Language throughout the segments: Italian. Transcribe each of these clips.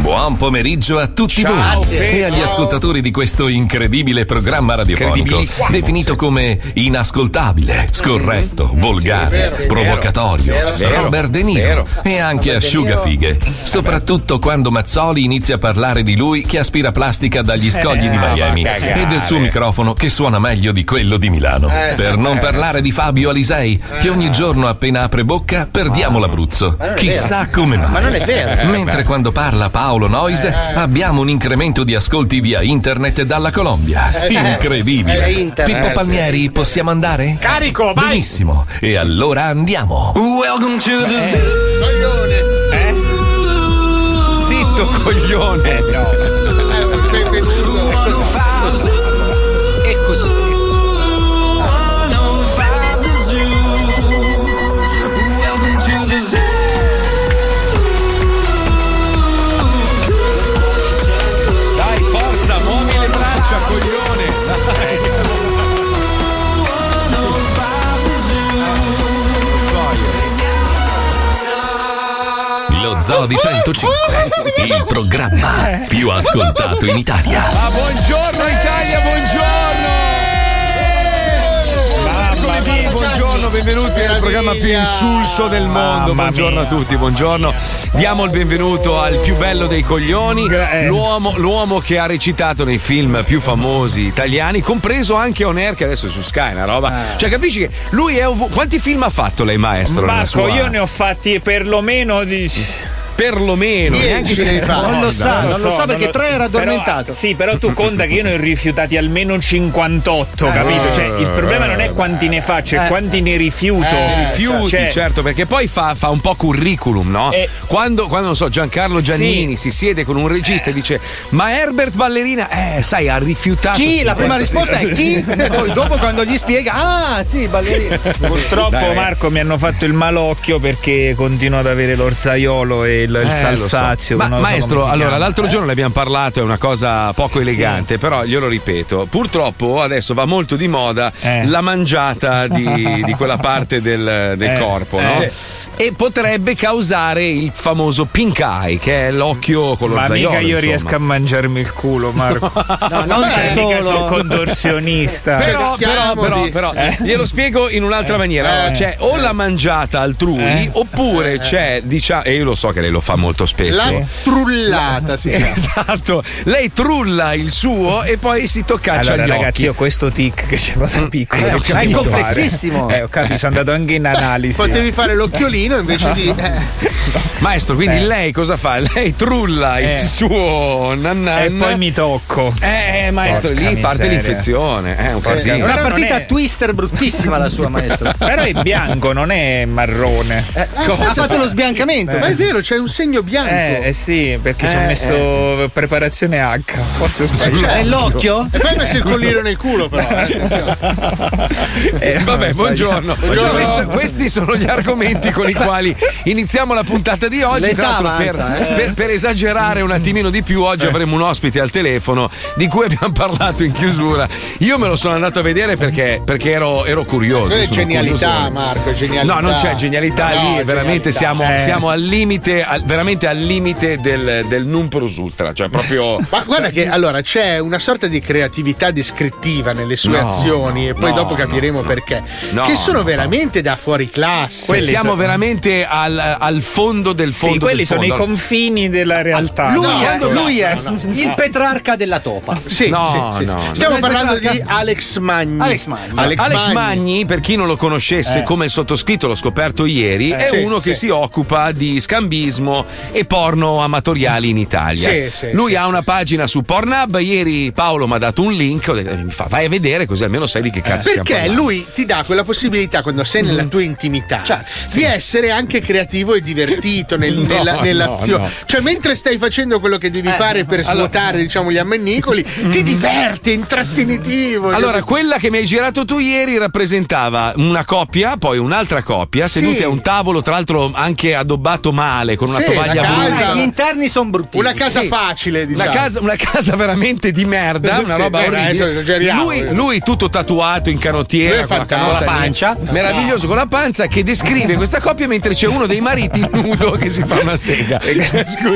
Buon pomeriggio a tutti Ciao. voi e agli ascoltatori di questo incredibile programma radiofonico, definito come inascoltabile, scorretto, volgare, vero, provocatorio, vero, Robert De Niro vero. e anche asciugafighe. Soprattutto quando Mazzoli inizia a parlare di lui che aspira plastica dagli scogli di Eh, Miami e del suo microfono che suona meglio di quello di Milano. Eh, per sì, non eh, parlare di Fabio Alisei, che ogni giorno appena apre bocca perdiamo l'Abruzzo. Chissà come mai. Ma non è vero. Mentre Eh, quando parla Paolo Noise Eh. abbiamo un incremento di ascolti via internet dalla Colombia. Eh, sì. Incredibile. Eh, internet. Pippo Eh, Palmieri, sì. possiamo andare? Carico, vai. Benissimo. E allora andiamo. Welcome to the Eh. Coglione. Zitto, coglione. Benvenuto. Lo Zoo di 105, il programma più ascoltato in Italia. Ah, buongiorno Italia, buongiorno. Buongiorno, benvenuti nel programma più insulso del mondo. Mamma buongiorno mia. a tutti, buongiorno. Diamo il benvenuto al più bello dei coglioni, eh. l'uomo, l'uomo che ha recitato nei film più famosi italiani, compreso anche On Air, che adesso è su Sky, una roba. Cioè, capisci che lui è ovunque. Quanti film ha fatto lei, maestro? nella Marco, sua- io ne ho fatti perlomeno di. Perlomeno, neanche se ne fa. Non lo sa, non lo so perché tre era però- addormentato. sì, però tu conta che io ne ho rifiutati almeno 58, capito? Cioè, il problema non è quanti ne faccio, è Eh. quanti ne rifiuto. rifiuti, Cioè, certo, perché poi fa, fa un po' curriculum, no? Eh. quando, quando, non so, Giancarlo Giannini si siede con un regista e dice: Ma Herbert Ballerina, eh, sai, ha rifiutato. Chi? La prima sì. risposta è chi? E poi dopo quando gli spiega, ah sì, ballerina. Purtroppo, Dai. Marco, mi hanno fatto il malocchio perché continuo ad avere l'orzaiolo e il, il Eh, lo so. Ma so maestro, si allora chiama. l'altro Eh. giorno le abbiamo parlato, è una cosa poco elegante, però glielo ripeto. Purtroppo adesso va molto di moda Eh. la mangiata di, di quella parte del, del Eh, corpo, eh. no? E potrebbe causare il famoso pink eye, che è l'occhio con lo Ma zaiolo, mica io insomma. riesco a mangiarmi il culo, Marco. No, non Cioè, c'è mica sono solo. contorsionista. Però, però, però, di- però glielo spiego in un'altra maniera. Eh. C'è o la mangiata altrui, Eh. oppure c'è, diciamo, e io lo so che lei lo fa molto spesso. La trullata, sì. Esatto, lei trulla il suo e poi si toccaccia Allora, gli ragazzi, occhi. io questo tic che c'è da piccolo. Eh, È complessissimo. Eh, ho capito, sono andato anche in analisi. Potevi fare l'occhiolino invece di. eh. Maestro, quindi Eh. lei cosa fa? Lei trulla il Eh. suo nannan. E poi mi tocco. Eh, maestro, Porca lì parte miseria. l'infezione. È un casino. È una partita è- twister bruttissima la sua maestro. Però è bianco, non è marrone. Eh, ha fatto lo sbiancamento. Ma è vero, c'è un segno bianco. Eh, eh sì, perché ci Eh, ho messo preparazione H. Forse ho Eh, sbagliato. certo. È l'occhio? E poi hai messo il collino nel culo, però. eh. Eh, Vabbè, buongiorno. Buongiorno. Questi, questi sono gli argomenti con i quali iniziamo la puntata di oggi. L'età Tra l'altro, per, avanza, eh. per- per esagerare un attimino di più, oggi avremo un ospite al telefono di cui abbiamo parlato in chiusura. Io me lo sono andato a vedere perché, perché ero, ero curioso. È sono genialità, curioso. Marco, genialità. No, non c'è genialità No, lì, veramente genialità. siamo, Eh. siamo al limite, al- veramente al limite del, del non plus ultra, cioè proprio. Ma guarda che allora c'è una sorta di creatività descrittiva nelle sue No, azioni e poi no, dopo capiremo no, no. perché. No, che sono no, veramente da fuori classe. Quelli siamo sono- veramente al, al fondo del fondo. Sì, quelli del sono fondo. i confini della realtà. Lui, No, è, no, lui no, è no, no. il Petrarca della topa. Sì, No, sì, sì. no, Stiamo no. parlando Petrarca. di Alex Magni. Alex Magni. Alex, Alex Magni, per chi non lo conoscesse Eh. come il sottoscritto, l'ho scoperto ieri, è sì, uno che si occupa di scambismi erotismo e porno amatoriali in Italia. Sì, sì, Lui sì, ha una pagina su Pornhub. Ieri Paolo mi ha dato un link. detto, Mi fa, vai a vedere così almeno sai di che cazzo stiamo Perché lui ti dà quella possibilità, quando sei nella tua intimità, di essere anche creativo e divertito nel- No, nella- nell'azione. no, no. Cioè, mentre stai facendo quello che devi fare per allora- svuotare, diciamo, gli ammennicoli, ti diverti, è intrattenitivo. Allora, quella che mi hai girato tu ieri rappresentava una coppia, poi un'altra coppia, seduti a un tavolo, tra l'altro anche addobbato male, con una Sì, tovaglia casa-. Gli interni sono brutti. una casa Sì. facile, diciamo. Una casa, una casa veramente di merda, una Sì, roba orribile. adesso esageriamo. Lui, lui tutto tatuato in Lui canottiera, con la fantastico. canotta Con la lì. pancia. meraviglioso con la panza, che descrive questa coppia mentre c'è uno dei mariti nudo che si fa una sega.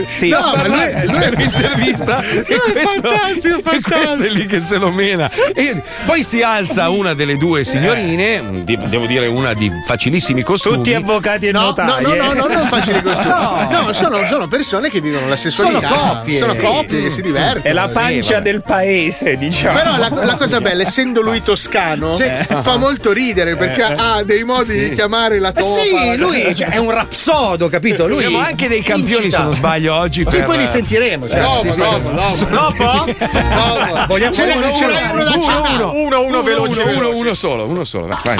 Sì. No, ma lui- lui- c'è l'intervista e questo, fantastico, e questo fantastico. è lì che se lo mena. E poi si alza una delle due signorine, di- devo dire una di facilissimi costumi. Tutti avvocati e No, no, notai. no, eh. no, no, non facili costumi. No, sono, sono persone che vivono la sessualità. Sono coppie. Sono Sì. coppie che si divertono. È la pancia del paese, diciamo. Però la, la cosa bella, essendo lui toscano, fa molto ridere perché ha dei modi di chiamare la Eh topa. sì, lui cioè, è un rapsodo, capito? Lui Abbiamo anche dei campioni, incita. se non sbaglio, oggi. Sì, per- poi li sentiremo. Cioè. Dopo, Sì, sì. dopo, dopo. Dopo? Dopo. Vogliamo Ce n'è uno, uno, uno da uno, citare. uno. Uno, uno, veloce, uno, uno solo, uno solo. Vai.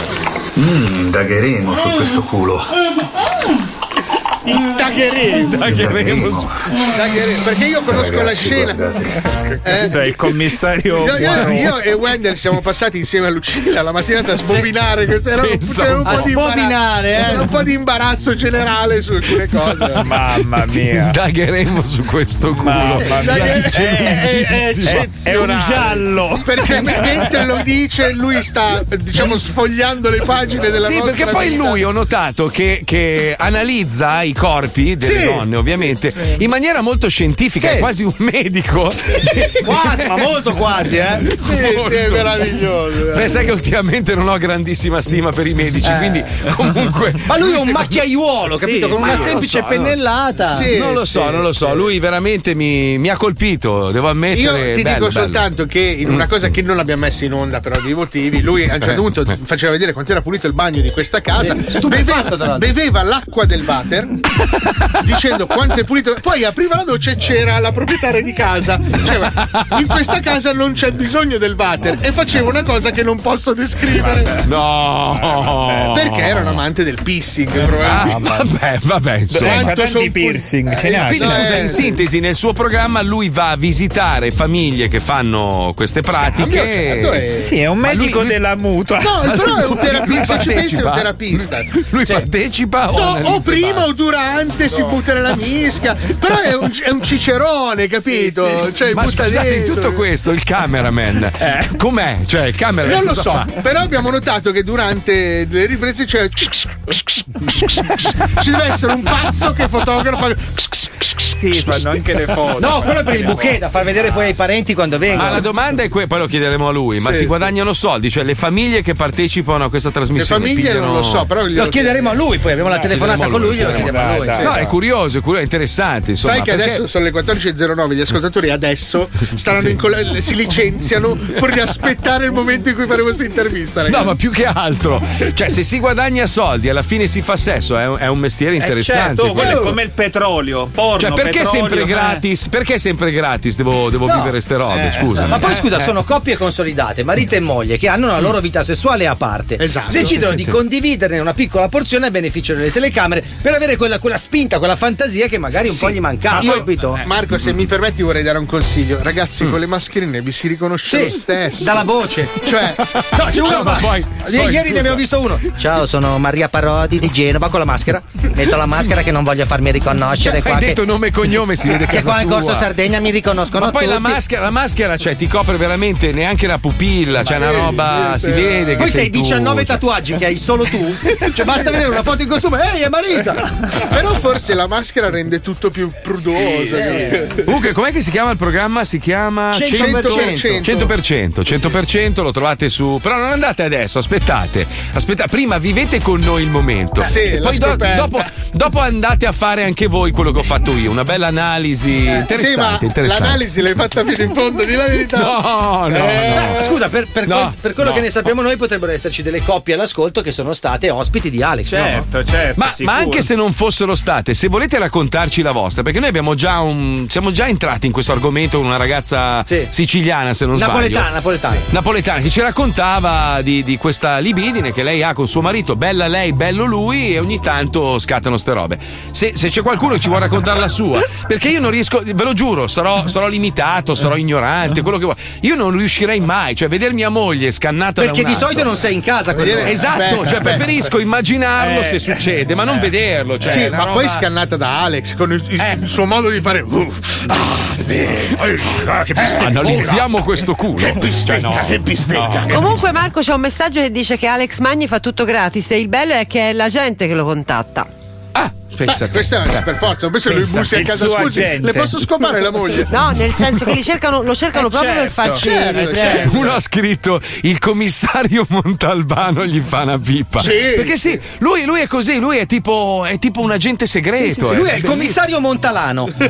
Indagheremo su questo culo. Indagheremo. Indagheremo su- Indagheremo. Perché io conosco la Ragazzi, scena. guardate. Eh? Cioè, il commissario. Io, io- e Wendell siamo passati insieme a Lucilla la mattinata a sbobinare questo era, un- c'era un po' di sbobinare, imbarazzo, eh. un po' di imbarazzo generale su alcune cose Mamma mia. Indagheremo su questo culo. Mamma mia. Indaghe- È, è- è- eccezionale. è un giallo. perché me- mentre lo dice lui sta diciamo sfogliando le pagine della Sì, nostra perché poi vita. lui ho notato che, che analizza i corpi delle Sì. donne, ovviamente, in maniera molto scientifica, è quasi un medico. Quasi, ma molto quasi, eh. sì, sì, è meraviglioso Beh, sai che ultimamente non ho grandissima stima per i medici, quindi comunque. Ma lui è un macchiaiuolo, capito? Con una semplice so, pennellata. Sì. non lo so, non lo so. Lui veramente mi, mi ha colpito, devo io ammettere. ti bello, dico bello. soltanto che in una cosa che non abbiamo messo in onda per ovvi motivi, lui a un certo punto faceva vedere quanto era pulito il bagno di questa casa, stupefatto, beveva, beveva l'acqua del water dicendo quanto è pulito, poi apriva la doccia e c'era la proprietaria di casa, diceva in questa casa non c'è bisogno del water e faceva una cosa che non posso descrivere No, perché era un amante del pissing Ah, probabilmente. vabbè, vabbè, insomma. C'ha Quanto son tanti piercing. Ce Eh, n'ha. Quindi scusa, eh. in sintesi, nel suo programma lui va a visitare famiglie che fanno queste pratiche. Scambio, certo, è- Sì, è un medico lui- della mutua. No, però è un terapista, se ci pensi è un terapista. Lui partecipa o, o prima o durante si butta nella mischia. Però è un, è un cicerone, capito? Cioè, Ma butta scusate, in tutto questo il cameraman com'è? Cioè il cameraman Non lo so, fa? però abbiamo notato che durante le riprese c'è. Ci deve essere un pazzo che fotografa. Sì, fanno anche le foto. No, quello è per il bouquet da far vedere poi ai parenti quando Ma vengono. la domanda è questa, poi lo chiederemo a lui, ma Sì, si sì. guadagnano soldi? Cioè le famiglie che partecipano a questa Le trasmissione famiglie pigliano- non lo so, però Lo chiederemo a lui, poi abbiamo la telefonata con lui, glielo chiediamo lui. dai, sì. No, è curioso, è curioso, è interessante. Insomma, Sai che perché- adesso sono le 14.09, gli ascoltatori adesso staranno in coll- si licenziano pur di aspettare il momento in cui faremo questa intervista. No, ragazzi. ma più che altro, cioè se si guadagna soldi alla fine si fa sesso, è un, è un mestiere Eh, interessante. certo, quello è come il petrolio. Porno, Cioè, perché petrolio, sempre eh. gratis? Perché sempre gratis devo, devo No. vivere ste robe? Eh. Scusa. Ma poi scusa, sono coppie consolidate, marito e moglie, che hanno una loro vita sessuale a parte. Esatto. Decidono Sì, di sì, sì. condividerne una piccola porzione a beneficio delle telecamere per avere quella, quella spinta, quella fantasia che magari un po' gli mancava. Io- capito? Marco, se mi permetti, vorrei dare un consiglio. Ragazzi, con le mascherine vi si riconosce lo Sì, stesso. dalla voce. Cioè, No, c'è uno No, ma fa- poi- Ieri poi, ne scusa. abbiamo visto uno. Ciao, sono Maria Parodi di Genova con la maschera. Metto la maschera che non voglio farmi riconoscere qua. Hai Che, detto nome e cognome, si vede che qua in Corso. Sardegna mi riconoscono Ma poi la tutti. maschera, la maschera, cioè, ti copre veramente neanche la pupilla, c'è una sì, roba, sì, si sì. vede Poi sei tu, 19 cioè. tatuaggi che hai solo tu. Cioè, basta vedere una foto in costume. Ehi, è Marisa! però forse la maschera rende tutto più prudoso. Comunque, com'è che si chiama il programma? Si chiama 100%. 100%, 100% lo trovate su. Però non andate adesso, aspettate. Aspetta, prima vivete con noi il momento. sì, poi do- dopo, dopo andate a fare anche voi quello che ho fatto io. Una bella analisi. Interessante, sì, interessante. l'analisi l'hai fatta fino in fondo, di la verità. No, no, Eh, no. Scusa, per, per No, quel- per quello no. che ne sappiamo noi, potrebbero esserci delle coppie all'ascolto che sono state ospiti di Alex. no? Certo, certo. Ma, ma anche se non fossero state, se volete raccontarci la vostra, perché noi abbiamo già un. siamo già entrati in questo argomento con una ragazza Sì. siciliana, se non Napoletana, sbaglio. napoletana. Napoletana che ci raccontava di, di questa libidine che lei ha con suo marito, bella lei, bello lui, e ogni tanto scattano ste robe. Se, se c'è qualcuno che ci vuole raccontare la sua, perché io non riesco, ve lo giuro, sarò, sarò limitato, sarò ignorante, quello che vuoi. Io non riuscirei mai, cioè, vedere mia moglie scannata da Perché un di altro. solito non sei in casa. Esatto, Aspetta, cioè aspetta, preferisco immaginarlo Eh, se succede, ma non vederlo. Cioè, sì, ma roba- poi scannata da Alex con il, il- Eh. suo modo di fare. Ah, eh, che bistecca. Analizziamo questo culo. Che bistecca, No, che bistecca. che Comunque Marco c'è un messaggio che dice che Alex Magni fa tutto gratis e il bello è che è la gente che lo contatta. Ah, pensa Beh, questo è per forza, questo lui Pensa, bussi a casa. Scusi, agente. le posso scopare la moglie? No, nel senso che li cercano, lo cercano Eh, proprio per certo, farci certo, certo. Uno ha scritto il commissario Montalbano gli fa una pipa. Sì. Perché sì, lui, lui è così, lui è tipo, è tipo un agente segreto. eh. Lui è il commissario Montalano.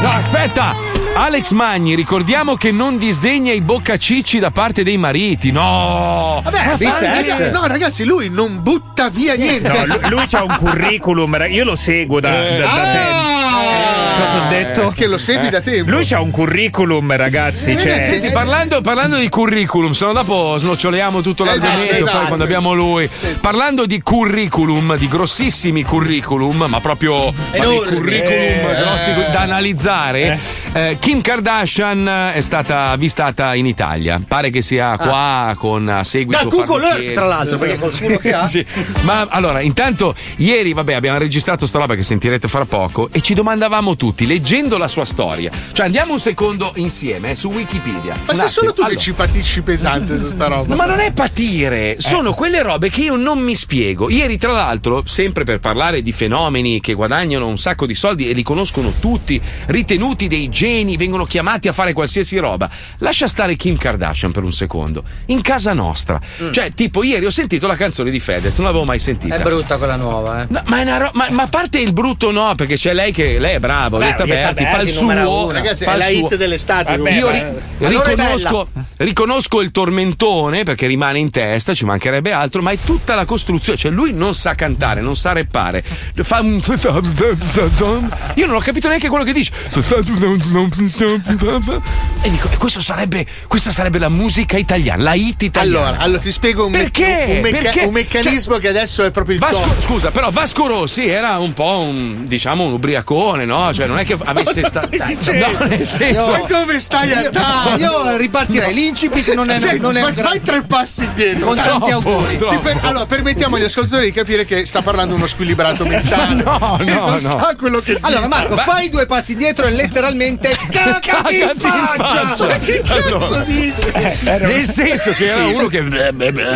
No, aspetta! Alex Magni, ricordiamo che non disdegna i boccacicci da parte dei mariti. No! Vabbè. Eh, No, ragazzi, lui non butta via niente. No, lui ha un curriculum, io lo seguo da, da, da tempo. Cosa ho detto? Che lo segui da tempo. Lui ha un curriculum, ragazzi. Cioè, Senti, parlando, parlando di curriculum, se no dopo snoccioliamo tutto Esatto, l'argomento poi esatto. quando abbiamo lui. Parlando di curriculum, di grossissimi curriculum, ma proprio ma curriculum Eh. grossi da analizzare, eh, Kim Kardashian è stata avvistata in Italia. Pare che sia qua con a seguito Ah. Da Google Earth, tra l'altro, perché col culo che ha. Sì. Ma allora, intanto, ieri, vabbè, abbiamo registrato sta roba che sentirete fra poco e ci domandavamo tutti, leggendo la sua storia. Cioè, andiamo un secondo insieme eh, su Wikipedia. Ma sei solo tu Allora, che ci patisci pesante su sta roba. Ma non è patire, sono quelle robe che io non mi spiego. Ieri, tra l'altro, sempre per parlare di fenomeni che guadagnano un sacco di soldi e li conoscono tutti, ritenuti dei geni, vengono chiamati a fare qualsiasi roba. Lascia stare Kim Kardashian per un secondo. In casa nostra. Cioè, tipo, ieri ho sentito la canzone di Fedez, non l'avevo mai sentita. È brutta quella nuova, eh. No, ma, è una ro- ma, ma a parte il brutto no, perché c'è lei che lei è brava, Orietta Berti, fa il suo. Ragazzi, fa è il la suo. hit dell'estate. Vabbè. Io ri- Allora riconosco, riconosco il tormentone perché rimane in testa, ci mancherebbe altro, ma è tutta la costruzione. Cioè, lui non sa cantare, non sa reppare. Fa un. Io non ho capito neanche quello che dice. E dico, e questo sarebbe, questa sarebbe la musica italiana, la hit italiana. Allora, allora ti spiego un, Perché? un mecca- Perché? un meccanismo che adesso è proprio il Vasco, top. scusa, però Vasco Rossi era un po' un diciamo un ubriacone, no? Cioè, non è che avesse stato. No, nel senso. Ma dove stai andando? Io ripartirei. L'incipit non è, Sì, non è gran- fai tre passi indietro. Con tanti auguri. Ti per- allora, permettiamo agli ascoltatori di capire che sta parlando uno squilibrato mentale. no, no, no. sa quello che Allora. Marco, fai due passi indietro e letteralmente cagati Cagati in faccia! Ma che cazzo Allora. dice? Nel senso che era uno che. Ah,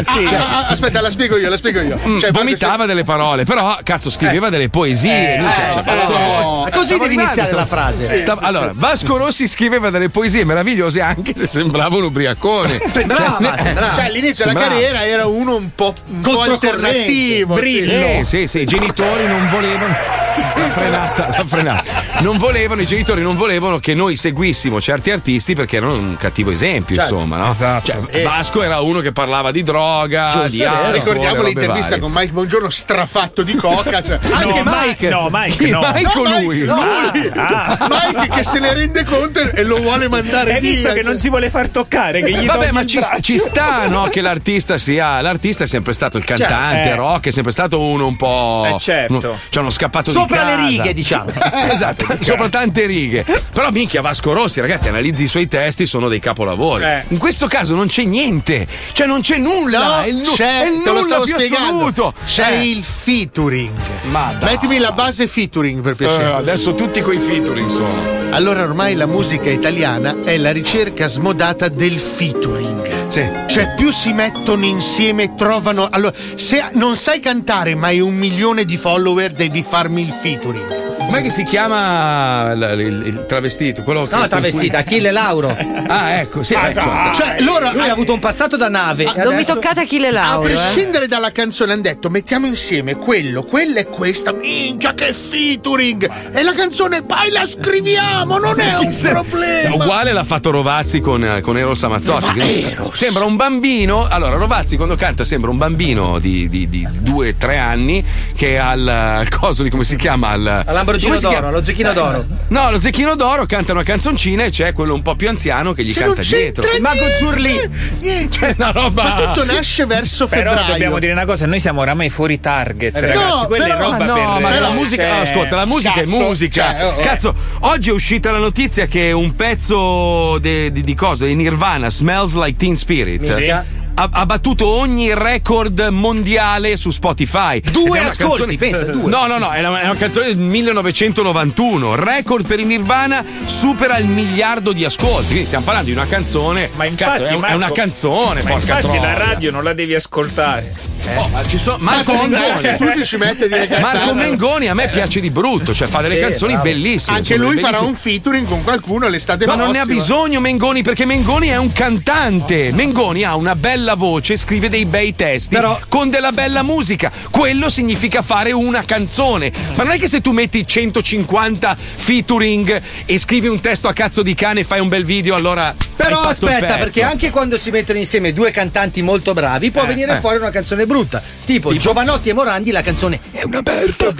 ah, ah, aspetta, la spiego io, la spiego io. Mm, Cioè, vomitava delle parole, però cazzo scriveva delle poesie. lui, cioè, Vasco Rossi. Così devi iniziare stavo- la frase. Stavo- allora, Vasco Rossi scriveva delle poesie meravigliose anche se sembrava un ubriacone. Sembrava, sembrava. Cioè, all'inizio della carriera era uno un po', un po' alternativo. Sì, sì, sì, i genitori non volevano. La frenata, la frenata. Non volevano, i genitori non volevano che noi seguissimo certi artisti perché erano un cattivo esempio, Certo, insomma, no? esatto. Cioè, Vasco era uno che parlava di droga, Giusto, di alcol, Ricordiamo l'intervista varie. con Mike Buongiorno strafatto di coca. Cioè, Anche no, Mike. No, Mike, no. Mike No, lui? Mike, lui. Mike che se ne rende conto e lo vuole mandare Hai via. visto che cioè. non si vuole far toccare, che gli Vabbè, togli ma ci, ci sta, no? Che l'artista sia. L'artista è sempre stato il cantante, eh. rock, è sempre stato uno un po'. Eh, certo. uno- cioè uno scappato Sopra le righe, diciamo. esatto, sopra tante righe. Però minchia Vasco Rossi, ragazzi, analizzi i suoi testi, sono dei capolavori. Eh. In questo caso non c'è niente, cioè non c'è nulla. No, è il, nu- c'è, è il te lo nulla più spiegando. assoluto. C'è Eh. il featuring. Ma dai. Mettimi la base featuring per Eh, piacere. adesso tutti quei featuring sono. Allora ormai la musica italiana è la ricerca smodata del featuring. Sì. Cioè, più si mettono insieme, trovano. Allora, se non sai cantare, ma hai un milione di follower, devi farmi il featuring. Com'è che si chiama il, il- il travestito? Quello che- No, travestita, Achille Lauro. Ah, ecco, sì, ecco. Cioè, loro Lui ha avuto un passato da nave. e Non mi toccate Achille A Lauro. eh. prescindere dalla canzone hanno detto mettiamo insieme quello, quella e questa. Minchia che featuring! E la canzone poi la scriviamo, non è un problema. Uguale l'ha fatto Rovazzi con, con Eros Amazzotti. Ma che non- Eros. Sembra un bambino. Allora, Rovazzi quando canta sembra un bambino di, di, di due, tre anni che al, al coso di come si chiama? Al, Al come si d'oro, chiama? allo zecchino d'oro. No, lo zecchino d'oro canta una canzoncina e c'è quello un po' più anziano che gli Se canta non dietro. c'entra Il mago niente, Zurli. Niente. È una roba. Ma tutto nasce verso Però febbraio. dobbiamo dire una cosa, noi siamo oramai fuori target, ragazzi. No, Quella però- è roba no, per ma la musica, cioè- ascolta, la musica è cazzo, musica. cioè, oh. Cazzo, oggi è uscita la notizia che un pezzo de- di, di cosa? Di Nirvana, Smells Like Teen Spirit. Minchia. Ha, ha battuto ogni record mondiale su Spotify. Due ascolti, pensa, due. No, no, no, è una, è una canzone del 1991. Record per i Nirvana supera il miliardo di ascolti. Quindi stiamo parlando di una canzone. Ma infatti, Cazzo, è, un- è Marco, una canzone, Ma porca infatti la troia. radio non la devi ascoltare. Oh, ma ci sono. Marco Madonna, Mengoni. tu ti ci metti cazzate. Marco Mengoni a me piace di brutto, cioè fa delle Sì, canzoni bravo. bellissime. Anche lui bellissime. farà un featuring con qualcuno l'estate Ma prossima. non ne ha bisogno Mengoni perché Mengoni è un cantante. Mengoni ha una bella voce, scrive dei bei testi Però- con della bella musica. Quello significa fare una canzone. Ma non è che se tu metti 150 featuring e scrivi un testo a cazzo di cane e fai un bel video, allora. Però aspetta, perché anche quando si mettono insieme due cantanti molto bravi, può venire eh. fuori una canzone brutta. Tipo, Giovanotti e Morandi, la canzone è una merda.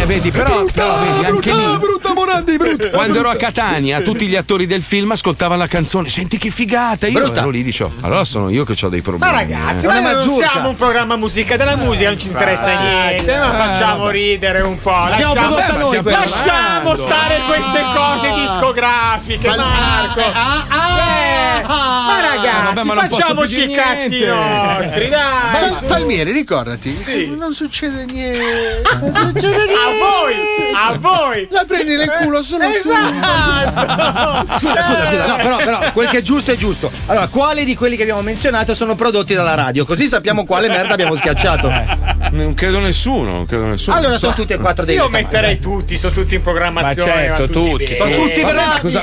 Eh, vedi, però, però vedi, anche lì. brutta Morandi, brutta. Quando ero a Catania, tutti gli attori del film ascoltavano la canzone. Senti che figata! Io Brutta. ero lì dicevo, allora sono io che ho dei Ma problemi. ragazzi, eh. ma noi non siamo un programma musica della musica, non ci interessa niente, ma facciamo ridere un po'. Lasciamo, prodotta ma noi stiamo lasciamo stare queste cose discografiche, Marco. Eh, ma ragazzi, vabbè, ma facciamoci i cazzi nostri, dai. Pal- Palmieri, ricordati, non succede niente. Non succede niente. A voi, a voi. La prendi nel culo solo tu. Esatto. Scusa, scusa, scusa, no, però, però, quel che è giusto è giusto. Allora, quali di quelli che abbiamo menzionato sono prodotti dalla radio? Così sappiamo quale merda abbiamo schiacciato. Non credo nessuno, non credo nessuno. Allora, sono tutti e quattro dei Io metterei tutti, sono tutti in programmazione. Ma certo, tutti. bene. Sono tutti bravi. ma cosa,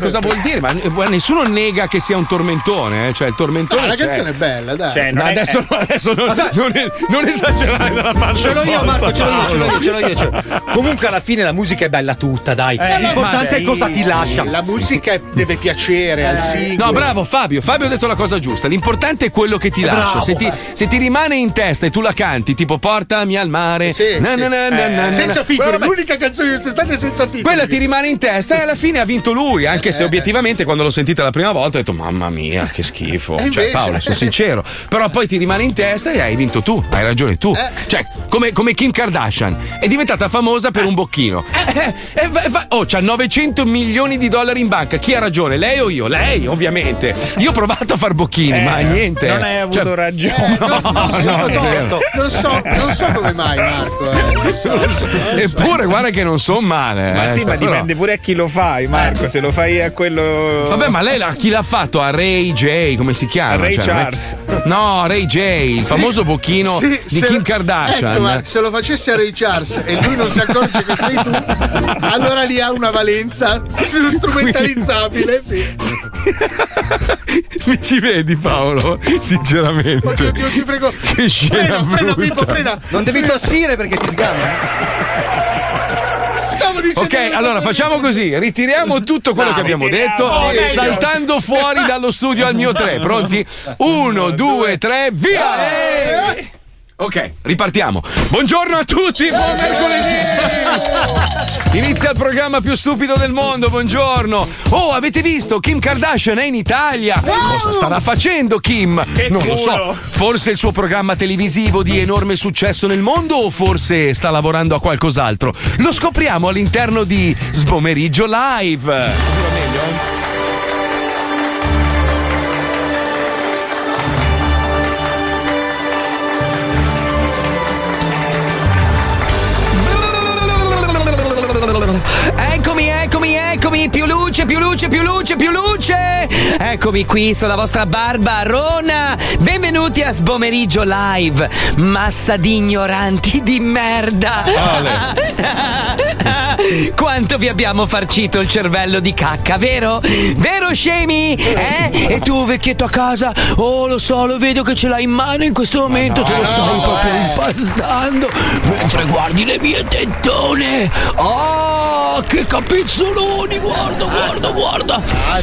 cosa vuol dire? Ma eh, nessuno nega che sia un tormentone, eh? cioè il tormentone. No, la canzone è bella, dai. Cioè, No, non è- adesso, adesso non, non, non esagerare dalla parte. Ce l'ho io, Marco, ce l'ho io, ce l'ho io, ce l'ho io. ce l'ho io. Comunque, alla fine la musica è bella tutta, dai. Eh, L'importante è cosa ti sì, lascia. La musica deve piacere al singolo. No, bravo Fabio. Fabio ha detto la cosa giusta. L'importante è quello che ti lascia. bravo. Se ti, se ti rimane in testa e tu la canti, tipo portami al mare, Sì, na, sì. na, na, na, na, na. Senza roba- l'unica canzone di quest'estate è senza featuring. Quella ti rimane in testa e alla fine ha vinto lui, anche Eh, se obiettivamente quando l'ho sentita la prima volta ho detto mamma mia che schifo. E Cioè invece- Paolo, sono sincero. Però poi ti rimane in testa e hai vinto tu, hai ragione tu. Eh. Cioè, come, come Kim Kardashian, è diventata famosa per un bocchino. Eh, eh, oh, c'ha 900 milioni di dollari in banca. Chi ha ragione, lei o io? Lei, ovviamente. Io ho provato a far bocchini, Eh, ma niente. Non hai avuto Cioè, ragione. non, non so, no, torto. non so, non so come mai, Marco. eh, so, so. Eppure, guarda che non sono male. Ma eh. sì, ma Però- dipende pure a chi lo fai, Marco. Se lo fai a quello. Vabbè, ma lei la- chi l'ha fatto? A Ray J, come si chiama? A Ray Cioè, è- Charles. No, Ray J, il famoso bocchino Sì, di se- Kim Kardashian. Ecco, ma se lo facessi a Ray Charles e lui non si accorge che sei tu, allora lì ha una valenza strumentalizzabile. Sì. Mi ci vedi, Paolo? Sinceramente. Oddio, oddio, ti prego. Che scena brutta. Pippo, frena. Non devi tossire perché ti sgamma. Stavo dicendo Ok, allora facciamo così, ritiriamo tutto quello No, che abbiamo detto, meglio. saltando fuori dallo studio al mio 3. Pronti? Uno, due, tre, via! Ok, ripartiamo. Buongiorno a tutti, buon mercoledì! Inizia il programma più stupido del mondo, buongiorno! Oh, avete visto? Kim Kardashian è in Italia! Cosa starà facendo Kim? Che non lo so. Forse il suo programma televisivo di enorme successo nel mondo o forse sta lavorando a qualcos'altro? Lo scopriamo all'interno di Sbomeriggio Live! Eccomi, eccomi, più luce! più luce, più luce, più luce! Eccomi qui, sono la vostra Barbarona! Benvenuti a Sbomeriggio Live, massa di ignoranti di merda! Quanto vi abbiamo farcito il cervello di cacca, vero? Vero, scemi? Eh? E tu, vecchietto a casa? Oh, lo so, lo vedo che ce l'hai in mano in questo momento, te lo stai proprio impastando mentre guardi le mie tettone. Oh, che capezzoloni, guarda, guarda, guarda.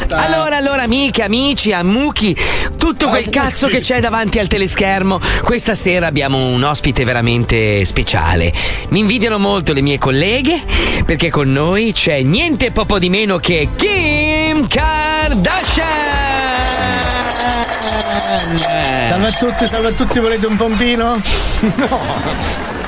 Allora, allora, amiche, amici, amuchi, tutto quel cazzo che c'è davanti al teleschermo, questa sera abbiamo un ospite veramente speciale. Mi invidiano molto le mie colleghe perché con noi c'è niente poco di meno che Kim Kardashian. Salve a tutti, salve a tutti, volete un pompino? No.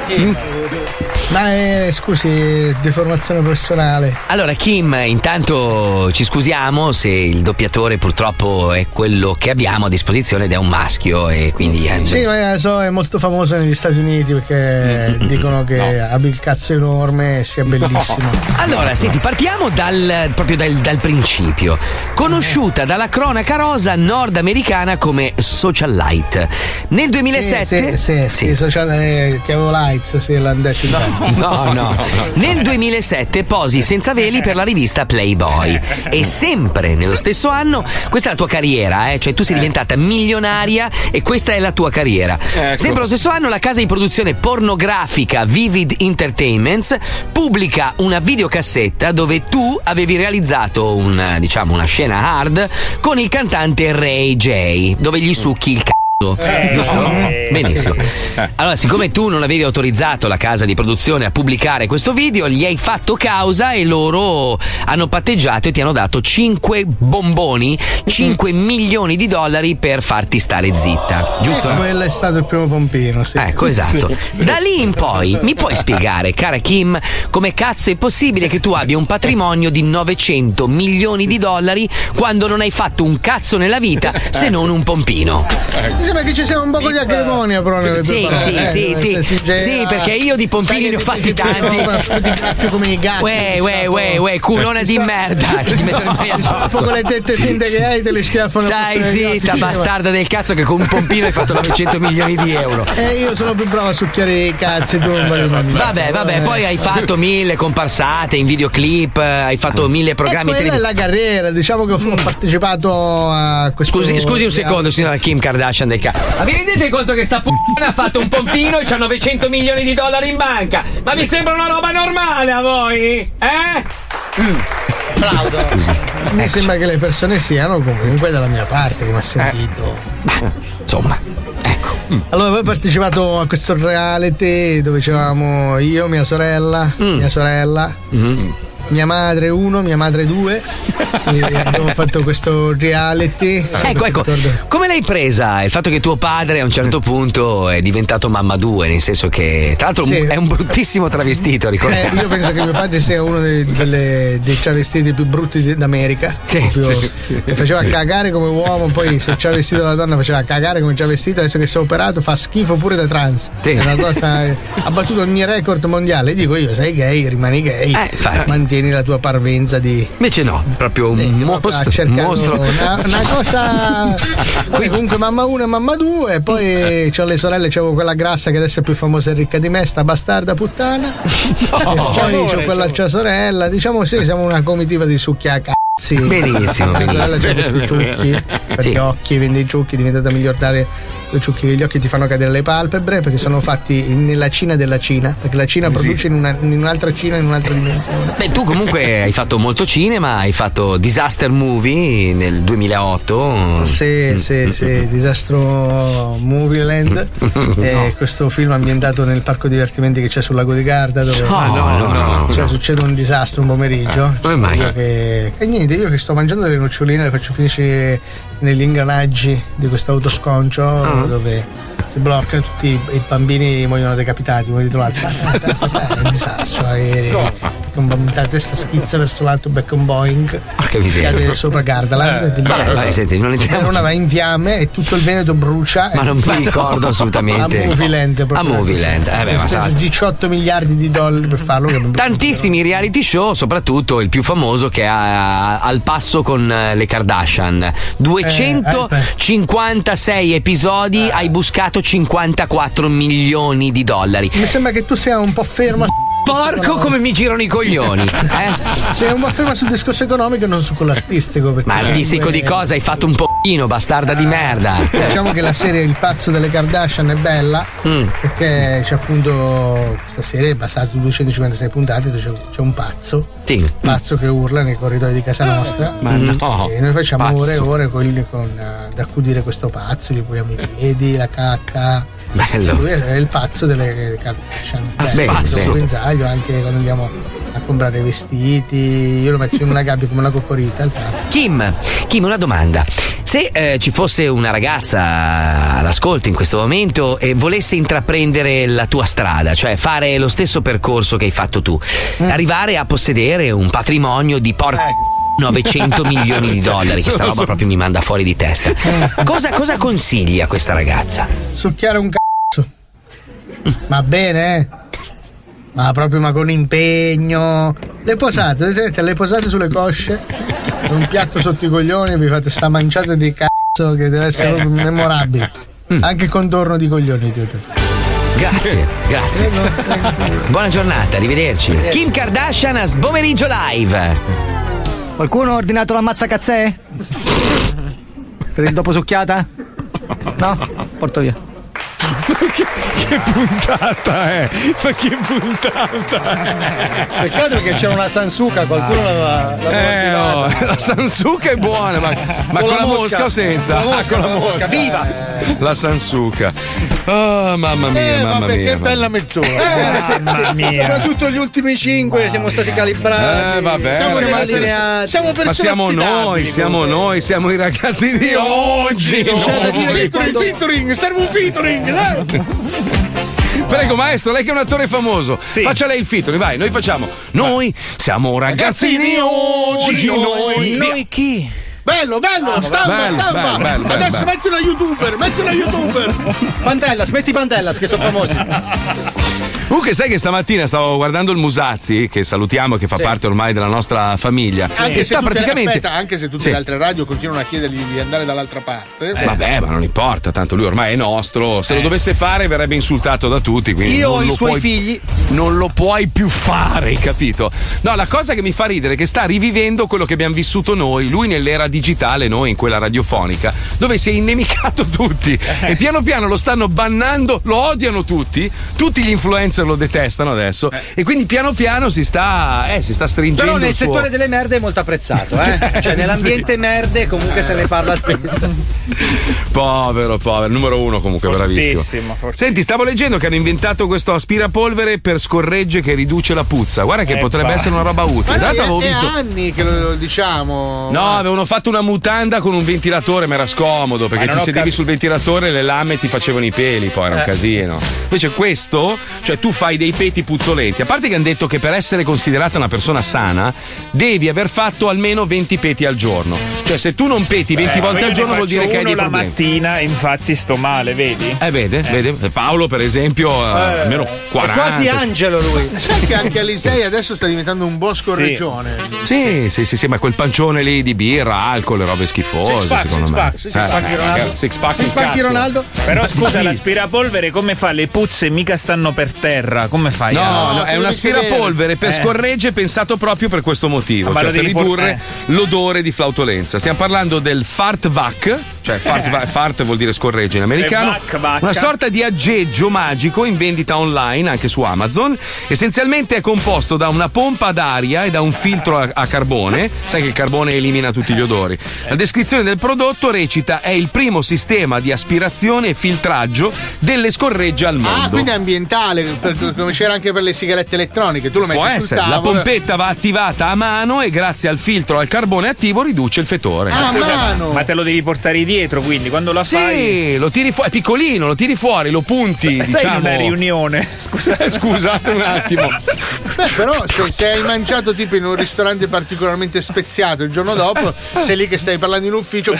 Ma eh, scusi, deformazione personale. Allora, Kim, intanto ci scusiamo se il doppiatore purtroppo è quello che abbiamo a disposizione ed è un maschio e quindi. eh, Sì, ma so, è molto famoso negli Stati Uniti perché dicono che abbia il cazzo enorme e sia bellissimo. Allora, senti, partiamo dal, proprio dal, dal principio. Conosciuta dalla cronaca rosa nordamericana come socialite. Nel 2007. Sì, sì, sì, sì, social, eh, che avevo lights, sì, l'hanno detto in tanti. No, no. Nel 2007 posi senza veli per la rivista Playboy. E sempre nello stesso anno, questa è la tua carriera, eh? cioè tu sei diventata milionaria e questa è la tua carriera. Sempre lo stesso anno, la casa di produzione pornografica Vivid Entertainments pubblica una videocassetta dove tu avevi realizzato un, diciamo, una scena hard con il cantante Ray J, dove gli succhi il c***o. Giusto? eh, Benissimo. Allora, siccome tu non avevi autorizzato la casa di produzione a pubblicare questo video, gli hai fatto causa e loro hanno patteggiato e ti hanno dato 5 bomboni, 5 milioni di dollari per farti stare zitta. Giusto? Eh, quello è stato il primo pompino, sì. Ecco, esatto. Da lì in poi mi puoi spiegare, cara Kim, come cazzo è possibile che tu abbia un patrimonio di 900 milioni di dollari quando non hai fatto un cazzo nella vita se non un pompino? Sembra che ci sia un po' di acrimonia però nelle tue Sì, parole, sì, eh, sì, nel sì. Sì, perché io di pompini ne ho fatti ti- ti- tanti. Ti graffio come i gatti. Uè, uè, uè, uè, culona di merda ti metto le mani Dopo addosso. con le tette finte che hai te le schiaffano Stai zitta, sì, bastarda del cazzo, che con un pompino hai fatto 900 milioni di euro. Eh, io sono più bravo a succhiare i cazzi. Vabbè, vabbè, Eh. poi hai fatto mille comparsate in videoclip, hai fatto mille programmi e quella è la carriera, diciamo che ho ho partecipato a questo. Scusi, scusi un secondo, signora Kim Kardashian del cazzo. Ma vi rendete conto che sta p***a ha fatto un pompino e c'ha 900 milioni di dollari in banca? Ma vi sembra una roba normale a voi? Eh? Scusi. Mi sembra che le persone siano comunque dalla mia parte, come ha sentito. insomma, ecco. Allora, poi ho partecipato a questo reality dove c'eravamo io, mia sorella, mia sorella, mia madre uno, mia madre due. e abbiamo fatto questo reality. Ecco, ecco, come l'hai presa il fatto che tuo padre a un certo punto è diventato mamma due, nel senso che tra l'altro Sì. è un bruttissimo travestito, Eh, ricordiamo. io penso che mio padre sia uno dei, delle- dei travestiti più brutti d'America. Sì, sì, sì. che faceva cagare come uomo, poi se c'era vestito da donna faceva cagare come c'era vestito, adesso che si è operato fa schifo pure da trans. Sì. È una cosa. ha battuto ogni record mondiale. Dico io, sei gay, rimani gay. Eh, infatti. Mantieni la tua parvenza di. Invece no, proprio un a mostro. cercare mostro. Una, una cosa. Poi comunque mamma 1 e mamma 2, e poi c'ho le sorelle, c'avevo quella grassa che adesso è più famosa e ricca di me, sta bastarda puttana. e poi c'ho quell'altra sorella, diciamo sì, siamo una comitiva di succhia cazzi. Benissimo, La sorella c'ha benissimo. questi ciucchi per Sì. gli occhi, vende i ciucchi, è diventata miliardaria con i ciucchi degli occhi ti fanno cadere le palpebre perché sono fatti nella Cina della Cina, perché la Cina produce in, una- in un'altra Cina in un'altra dimensione. Beh, tu comunque hai fatto molto cinema, hai fatto Disaster Movie nel 2008. Sì, sì, sì, Disastro Movie Land. Eh, Questo film ambientato nel parco divertimenti che c'è sul lago di Garda. Dove No, no, no, no, cioè, no. succede un disastro un pomeriggio. come mai? Che- E niente, io che sto mangiando delle noccioline le faccio finire negli ingranaggi di questo autosconcio Ah. dove si bloccano tutti i, bambini muoiono decapitati uno dietro l'altro è un disastro aereo un- la testa schizza verso l'alto becca un Boeing. Miseria. cade sopra Gardaland Eh, vabbè, vabbè, senti, non entriamo- Verona va in fiamme e tutto il Veneto brucia Ma non mi ricordo assolutamente. a Movieland proprio. A Movieland, eh beh, ma speso sa- 18 miliardi di dollari per farlo che Tantissimi reality show, soprattutto il più famoso che ha al passo con eh, le Kardashian. 256 episodi, hai buscato 54 milioni di dollari. mi sembra che tu sia un po' ferma Porco come mi girano i coglioni, eh? sei un po' ferma sul discorso economico e non su quello artistico perché Ma artistico di cosa? Hai fatto un pochino, bastarda di merda. Diciamo che la serie Il pazzo delle Kardashian è bella Mm. perché c'è appunto questa serie è basata su 256 puntate dove c'è, c'è un pazzo, Sì. pazzo che urla nei corridoi di casa nostra Ma no, e noi facciamo pazzo. ore e ore con, eh, ad accudire questo pazzo, gli puliamo i piedi, la cacca. Bello. Lui è il pazzo delle Kardashian. Ah, Bello, bene, dopo bene. pensaglio anche quando andiamo a comprare vestiti, io lo metto in una gabbia come una coccorita, il pazzo. Kim, Kim, una domanda. Se eh, ci fosse una ragazza all'ascolto in questo momento e volesse intraprendere la tua strada, cioè fare lo stesso percorso che hai fatto tu, arrivare a possedere un patrimonio di por... 900 milioni di dollari, che sta roba proprio mi manda fuori di testa. Cosa, cosa consigli a questa ragazza? Succhiare un cazzo. Ma bene, eh? Ma proprio ma con impegno. Le posate, vedete, le posate sulle cosce, un piatto sotto i coglioni, vi fate sta manciata di cazzo che deve essere proprio memorabile. Anche contorno di coglioni fare. Grazie, grazie. Buona giornata, arrivederci. Kim Kardashian a Sbomeriggio Live. Qualcuno ha ordinato la mazza cazzè? Per il dopo succhiata? No? Porto via. Che puntata è? Ma che puntata Peccato che c'era una Sansuka, qualcuno l'aveva, l'aveva Eh, oh, la Sansuka è buona, ma, ma con, la mosca, o senza? Con la Ah, mosca, con la mosca, viva! La Sansuka. Oh, mamma mia, Eh, mamma vabbè, mia. che mamma bella mezz'ora. Eh, se- se- se- soprattutto gli ultimi cinque siamo stati calibrati. Eh, vabbè. Siamo, Siamo allineati. siamo Ma siamo noi, siamo noi, siamo i ragazzi di oggi. C'è da dire featuring, serve un featuring. Prego, maestro, lei che è un attore famoso, faccia lei il featuring, vai, noi facciamo. Noi siamo ragazzini oggi, noi. Noi chi? Bello, bello, stampa, bello, stampa. bello, bello, bello, Adesso bello. metti una youtuber, metti una youtuber. Pantellas, metti Pantellas che sono famosi. Comunque, sai che stamattina stavo guardando il Musazzi, che salutiamo, che fa parte ormai della nostra famiglia. Anche e se, praticamente. aspetta, anche se tutte Sì. le altre radio continuano a chiedergli di andare dall'altra parte. Eh, Vabbè, ma non importa, tanto lui ormai è nostro. Se lo dovesse fare verrebbe insultato da tutti. Quindi Io ho i suoi puoi- figli. Non lo puoi più fare, capito? No, la cosa che mi fa ridere è che sta rivivendo quello che abbiamo vissuto noi, lui nell'era digitale, noi in quella radiofonica, dove si è innemicato tutti. E piano piano lo stanno bannando, lo odiano tutti, tutti gli influencer lo detestano adesso. E quindi piano piano si sta, eh, si sta stringendo. Però nel il suo- settore delle merde è molto apprezzato, eh? Cioè, nell'ambiente merde comunque se ne parla spesso. Povero, povero, numero uno comunque, bravissimo. Fortissimo, fortissimo. Senti, stavo leggendo che hanno inventato questo aspirapolvere per scorregge che riduce la puzza. Guarda che Eh, potrebbe basta. essere una roba utile. Ma avevo è visto. anni che lo diciamo. No, avevano fatto una mutanda con un ventilatore, ma era scomodo perché ti sedevi cap- sul ventilatore e le lame ti facevano i peli, poi era un Eh. casino. Invece questo, cioè tu fai dei peti puzzolenti. A parte che hanno detto che per essere considerata una persona sana devi aver fatto almeno 20 peti al giorno. Cioè se tu non peti 20 Eh, ma volte al giorno vuol dire che hai dei la problemi. mattina, infatti sto male, vedi? Eh, vede, vede. Paolo, per esempio, eh, almeno 40. È quasi angelo lui. Sai che anche Alisei adesso sta diventando un buon scorreggione. Sì, sì, sì, sì, ma quel pancione lì di birra, alcol, le robe schifose, Six pack, secondo six me. pack, six Eh, pack Ronaldo. Six pack, Si il spacchi cazzo. Ronaldo? Però scusa, l'aspirapolvere come fa? Le puzze mica stanno per terra, come fai? No, a- no, è un aspirapolvere per Eh. scorregge pensato proprio per questo motivo, Ah, cioè per devi por- ridurre eh. l'odore di flautolenza. Stiamo parlando del fart vac, cioè fart, fart vuol dire scorregge in americano, E vac, vacca. una sorta di aggeggio magico in vendita online anche su Amazon. Essenzialmente è composto da una pompa d'aria e da un filtro a, a carbone. Sai che il carbone elimina tutti gli odori. La descrizione del prodotto recita: è il primo sistema di aspirazione e filtraggio delle scorregge al mondo. Ah, quindi è ambientale, per- come c'era anche per le sigarette elettroniche. Tu lo metti Può sul essere, la pompetta va attivata a mano e grazie al filtro al carbone attivo riduce il fetore. Ah, a Scusa, ma- mano. ma te lo devi portare dietro, quindi quando la Sì, fai. lo tiri fuori, è piccolino, lo tiri fuori, lo punti. Sai diciamo. in una riunione. Scusa. Scusate un attimo. Beh, però se, se hai mangiato tipo in un ristorante particolarmente speziato il giorno dopo, sei lì che stai parlando in ufficio.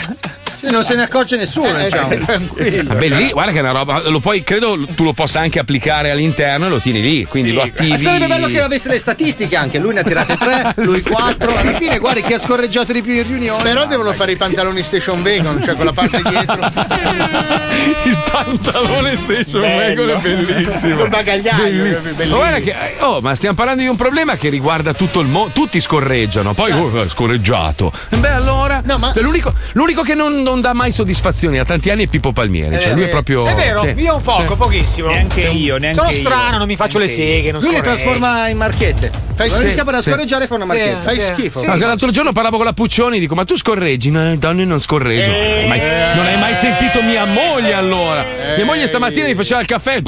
Non se ne accorge nessuno, Eh, diciamo. sei tranquillo. Lì, guarda che è una roba. Lo puoi, credo tu lo possa anche applicare all'interno e lo tieni lì. Quindi lo attivi. Ma sarebbe bello che avesse le statistiche anche. Lui ne ha tirate tre, lui quattro. Alla fine, guarda chi ha scorreggiato di più in riunione. Però devono fare i pantaloni station vegan, cioè con la parte dietro. Il pantalone station wagon è bellissimo. Col bagagliaio, Bellissimo. bellissimo. Ma guarda che, eh, oh, ma stiamo parlando di un problema che riguarda tutto il mondo. Tutti scorreggiano, poi oh, scorreggiato. Beh, allora. l'unico, l'unico che non, non dà mai soddisfazioni a tanti anni è Pippo Palmieri. cioè, lui è proprio. È vero, sì. io un poco, Sì. pochissimo. Neanche Sì. io, neanche Sono io. strano, non mi faccio le seghe, non Lui le scorreggo. trasforma in marchette. Fai non sì, riesca per a sì. scorreggiare fa una marchetta. Fai schifo. L'altro giorno parlavo con la Puccioni dico ma tu scorreggi? No, le donne non scorreggio. Eh. Non hai mai sentito mia moglie allora? Mia moglie stamattina mi faceva il caffè.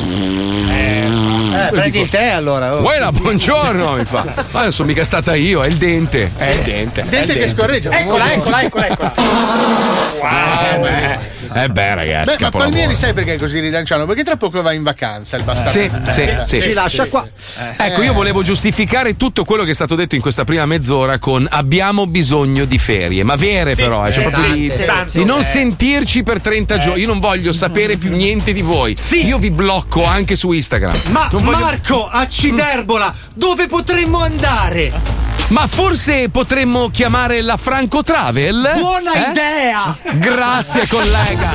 Eh, prendi il tè allora. oh. Vuoi la buongiorno? Mi fa. Ma non sono mica stata io, è il dente. È il dente. è il Dente che scorreggia. Eccola, eccola, eccola, eccola. Eh beh, eh beh, ragazzi. Beh, ma. Palmieri sai perché è così ridanciano? Perché tra poco va in vacanza il bastardo. Sì, sì, Eh, sì. Ci lascia qua. Ecco, io volevo giustificare tutto quello che è stato detto in questa prima mezz'ora con abbiamo bisogno di ferie, ma vere però, eh, cioè eh, proprio di, di non Eh. sentirci per 30 giorni. Io non voglio sapere più niente di voi. Sì. Io vi blocco anche su Instagram. Ma voglio- Marco, acciderbola, dove potremmo andare? Ma forse potremmo chiamare la Franco Travel? Buona Eh? idea! Grazie collega.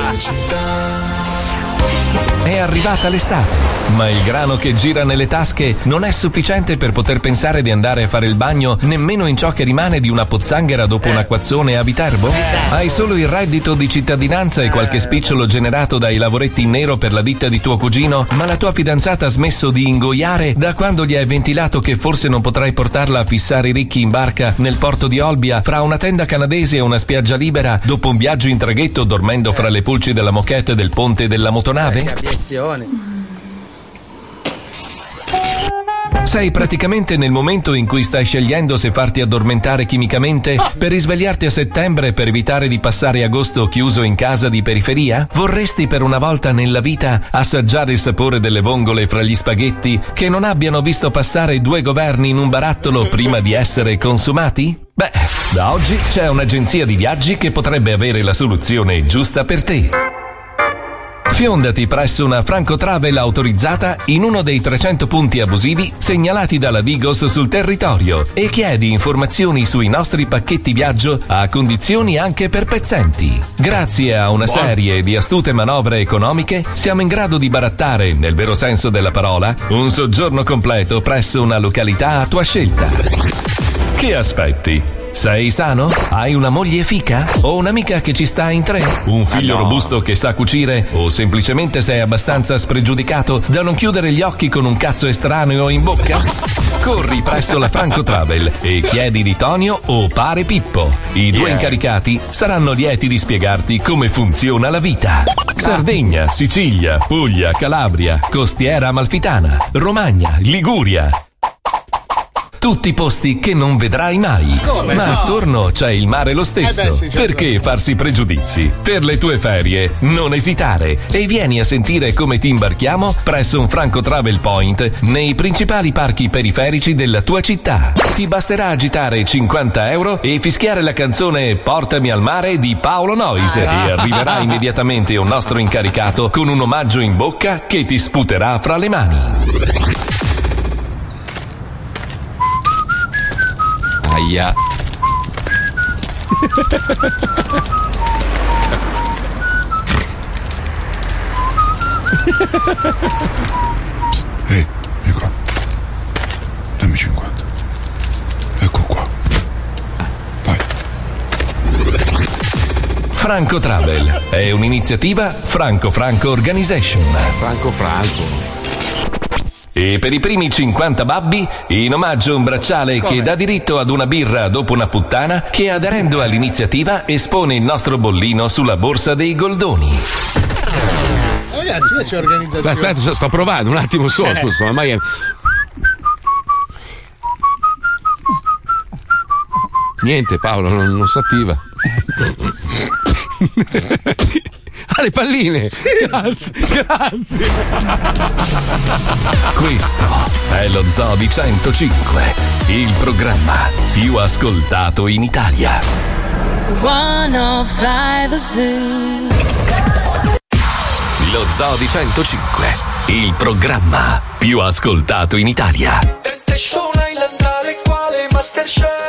È arrivata l'estate, ma il grano che gira nelle tasche non è sufficiente per poter pensare di andare a fare il bagno nemmeno in ciò che rimane di una pozzanghera dopo un acquazzone a Viterbo? Hai solo il reddito di cittadinanza e qualche spicciolo generato dai lavoretti in nero per la ditta di tuo cugino, ma la tua fidanzata ha smesso di ingoiare da quando gli hai ventilato che forse non potrai portarla a fissare i ricchi in barca nel porto di Olbia fra una tenda canadese e una spiaggia libera dopo un viaggio in traghetto dormendo fra le pulci della moquette del ponte della motonave? Sei praticamente nel momento in cui stai scegliendo se farti addormentare chimicamente per risvegliarti a settembre per evitare di passare agosto chiuso in casa di periferia? Vorresti per una volta nella vita assaggiare il sapore delle vongole fra gli spaghetti che non abbiano visto passare due governi in un barattolo prima di essere consumati? Beh, da oggi c'è un'agenzia di viaggi che potrebbe avere la soluzione giusta per te. Fiondati presso una Franco Travel autorizzata in uno dei 300 punti abusivi segnalati dalla Digos sul territorio e chiedi informazioni sui nostri pacchetti viaggio a condizioni anche per pezzenti. Grazie a una serie di astute manovre economiche siamo in grado di barattare, nel vero senso della parola, un soggiorno completo presso una località a tua scelta. Che aspetti? Sei sano? Hai una moglie fica? O un'amica che ci sta in tre? Un figlio robusto che sa cucire? O semplicemente sei abbastanza spregiudicato da non chiudere gli occhi con un cazzo estraneo in bocca? Corri presso la Franco Travel e chiedi di Tonio o Pare Pippo. I due Yeah. incaricati saranno lieti di spiegarti come funziona la vita. Sardegna, Sicilia, Puglia, Calabria, Costiera Amalfitana, Romagna, Liguria. Tutti posti che non vedrai mai. Come Ma no? attorno c'è il mare lo stesso. Eh beh, sì, certo. Perché farsi pregiudizi? Per le tue ferie, non esitare e vieni a sentire come ti imbarchiamo presso un Franco Travel Point nei principali parchi periferici della tua città. Ti basterà agitare 50 euro e fischiare la canzone Portami al mare di Paolo Noise Ah. e arriverà immediatamente un nostro incaricato con un omaggio in bocca che ti sputerà fra le mani. Aia. Ehi, vieni qua. Dammi 50. Ecco qua. Franco Travel è un'iniziativa Franco Franco Organization. Franco Franco. E per i primi 50 babbi, in omaggio un bracciale che dà diritto ad una birra dopo una puttana che aderendo all'iniziativa espone il nostro bollino sulla borsa dei goldoni. Ragazzi, io c'è organizzazione. Aspetta, sto provando un attimo solo, Eh. scusa, è... Niente Paolo, non, non si attiva. Ah, le palline! Grazie, grazie. Questo è lo Zoo di 105, il programma più ascoltato in Italia. 105 Zoo. Lo Zoo di 105, il programma più ascoltato in Italia. Temptation Island quale Masterchef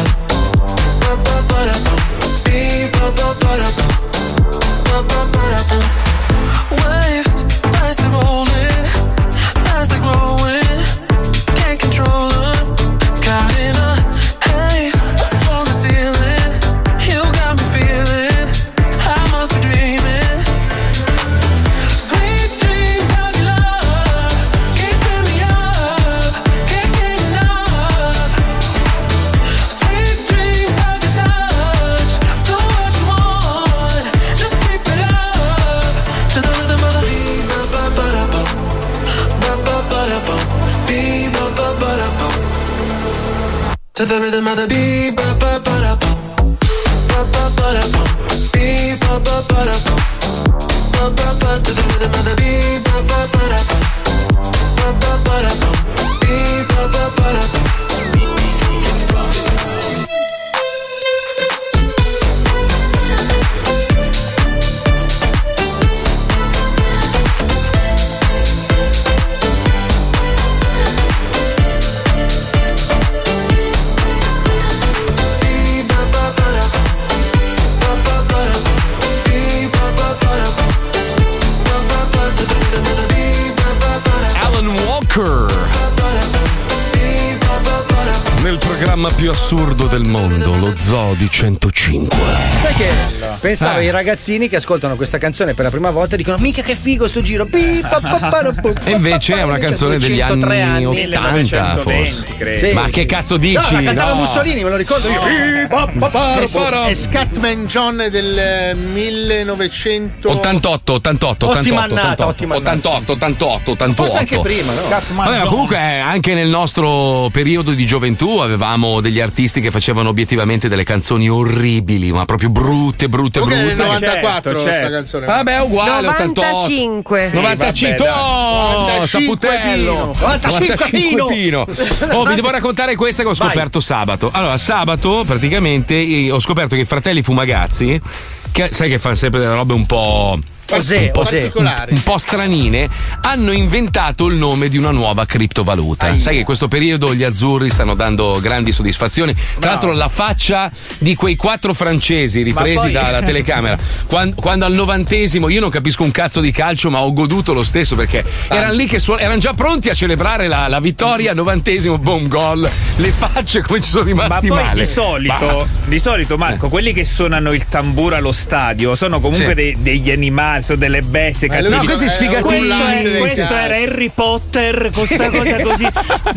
ba ba ba. To the rhythm of the beat, ba ba ba da bum, ba ba ba da bum, beat ba ba ba da bum. Ba ba ba to the rhythm of the beat, ba ba ba da bum, ba ba ba da bum, beat ba ba ba da. Programma più assurdo del mondo, lo Zoo di 105. Sai che pensavo Eh. ai ragazzini che ascoltano questa canzone per la prima volta e dicono mica che figo sto giro. E invece è una canzone degli 203 anni, anni, 80 forse. Sì. Ma che cazzo dici? No, la cantava No. Mussolini, me lo ricordo io. Ra, È, Scatman John del eh, 1900 88, 88, 88, Ottima annata, 88, ottima annata. 88, 88, 88. Forse anche prima, no? Vabbè, comunque eh, anche nel nostro periodo di gioventù avevamo degli artisti che facevano obiettivamente delle canzoni orribili, ma proprio brutte, brutte, del brutte. 94 Certo, sta certo. canzone. Vabbè, è uguale, 95. 95 oh, 95 Saputello Pino. 95 Pino. Pino. Oh, vi devo raccontare questa che ho scoperto sabato. Allora, sabato praticamente ho scoperto che i fratelli Fumagazzi, che sai che fanno sempre delle robe un po'. Osè, un po', osè. un, po' stranine, hanno inventato il nome di una nuova criptovaluta. Sai che in questo periodo gli azzurri stanno dando grandi soddisfazioni. Tra l'altro, la faccia di quei quattro francesi ripresi poi- dalla telecamera, quan- quando, al novantesimo io non capisco un cazzo di calcio, ma ho goduto lo stesso perché erano lì che suon- erano già pronti a celebrare la, la vittoria, novantesimo, boom, gol. Le facce come ci sono Ma rimasti poi male. di solito, Ma- di solito, Marco, quelli che suonano il tamburo allo stadio sono comunque Sì. dei- degli animali sono delle bestie Eh, cattive. no, questi sfigatini. Questo, è- Sì. questo era Harry Potter, questa cosa così.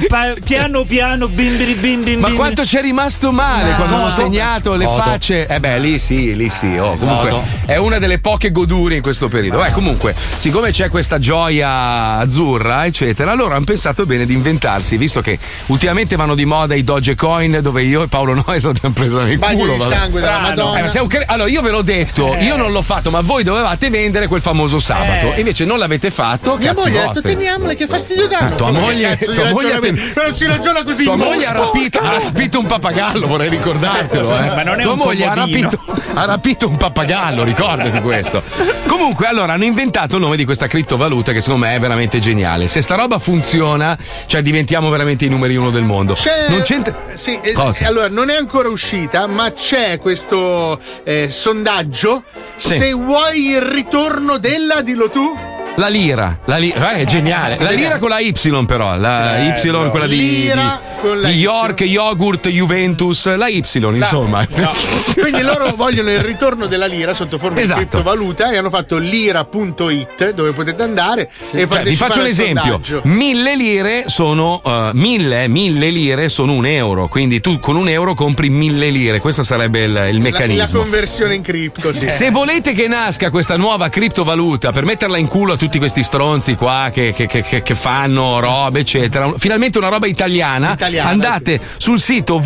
Pa- piano piano, bimbiri bim bim Ma bim. quanto ci è rimasto male No. quando hanno Godo. segnato le Godo. facce? Eh beh, lì sì, lì sì. Oh, comunque Godo. è una delle poche godurie in questo periodo. Eh, comunque, siccome c'è questa gioia azzurra, eccetera, loro hanno pensato bene di inventarsi, visto che ultimamente vanno di moda i Dogecoin, dove io e Paolo Noyes abbiamo preso Bagno culo. di vabbè. sangue della Madonna. Eh, ma allora, io ve l'ho detto, io non l'ho fatto, ma voi dovevate vendere quel famoso sabato. Eh. Invece non l'avete fatto. Mia moglie ha detto teniamole che fastidio danno. Ah, tua moglie- tua moglie ten- non si ragiona così. Tua moglie ha rapito, ha rapito un pappagallo, vorrei ricordartelo. Eh. Ma non è Tua un moglie ha rapito, ha rapito un pappagallo, ricordati questo. Comunque, allora hanno inventato il nome di questa criptovaluta che secondo me è veramente geniale. Se sta roba funziona, cioè diventiamo veramente i numeri uno del mondo. C'è, Non c'entra. Sì, Cosa? allora non è ancora uscita, ma c'è questo eh, sondaggio. Sì. Se vuoi il ritorno della, dillo tu. La lira, la lira, eh, è geniale. La lira con la Y però, la Y Bello. quella di, Lira di- con la di Y. York, yogurt, Juventus, la Y, insomma. Quindi loro vogliono il ritorno della lira sotto forma Esatto. di criptovaluta e hanno fatto lira.it dove potete andare e Cioè, vi partecipare faccio un al esempio: sondaggio. mille lire sono eh, mille, mille lire sono un euro. Quindi tu con un euro compri mille lire. Questo sarebbe il, il La, la meccanismo. conversione in cripto, sì. Se volete che nasca questa nuova criptovaluta per metterla in culo a tutti questi stronzi qua che, che- che- che- fanno robe, eccetera, finalmente una roba italiana, Italiana, andate sul sito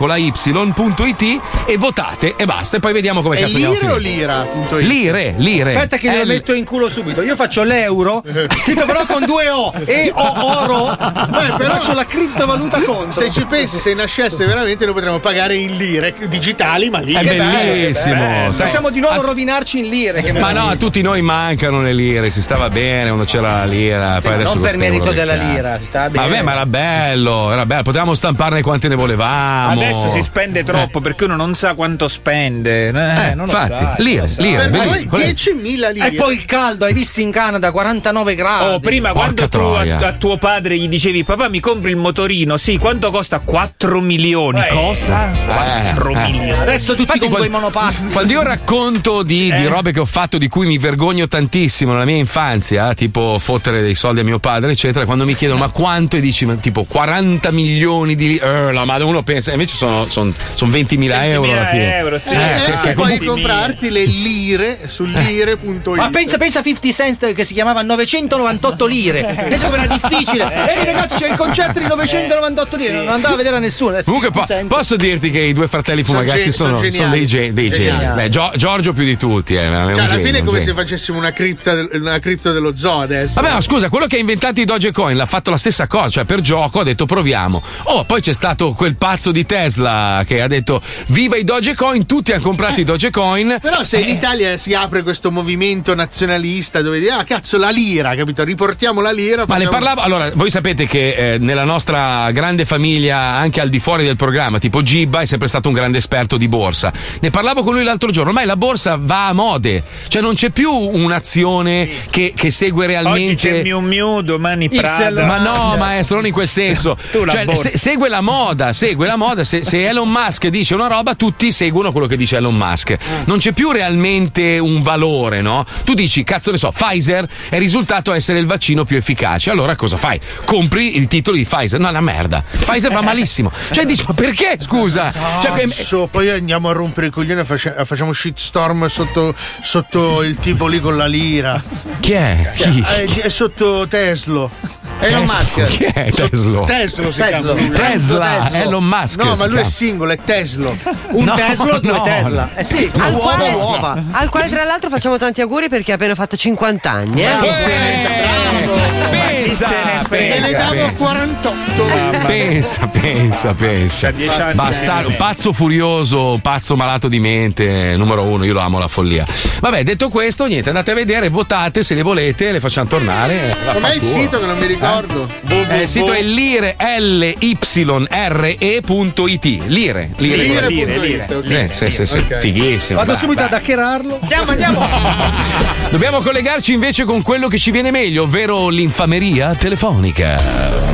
www.lire.it e votate e basta. E poi vediamo come È cazzo andiamo lire o lira.it? Lire, lire. Aspetta che glielo L- metto in culo subito. Io faccio l'euro, scritto però con due O. E O oro. Beh, però faccio la criptovaluta contro. Se ci pensi, se nascesse veramente, noi potremmo pagare in lire digitali, ma lì È bello, bellissimo, bello. sai. Possiamo di nuovo A- rovinarci in lire. Ma no, a tutti noi mancano le lire, si stava bene quando c'era la lira. Poi adesso non lo per merito della cazzo. lira, sta bene. Vabbè, ma era bello, era bello, potevamo stamparne quante ne volevamo. Adesso si spende troppo perché uno non sa quanto spende. Eh, non lo infatti, sa, lire, non lo sa. lire, noi bellissimo. Qual è? 10.000 lire. E poi il caldo, hai visto in Canada 49 gradi. Oh, prima Porca quando tu a, troia. a tuo padre gli dicevi papà mi compri il motorino, sì, quanto costa? 4 milioni. Cosa? 4 eh. milioni. Adesso tutti Infatti, con quei quando- monopassi. Quando io racconto di, di Eh. robe che ho fatto di cui mi vergogno tantissimo nella mia infanzia, tipo fottere dei soldi a mio padre, eccetera, quando mi chiedono ma quanto e dici ma tipo 40 milioni di eh, la madre uno pensa invece sono, sono, sono 20.000 euro alla 20.000 fine. euro, sì. Eh, Eh, adesso perché puoi comprarti le lire su lire.it. Ma pensa, pensa a 50 Cent che si chiamava 998 lire. Pensa come era difficile. Ehi ragazzi, c'è il concerto di 998 lire. Non andava a vedere a nessuno. Adesso Comunque po- 50 Cent. posso dirti che i due fratelli fumagazzi sono, sono sono dei, ge- dei geni. Giorgio più di tutti. Eh, Cioè, alla genio, fine è come genio. se facessimo una cripta, una cripto dello zoo adesso. Vabbè, ma scusa, quello che ha inventato i Dogecoin l'ha fatto la stessa cosa, cioè per gioco ha detto proviamo. Oh, poi c'è stato quel pazzo di Tesla che ha detto viva i Dogecoin, tutti hanno comprato i Dogecoin. Però se in Eh, Italia si apre questo movimento nazionalista dove dire ah cazzo la lira, capito? Riportiamo la lira. Ma ne facciamo- parlavo, allora, voi sapete che eh, nella nostra grande famiglia, anche al di fuori del programma, tipo Gibba è sempre stato un grande esperto di borsa. Ne parlavo con lui l'altro giorno, ormai la borsa va a mode, cioè non c'è più un'azione che, che segue Oggi realmente. c'è Miu Miu, domani Prada. Ma no, maestro, non in quel senso. Tu la Cioè, se- segue la moda, segue la moda. Se, se Elon Musk dice una roba, tutti seguono quello che dice Elon Musk. Non c'è più realmente un valore, no? Tu dici, cazzo ne so, Pfizer è risultato essere il vaccino più efficace. Allora cosa fai? Compri il titolo di Pfizer. No, è una merda. Pfizer va malissimo. Cioè, dici, ma perché? Scusa. Cioè, che- Cazzo, poi andiamo a rompere i coglioni e facciamo shitstorm sotto, sotto il tipo lì con la lira. chi è? Chi? Eh, È, sotto Tesla. Elon. Musk. Chi è Tesla? Tesla si Tesla. chiama. Tesla, Tesla. Elon Musk No, ma lui è singolo, è Tesla. Un No, Tesla, due no. Tesla. Eh sì, Al uova, quale, uova. al quale tra l'altro facciamo tanti auguri perché ha appena fatto 50 anni. Eh? Pensa, se ne frega. E le davo pensa. 48. Pensa, pensa, pensa. Bastardo, pazzo furioso, pazzo malato di mente, numero uno, io lo amo la follia. Vabbè, detto questo, niente, andate a vedere, votate se le volete, le facciamo tornare. Com'è il sito che non mi ricordo? Eh, il sito è lire, L-Y-R-E.it. Lire, lire. Lire, lire, punto lire. it, ok. Eh, sì, sì, sì, fighissimo. Vado Beh, subito beh. ad hackerarlo. Andiamo, andiamo. Dobbiamo collegarci invece con quello che ci viene meglio, ovvero l'infameria telefonica.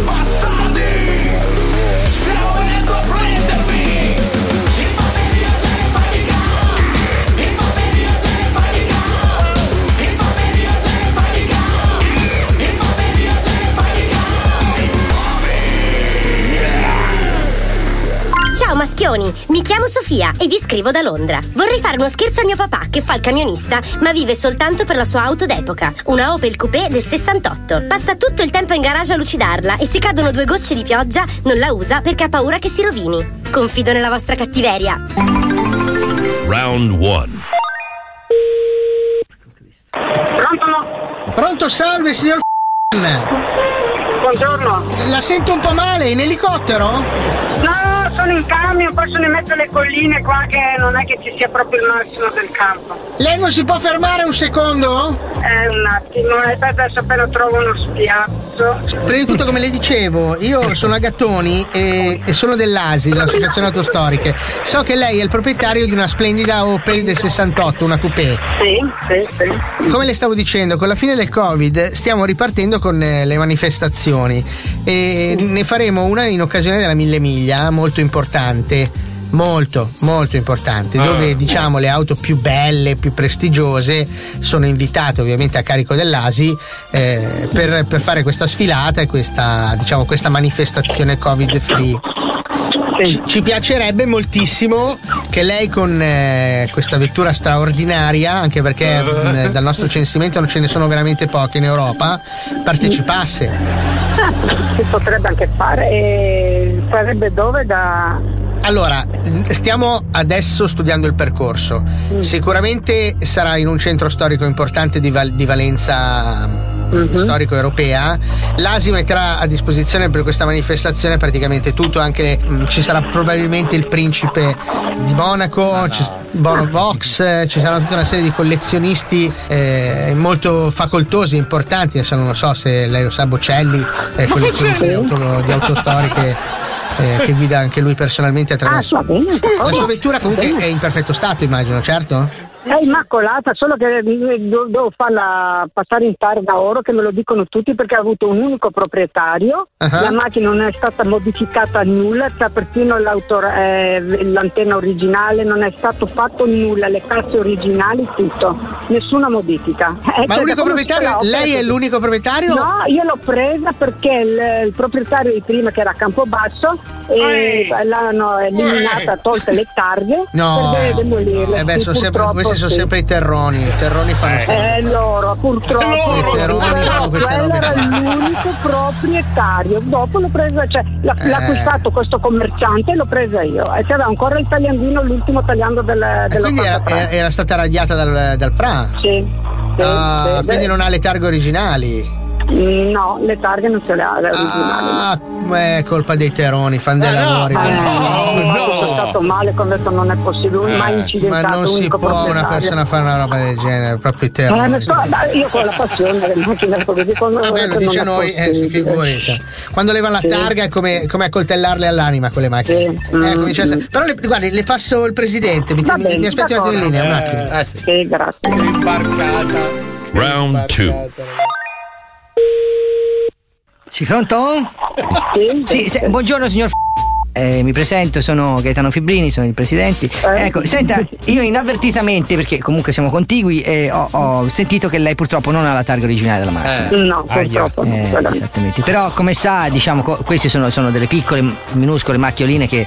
Maschioni, mi chiamo Sofia e vi scrivo da Londra. Vorrei fare uno scherzo a mio papà che fa il camionista, ma vive soltanto per la sua auto d'epoca, una Opel Coupé del 68. Passa tutto il tempo in garage a lucidarla e se cadono due gocce di pioggia non la usa perché ha paura che si rovini. Confido nella vostra cattiveria. Round 1. Pronto? Pronto, salve, signor Buongiorno. La sento un po' male, in elicottero? No, sono in camion, poi sono in mezzo alle colline qua che non è che ci sia proprio il massimo del campo. Lei non si può fermare un secondo? Eh, un attimo, eh, adesso appena trovo uno spiazzo. Prima di tutto, come le dicevo, io sono a Gattoni e, e sono dell'ASI, dell'Associazione Autostoriche. So che lei è il proprietario di una splendida Opel del 68, una coupé. Sì, sì, sì. Come le stavo dicendo, con la fine del Covid stiamo ripartendo con eh, le manifestazioni e ne faremo una in occasione della Mille Miglia, molto importante. Molto, molto importante, dove diciamo le auto più belle, più prestigiose sono invitate ovviamente a carico dell'ASI eh, per, per fare questa sfilata e questa, diciamo, questa manifestazione Covid free. Ci, ci piacerebbe moltissimo che lei con eh, questa vettura straordinaria, anche perché mh, dal nostro censimento non ce ne sono veramente poche in Europa, partecipasse. Ah, si potrebbe anche fare. E sarebbe dove da. Allora, stiamo adesso studiando il percorso. Sicuramente sarà in un centro storico importante di, val- di valenza storico europea. L'ASI metterà a disposizione per questa manifestazione praticamente tutto, anche mh, ci sarà probabilmente il principe di Monaco, ci, Bono Vox, eh, ci saranno tutta una serie di collezionisti eh, molto facoltosi, importanti, adesso non lo so se lei lo sa, Bocelli, eh, collezionista di auto, di auto storiche. eh, che guida anche lui personalmente attraverso. Ah, va bene, La sua vettura comunque è in perfetto stato, immagino, certo? È immacolata, solo che do- devo farla passare in targa oro, che me lo dicono tutti perché ha avuto un unico proprietario. Ah. La macchina non è stata modificata nulla, c'ha persino l'autor- eh, l'antenna originale, non è stato fatto nulla, le casse originali, tutto. Nessuna modifica. Eh, Ma perché l'unico proprietario, lei è l'unico proprietario? No, io l'ho presa perché il, il proprietario di prima, che era a Campobasso, e l'hanno eliminata, tolte le targhe No. per demolirle. Eh beh, sono sempre- purtroppo questi sono sempre i terroni. I terroni fanno Eh, loro, purtroppo. I terroni fanno queste quello robe era l'unico proprietario. Dopo l'ho presa, cioè l'ha, Eh. l'ha acquistato questo commerciante e l'ho presa io. E c'era ancora il tagliandino, l'ultimo tagliando del, E della quindi era, 83. era- era stata radiata dal, dal PRA? Sì. sì, Ah, sì, quindi beh, non ha le targhe originali. Mm, No, le targhe non ce le ha, le originali. Ah, è colpa dei teroni, fan dei lavori. Eh, È stato male, come ho detto non è possibile, mai Ma incidentato. non si può una persona fare una roba del genere, proprio i Eh, teroni. ne so, io con la passione delle macchine così con Vabbè, lo dice noi, eh, si figuri. cioè. Quando levano la Sì. targa è come, come accoltellarle all'anima con le macchine. Eh, comincia a- Però le, guardi, le passo il presidente, mi, bene, mi aspetti un attimo in linea, un attimo. Eh, sì. grazie. Imbarcata. Round 2. Sì, pronto? Sì, se- buongiorno signor F- Eh, mi presento, sono Gaetano Fibrini, sono il presidente. Ecco, senta, io inavvertitamente, perché comunque siamo contigui, eh, ho, ho sentito che lei purtroppo non ha la targa originale della macchina. Eh. No, purtroppo Eh, no. esattamente. Però, come sa, diciamo, co- queste sono, sono delle piccole, minuscole macchioline che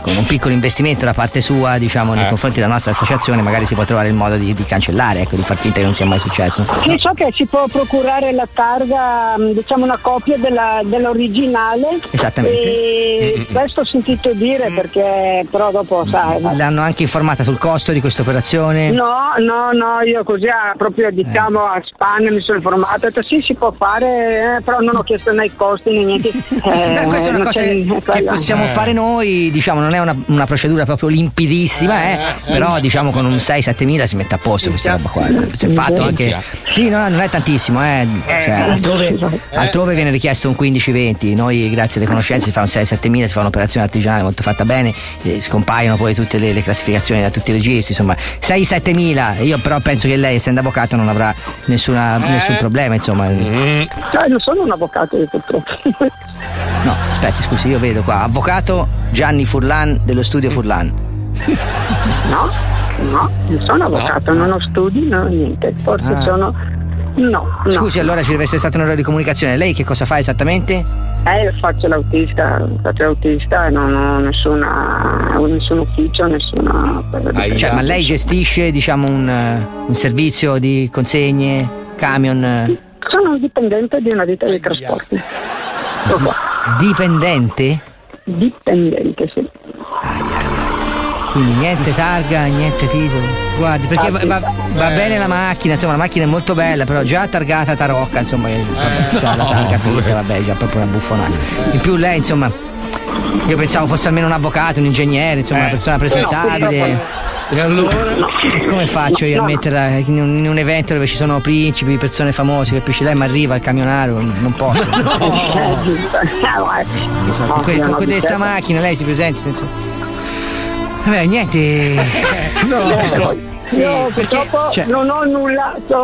con un piccolo investimento da parte sua, diciamo, nei Eh. confronti della nostra associazione, magari si può trovare il modo di, di cancellare, ecco, di far finta che non sia mai successo. Sì, so che si può procurare la targa, mh, diciamo una copia della- dell'originale. Esattamente. E questo ho sentito dire perché però dopo sai. va- L'hanno anche informata sul costo di questa operazione? No, no, no, io così ah, proprio diciamo a spanne mi sono informato, ho detto sì si può fare, eh, però non ho chiesto né i costi né niente. Eh, Beh, questa è una cosa che, che possiamo fare noi, diciamo, non è una, una procedura proprio limpidissima, eh, però diciamo con un 6-7 mila si mette a posto questa roba qua. Si è fatto anche. Sì, no, non è tantissimo, eh. Cioè, altrove, altrove viene richiesto un 15-20, noi grazie alle conoscenze si fa un 6-7 mila, si fa un'operazione artigianale molto fatta bene, eh, scompaiono poi tutte le, le classificazioni da tutti i registri, insomma, 6-7 mila, io però penso che lei essendo avvocato non avrà nessuna- nessun problema, insomma. Cioè, non sono un avvocato io purtroppo. No, aspetti, scusi, io vedo qua. Avvocato Gianni Furlan dello studio Furlan. No, no, non sono avvocato, non ho studi, no, niente. Forse Ah. sono. No, no. Scusi, allora ci deve essere stato un errore di comunicazione. Lei che cosa fa esattamente? Eh, io faccio l'autista, faccio l'autista e non ho nessuna, nessun ufficio, nessuna. Cioè, ma lei gestisce, diciamo, un, un servizio di consegne, camion. Sono un dipendente di una ditta di trasporti. Dipendente? Dipendente, sì. Quindi niente targa, niente titolo. Guardi, perché va, va- va Eh. bene la macchina, insomma, la macchina è molto bella, però già targata tarocca, insomma, eh, vabbè, cioè, la targa finita, vabbè, già proprio una buffonata. In più lei, insomma, io pensavo fosse almeno un avvocato, un ingegnere, insomma, una persona presentabile. E allora? Come faccio io a metterla in un, in un evento dove ci sono principi, persone famose, capisci? Lei mi arriva il camionaro, non posso. Eh, giusto. Ah, guarda. Con, No, con no, questa macchina lei si presenta senza. Vabbè, niente. No. Io purtroppo cioè- non ho nulla, so-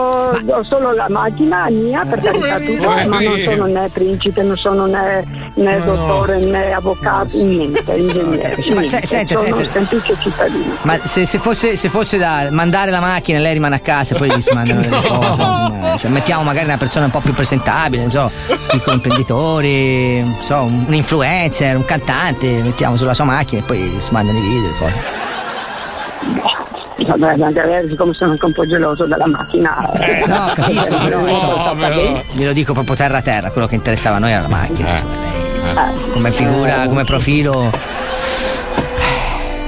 ho solo la macchina mia per carità tua, ma non sono né principe, non sono né, né dottore né avvocato, niente, ingegnere. capisci. Ma se- niente. senta, sono senta. semplice cittadino. Ma se, se fosse, se fosse da mandare la macchina e lei rimane a casa e poi si mandano No. cose. eh, Cioè, mettiamo magari una persona un po' più presentabile, non so, piccoli imprenditori, non so, un influencer, un cantante, mettiamo sulla sua macchina e poi si mandano i video. le foto. Vabbè, magari siccome sono anche un po' geloso della macchina. eh, No, capisco, però eh, insomma, fatta bene. glielo dico proprio terra a terra, quello che interessava a noi era la macchina. insomma, lei, come figura, come profilo. eh,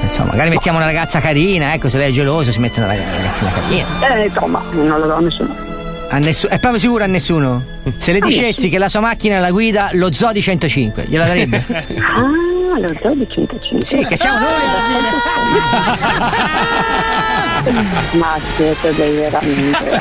Insomma, magari mettiamo una ragazza carina, ecco, se lei è geloso si mette una rag- ragazzina carina. Eh, insomma, non lo do a nessuno. A nessu- è proprio sicuro a nessuno? Se le dicessi che la sua macchina la guida lo Zodi 105, gliela darebbe? Ah, lo do di 105. Sì, che siamo noi. Ma siete dei veramente.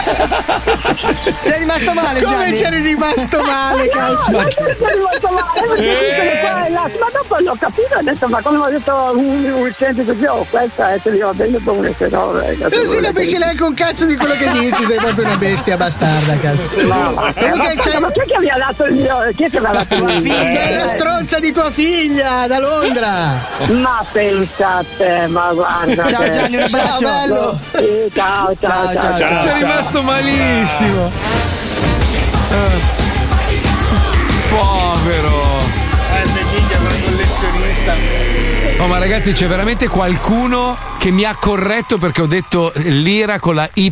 Sei rimasto male, Come Gianni? c'eri rimasto male, cazzo? Ma che sono rimasto male? Perché dicono qua e là. Ma dopo l'ho capito, ho detto, ma come ho detto un, un centro così, oh, questa è, se li va bene come se no. eh, cazzo, Non si capisce che- neanche un cazzo di quello che dici, sei proprio una bestia bastarda, cazzo. No, ma, Comunque ma, c'è ma chi è che mi ha dato il mio? Chi è che mi ha dato il mio? È la stronza di tua figlia da Londra. Ma pensate, ma guarda. Ciao, Gianni, un abbraccio. Ciao, bello. Sì, ciao, ciao, ciao. ciao, Sei rimasto malissimo. Eh. Povero. Oh, ma ragazzi, c'è veramente qualcuno che mi ha corretto perché ho detto l'ira con la Y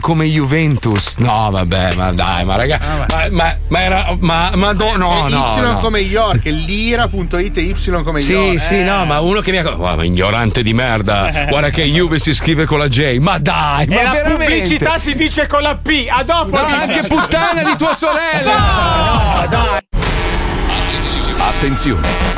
come Juventus. No, vabbè, ma dai, ma ragazzi. Ma, ma, ma era. Ma, ma no, no, È no. Y no. come York, lira.it e Y come Sì, York. sì, no, ma uno che mi ha. Guarda, ignorante di merda. Guarda che Juve si scrive con la J. Ma dai, E ma la veramente? pubblicità si dice con la P. A dopo. No, anche puttana di tua sorella. Attenzione!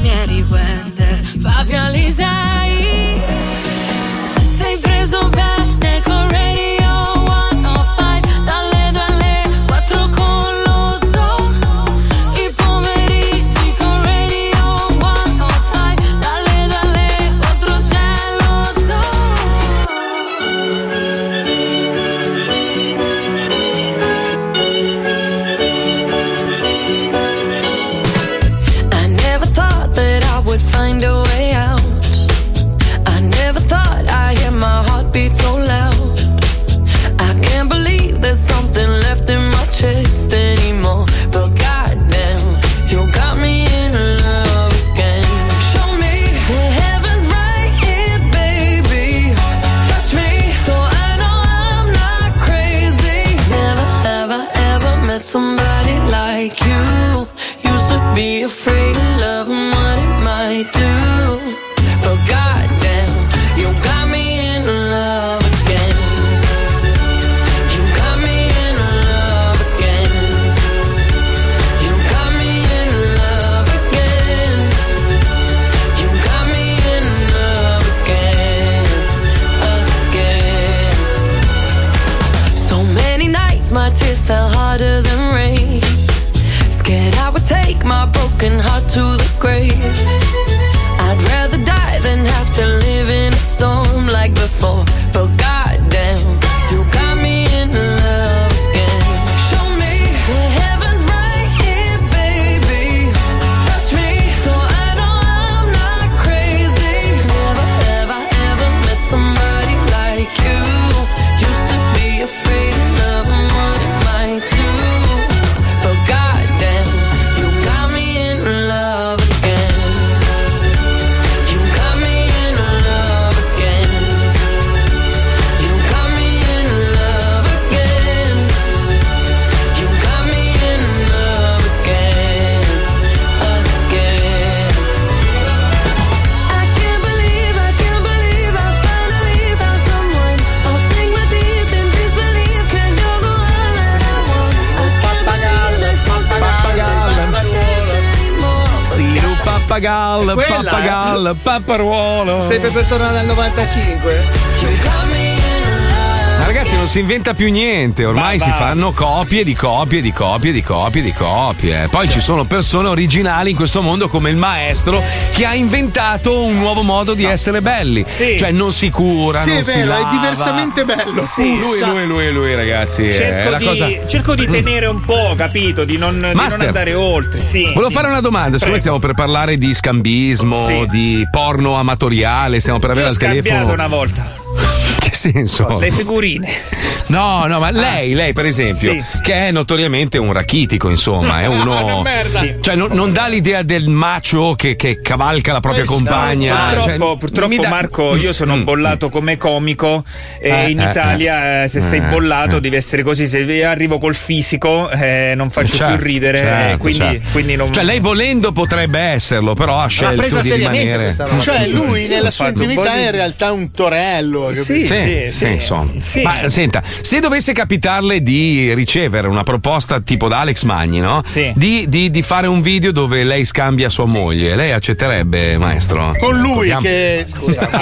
Palmieri Wender, Fabio Alisei. Sei preso bene repertorio. Si inventa più niente, ormai Va, si va. fanno copie di copie di copie di copie di copie. Poi ci sono persone originali in questo mondo come il maestro che ha inventato un nuovo modo di essere belli. Cioè non si cura, Sì, non è si vero, è lava. diversamente bello. Sì, lui, sa- lui, lui, lui, ragazzi. è Cerco la di, cosa... cerco di tenere un po', capito? Di non, di non Master. andare oltre. Sì. Volevo fare una domanda, siccome stiamo per parlare di scambismo, Sì. di porno amatoriale, stiamo per avere Io ho al scambiato telefono. una volta senso? le figurine. No, no, ma lei, lei per esempio, Sì. che è notoriamente un rachitico, insomma, è uno. Sì. Cioè, non, non dà l'idea del macio che, che cavalca la propria compagna. Purtroppo, Cioè, purtroppo, dà- Marco, io sono Mm. bollato come comico e Eh, in eh, Italia eh, se sei eh, bollato eh. devi essere così. Se arrivo col fisico eh, non faccio Certo, più ridere. certo, eh, quindi, certo. quindi non. Cioè, lei volendo potrebbe esserlo, però ha scelto presa di rimanere. Cioè, lui nella sua intimità è in realtà un torello. Sì, Sì, sì, sì, insomma. Sì. Ma senta, se dovesse capitarle di ricevere una proposta tipo da Alex Magni, no? Sì. Di, di- di fare un video dove lei scambia sua moglie, lei accetterebbe, maestro? Con lui Ricordiamo- che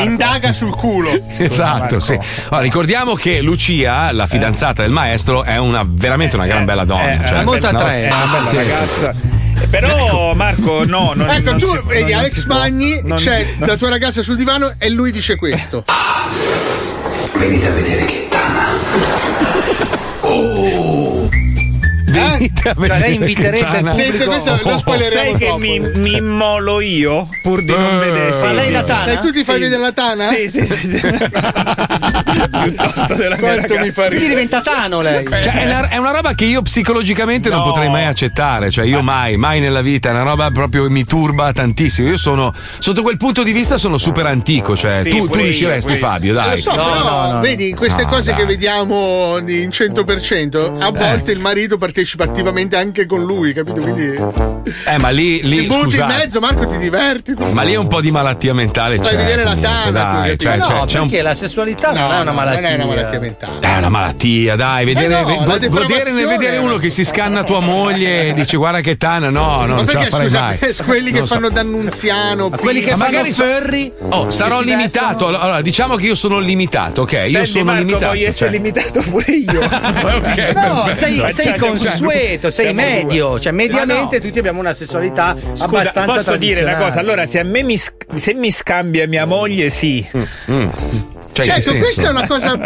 indaga sul culo. Esatto, sì. Allora, ricordiamo che Lucia, la fidanzata del maestro, è una veramente una gran bella donna. Eh, cioè, è molto no? attraente, è una bella Sì. ragazza. Eh, Però, Marco, no. Non, ecco, non tu si- vedi Alex. Magni, c'è si- la tua ragazza sul divano e lui dice questo. Venite a vedere che tana. Oh. Venite a Cioè, vedere lei inviterebbe. Sì, sì, questo lo spoileriamo Sai che mi, mi immolo io pur di non Eh. vedere. Ma lei la tana? Sai, tu ti fai Sì. vedere la tana? Sì, sì, sì. sì. Piuttosto della mia Quanto mi ragazza. fa Quindi diventa Tano lei. Cioè, è una, è una roba che io psicologicamente non No. potrei mai accettare. Cioè, io mai, mai nella vita. È una roba proprio mi turba tantissimo. Io sono, sotto quel punto di vista, sono super antico. Cioè, Sì, tu, tu riusciresti, io. Fabio, Eh, dai. Lo so, però, vedi, in queste No, cose dai. che vediamo di- in 100%, a volte il marito partecipa attivamente anche con lui, capito? Quindi Eh, ma lì, lì ti butti in mezzo, Marco, ti diverti. ti- Ma lì è un po' di malattia mentale. Fai c'è, vedere la tana, tu, dai, cioè, no, c'è, c'è un perché la sessualità non è una malattia. Non è una malattia mentale. È una malattia, dai, vedere, Eh no, go- godere nel vedere uno che si scanna tua moglie e dice guarda che tana, no, no, Ma non ce la perché farei scusa, mai. quelli che so. fanno d'annunziano, Quelli che fanno furry. Oh, sarò limitato. vestono- Allora, diciamo che io sono limitato, ok? io sono Marco, limitato. voglio essere cioè- limitato pure io. Ok, No, sei, Cioè, consueto, sei siamo medio. due. Cioè, mediamente tutti abbiamo una sessualità Scusa, abbastanza posso dire una cosa? Allora, se a me mi, se mi scambia mia moglie, sì. Cioè, in che Certo, questa è una cosa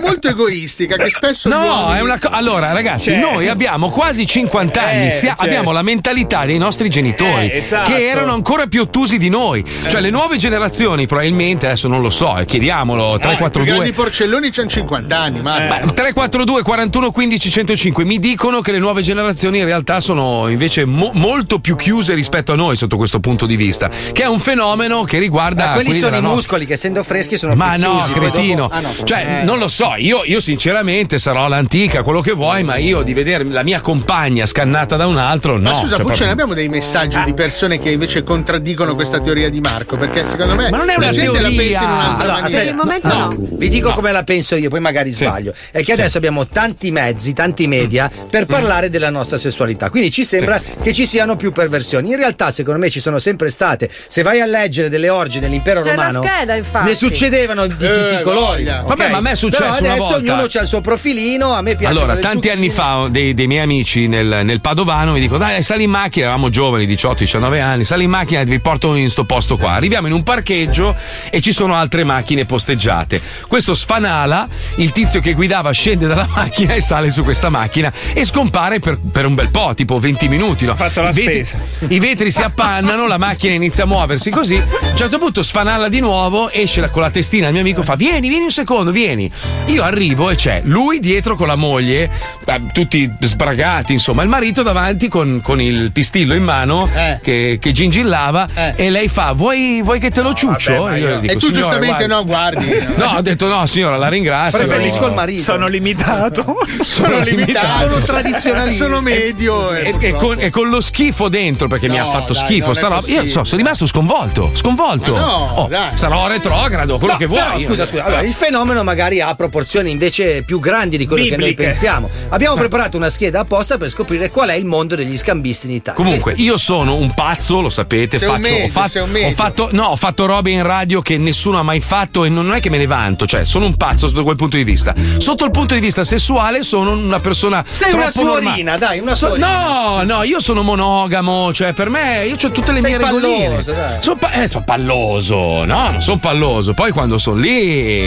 molto egoistica che spesso No, uomini- è una cosa. Allora, ragazzi, Cioè- noi abbiamo quasi 50 anni, Eh, sia- cioè- abbiamo la mentalità dei nostri genitori, Eh, esatto. che erano ancora più ottusi di noi. Cioè, le nuove generazioni, probabilmente, adesso non lo so, eh, chiediamolo, Ah, I grandi 342. porcelloni c'hanno 50 anni, ma Ma 342 41 15 105 mi dicono che le nuove generazioni in realtà sono invece mo- molto più chiuse rispetto a noi sotto questo punto di vista, che è un fenomeno che riguarda Ma quelli sono i della no- muscoli che essendo freschi sono Ma più no, chiusi, cretino. dopo- Ah, no. Cioè, Eh. non lo so, io, io sinceramente sarò l'antica, quello che vuoi, ma io di vedere la mia compagna scannata da un altro, no. Ma scusa, cioè, Puccione, proprio- abbiamo dei messaggi di persone che invece contraddicono questa teoria di Marco? Perché secondo me Ma non è la una gente la teoria. pensa in un'altra Allora, maniera. Per il momento no, no. Vi dico come la penso io, poi magari sbaglio. È che adesso abbiamo tanti mezzi, tanti media per parlare della nostra sessualità. Quindi ci sembra che ci siano più perversioni. In realtà, secondo me, ci sono sempre state. Se vai a leggere delle orge dell'impero C'è la romano, scheda, infatti. ne succedevano di Eh, tutti i colori. Vabbè, ma a me è successo Però una adesso volta. ognuno ha il suo profilino. A me piace Allora, tanti anni fa dei, dei miei amici nel, nel Padovano mi dicono: Dai, sali in macchina, eravamo giovani, 18-19 anni, sali in macchina e vi porto in sto posto qua. Arriviamo in un parcheggio e ci sono altre macchine posteggiate. Questo sfanala, il tizio che guidava scende dalla macchina e sale su questa macchina e scompare per, per un bel po', tipo 20 minuti. No? fatto la I vetri- spesa. I vetri si appannano, la macchina inizia a muoversi così. A un certo punto sfanalla di nuovo, esce la- con la testina, il mio amico fa: Vieni, vieni un secondo, vieni. Io arrivo e c'è lui dietro con la moglie, eh, tutti sbragati, insomma, il marito davanti con, con il pistillo in mano Eh. che, che gingillava Eh. e lei fa: Vuoi, vuoi che te lo ciuccio? vabbè, Io io- dico, e tu "Signora, giustamente guardi." no, guardi. No, ho detto no, signora, la ringrazio. Preferisco il marito. Sono limitato. Sono limitato, Sono tradizionalista. sono medio. E, e con, e con lo schifo dentro perché mi No, ha fatto dai, schifo non sta roba. Io so, sono rimasto sconvolto. Sconvolto. Ma no, Oh, dai. sarò retrogrado, quello No, che vuoi. Scusa, scusa. Allora, il fenomeno magari ha proporzioni invece più grandi di quello che noi Bibliche. pensiamo. Abbiamo preparato una scheda apposta per scoprire qual è il mondo degli scambisti in Italia. Comunque, io sono un pazzo, lo sapete. Sei un faccio, medio, ho, fatto, sei un medio. ho fatto- no, ho fatto robe in radio che nessuno ha mai fatto e non è che me ne vanto, cioè sono un pazzo sotto quel punto di vista. Sotto il punto di vista sessuale sono una persona. Sei una troppo normale. suorina, dai, una So- suorina. no, no, io sono monogamo, cioè per me io ho tutte le Sei mie regoline. palloso, dai. Sono pa- eh, sono palloso, no, non sono palloso. Poi quando sono lì,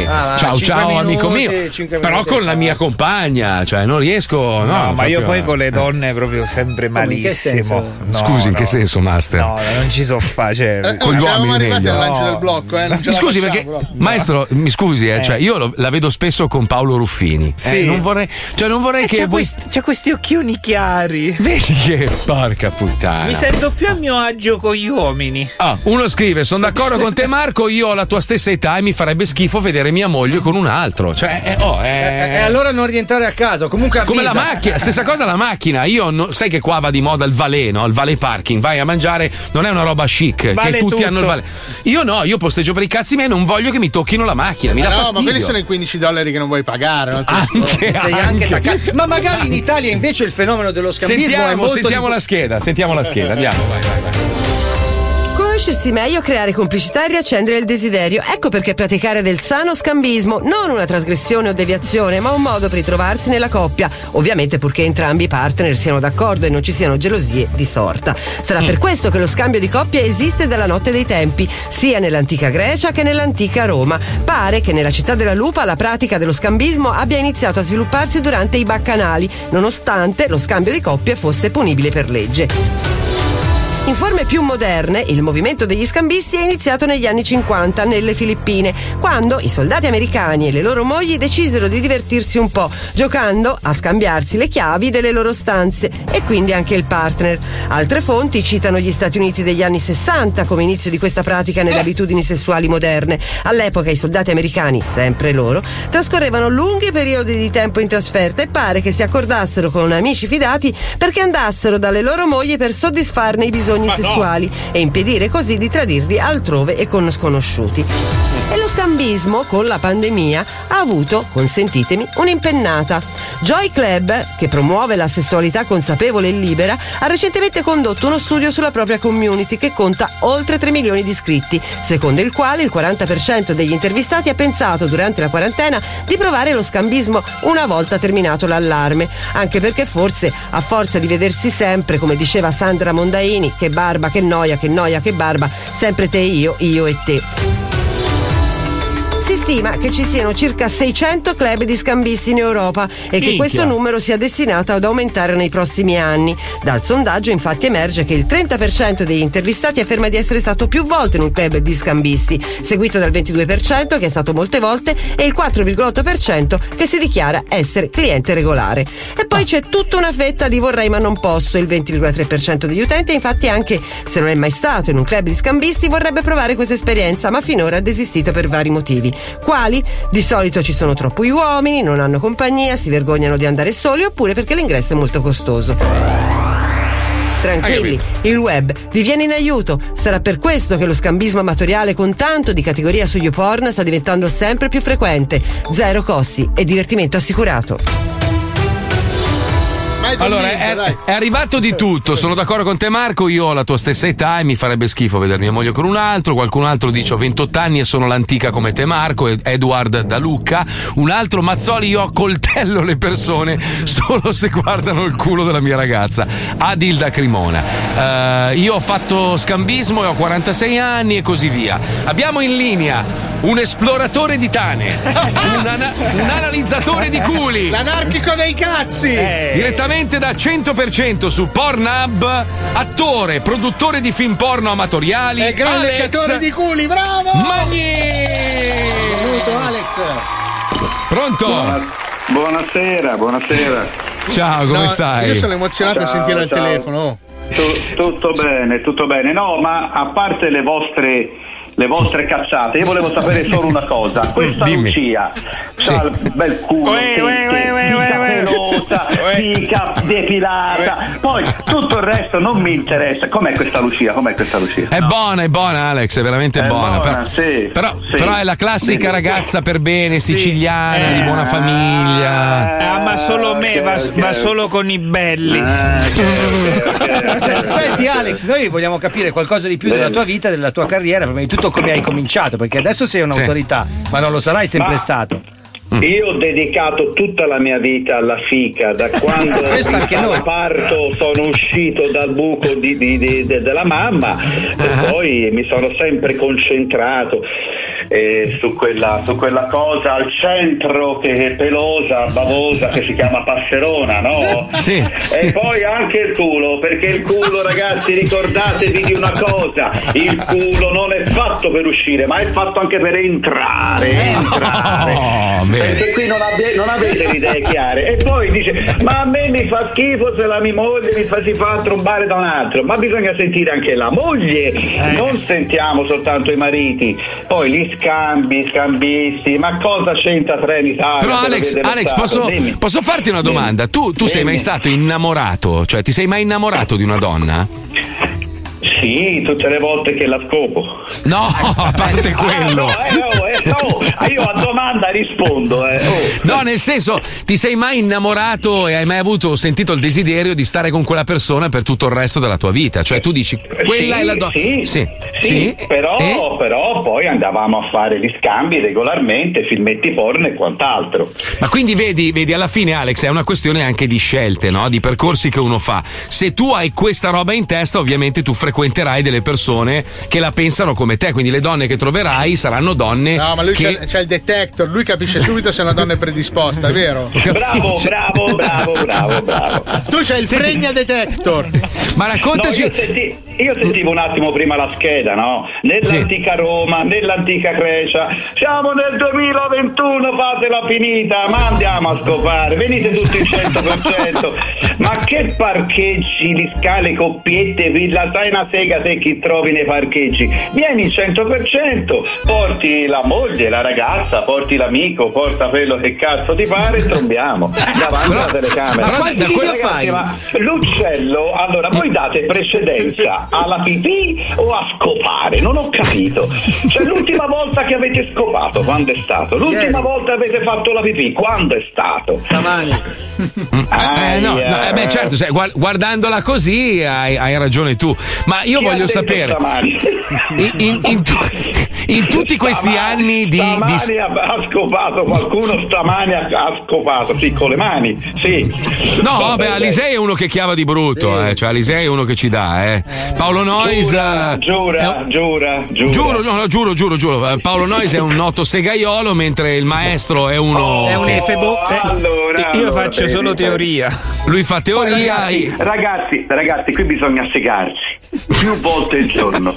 Ah, ciao ciao minuti, amico mio. Però con la mia compagna, cioè non riesco. No, No, ma io proprio- poi con le donne proprio sempre in malissimo. No, Scusi, in no. che senso, Master? No, non ci so fa, cioè, Eh, Con gli uomini arrivati meglio. al lancio No. del blocco, eh. Non ce Mi la scusi perché, però. maestro, mi scusi, eh, cioè io lo- la vedo spesso con Paolo Ruffini. Sì. Eh, non vorrei, cioè non vorrei Eh, che c'ha, voi. questi, c'ha questi occhioni chiari. Vedi che porca puttana. Mi sento più a mio agio con gli uomini. Ah, uno scrive: Sono d'accordo con te, Marco. Io ho la tua stessa età e mi farebbe schifo vedere mia moglie con un altro. Cioè, eh, oh, eh. E allora non rientrare a casa. Comunque Come la avvisa. macchina, stessa cosa la macchina. Io no- sai che qua va di moda il valet, no? Il valet parking. Vai a mangiare, non è una roba chic. Vale che tutti tutto. hanno il valet. Io no, io posteggio per i cazzi miei, non voglio che mi tocchino la macchina. Mi Ma dà no, ma fastidio. quelli sono i 15 dollari che non vuoi pagare. Anche, Sei anche attaccato. Ma magari in Italia invece il fenomeno dello scambismo è Sentiamo, molto sentiamo diffu- la scheda, sentiamo la scheda, andiamo, vai, vai, vai. Conoscersi meglio, creare complicità e riaccendere il desiderio. Ecco perché praticare del sano scambismo non una trasgressione o deviazione, ma un modo per ritrovarsi nella coppia. Ovviamente purché entrambi i partner siano d'accordo e non ci siano gelosie di sorta. Sarà per questo che lo scambio di coppia esiste dalla notte dei tempi, sia nell'antica Grecia che nell'antica Roma. Pare che nella città della Lupa la pratica dello scambismo abbia iniziato a svilupparsi durante i baccanali, nonostante lo scambio di coppie fosse punibile per legge. In forme più moderne, il movimento degli scambisti è iniziato negli anni 50 nelle Filippine, quando i soldati americani e le loro mogli decisero di divertirsi un po', giocando a scambiarsi le chiavi delle loro stanze e quindi anche il partner. Altre fonti citano gli Stati Uniti degli anni 60 come inizio di questa pratica nelle abitudini sessuali moderne. All'epoca i soldati americani, sempre loro, trascorrevano lunghi periodi di tempo in trasferta e pare che si accordassero con amici fidati perché andassero dalle loro mogli per soddisfarne i bisogni sessuali e impedire così di tradirli altrove e con sconosciuti. E lo scambismo con la pandemia ha avuto, consentitemi, un'impennata. Joy Club, che promuove la sessualità consapevole e libera, ha recentemente condotto uno studio sulla propria community che conta oltre 3 milioni di iscritti, secondo il quale il 40% degli intervistati ha pensato durante la quarantena di provare lo scambismo una volta terminato l'allarme, anche perché forse a forza di vedersi sempre, come diceva Sandra Mondaini, che barba, che noia, che noia, che barba, sempre te e io, io e te. Si stima che ci siano circa 600 club di scambisti in Europa e che Minchia. questo numero sia destinato ad aumentare nei prossimi anni. Dal sondaggio infatti emerge che il 30% degli intervistati afferma di essere stato più volte in un club di scambisti, seguito dal 22% che è stato molte volte e il 4,8% che si dichiara essere cliente regolare. E poi c'è tutta una fetta di vorrei ma non posso, il 20,3% degli utenti infatti anche se non è mai stato in un club di scambisti vorrebbe provare questa esperienza ma finora ha desistito per vari motivi. Quali? Di solito ci sono troppi uomini, non hanno compagnia, si vergognano di andare soli oppure perché l'ingresso è molto costoso. Tranquilli, il web vi viene in aiuto. Sarà per questo che lo scambismo amatoriale con tanto di categoria su YouPorn sta diventando sempre più frequente. Zero costi e divertimento assicurato. Allora, è, è arrivato di tutto. Sono d'accordo con te, Marco. Io ho la tua stessa età e mi farebbe schifo vedere mia moglie con un altro. Qualcun altro dice: Ho 28 anni e sono l'antica come te, Marco. Ed- Edward da Lucca. Un altro Mazzoli. Io coltello le persone solo se guardano il culo della mia ragazza. Adil da Cremona. Eh, io ho fatto scambismo e ho 46 anni e così via. Abbiamo in linea un esploratore di tane, un, ana- un analizzatore di culi. L'anarchico dei cazzi! Direttamente da 100% su Pornhub, attore, produttore di film porno amatoriali. E gran Alex leccatore di culi, bravo! Magni! Benvenuto Alex! Pronto? Buona- buonasera, buonasera. Ciao, come No, stai? Io sono emozionato a Ciao, sentire al ciao. telefono. oh. Tu- tutto bene, tutto bene. No, ma a parte le vostre le vostre cazzate, io volevo sapere solo una cosa. Questa Dimmi. Lucia Sì. ha il bel culo, pelosa, fica depilata. Poi tutto il resto non mi interessa. Com'è questa Lucia? Com'è questa Lucia? È buona, è buona, Alex, è veramente È buona. buona, però, sì, però, sì. però è la classica Dimmi. ragazza per bene, siciliana, di buona famiglia. Ah, ma solo me, va, va solo con i belli. Se- Senti Alex, noi vogliamo capire qualcosa di più della tua vita, della tua carriera, prima di tutto come hai cominciato, perché adesso sei un'autorità, ma non lo sarai sempre Ma- stato. Io ho dedicato tutta la mia vita alla fica, da quando noi. parto sono uscito dal buco di- di- di- de- della mamma e poi mi sono sempre concentrato eh, su, quella, su quella cosa al centro che è pelosa, bavosa, che si chiama passerona, no? Sì, sì. E poi anche il culo, perché il culo, ragazzi, ricordatevi di una cosa: il culo non è fatto per uscire, ma è fatto anche per entrare. entrare. Oh, perché qui non, abbi- non avete le idee chiare. E poi dice: Ma a me mi fa schifo se la mia moglie mi fa, si fa trombare da un altro. Ma bisogna sentire anche la moglie, non sentiamo soltanto i mariti. Poi gli scambi, scambisti, ma cosa c'entra Trenitalia? Però Alex, Alex, posso, Dimmi. posso farti una Dimmi. domanda? Tu, tu sei mai Dimmi. stato innamorato? Cioè, ti sei mai innamorato di una donna? Sì, tutte le volte che la scopo. No, a parte quello. Ah, no, eh, oh, eh, oh, ah, io a domanda rispondo. Eh. oh. No, nel senso, ti sei mai innamorato e hai mai avuto, sentito il desiderio di stare con quella persona per tutto il resto della tua vita? Cioè, tu dici, quella Sì, è la donna. Sì, sì, sì, però, E? però poi andavamo a fare gli scambi regolarmente, filmetti porno e quant'altro. Ma quindi vedi, vedi, alla fine, Alex, è una questione anche di scelte, no? Di percorsi che uno fa. Se tu hai questa roba in testa, ovviamente tu frequenterai delle persone che la pensano come te. Quindi le donne che troverai saranno donne. No, ma lui che... c'ha, c'ha il detector, lui capisce subito se una donna è predisposta, è vero? Bravo, bravo, bravo, bravo, bravo. Tu c'hai il fregna detector. Ma raccontaci. No, io, senti- io sentivo un attimo prima la scheda, no? Nell'antica Roma, nell'antica Grecia. Siamo nel 2021, fatela finita, ma andiamo a scopare. Venite tutti il 100%. Ma che parcheggi di scale, coppiette, villa, sai una sega se chi trovi nei parcheggi. Vieni il 100%, porti la moglie, la ragazza, porti l'amico, porta quello che cazzo ti pare e trombiamo. Davanti alla telecamera. ma quanti video fai? ma L'uccello, allora voi date precedenza alla pipì o a scopare? Non ho capito. Cioè l'ultima volta che avete scopato, quando è stato? L'ultima Ieri. volta avete fatto la pipì, quando è stato? Stamani. Eh, no, no, eh, beh, certo, sai, guard- guardandola così hai, hai ragione tu. Ma io Chi voglio sapere. stamani? In, in- in tu- in tutti questi Stamani- anni di. di- Stamani ha, ha scopato, qualcuno stamani ha, ha scopato, sì, con le mani, sì. No, Vabbè. Alisei è uno che chiava di brutto, eh. Cioè, Alisei è uno che ci dà, eh. Paolo Nois. Giura, eh, giura, giura, giura. Giuro, no, no, giuro, giuro, giuro. Eh, Paolo Nois è un noto segaiolo, mentre il maestro è uno. È un efebo. Oh, allora, Io allora, faccio solo vedi. teoria. Lui fa teoria. Ragazzi, ragazzi, ragazzi, qui bisogna segarsi più volte il giorno.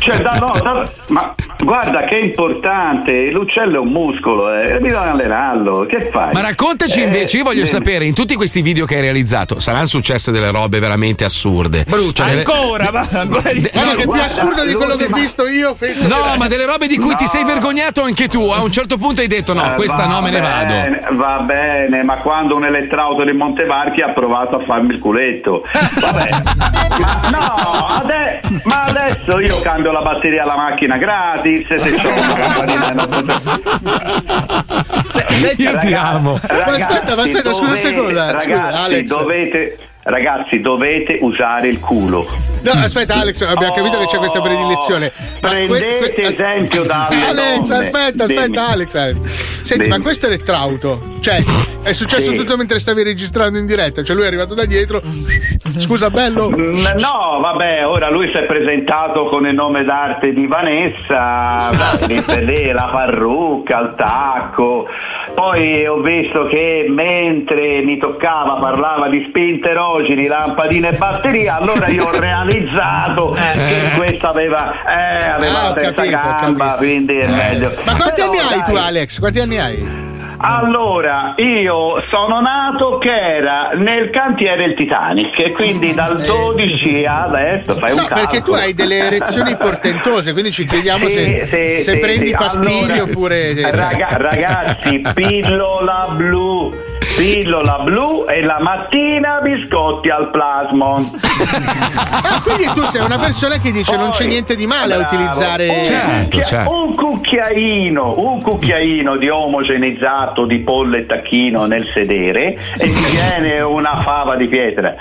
Cioè, da- no, da- ma guarda che è importante, l'uccello è un muscolo, eh, bisogna allenarlo. Che fai? Ma raccontaci Eh, invece, io voglio dimmi. sapere, in tutti questi video che hai realizzato, saranno successe delle robe veramente assurde. Cioè, delle- Ancora, ma ancora di Guarda che è più guarda, assurdo di quello che ho visto io. No, che- ma delle robe di cui ti No. sei vergognato anche tu. A un certo punto hai detto: no, Eh, questa va no, me ne vado. bene, Va bene, ma quando un elettrauto di Montevarchi ha provato a farmi il culetto. Vabbè. ma no, ade- ma adesso io cambio la batteria alla macchina gratis. Se c'ho una lampadina Senti, Io ti amo. Ma aspetta, ma aspetta, scusa un secondo, eh, Ragazzi, scusa, Alex. dovete. Ragazzi, dovete usare il culo. No, aspetta, Alex, abbiamo capito che c'è questa predilezione. Ma Prendete esempio dalle Alex, donne. aspetta, aspetta, Dimmi. Alex. Alex. Senti, ma questo è l'elettrauto. Cioè, è successo Sì. tutto mentre stavi registrando in diretta. Cioè, lui è arrivato da dietro. Scusa, bello. No, vabbè, ora lui si è presentato con il nome d'arte di Vanessa, lì, la parrucca, il tacco. Poi ho visto che mentre mi toccava parlava di spinte rogini, lampadine e batteria, allora io ho realizzato che questa aveva, eh, aveva Ah, la ho terza capito, gamba, quindi è meglio. Ma quanti Però, anni hai tu, dai, Alex? Quanti anni hai? Allora, io sono nato che era nel cantiere il Titanic e quindi dal 12 ad adesso fai un No, perché tu calcolo. hai delle erezioni portentose, quindi ci chiediamo se, Sì, sì, se sì, prendi sì. pastiglie Allora, oppure. raga- ragazzi, pillola blu, pillola blu e la mattina biscotti al plasmon. Ah, quindi tu sei una persona che dice non c'è niente di male a Bravo. utilizzare. un, Certo, cucchia- certo. un cucchiaino, un cucchiaino di omogenizzato di pollo e tacchino nel sedere e ti viene una fava di pietra.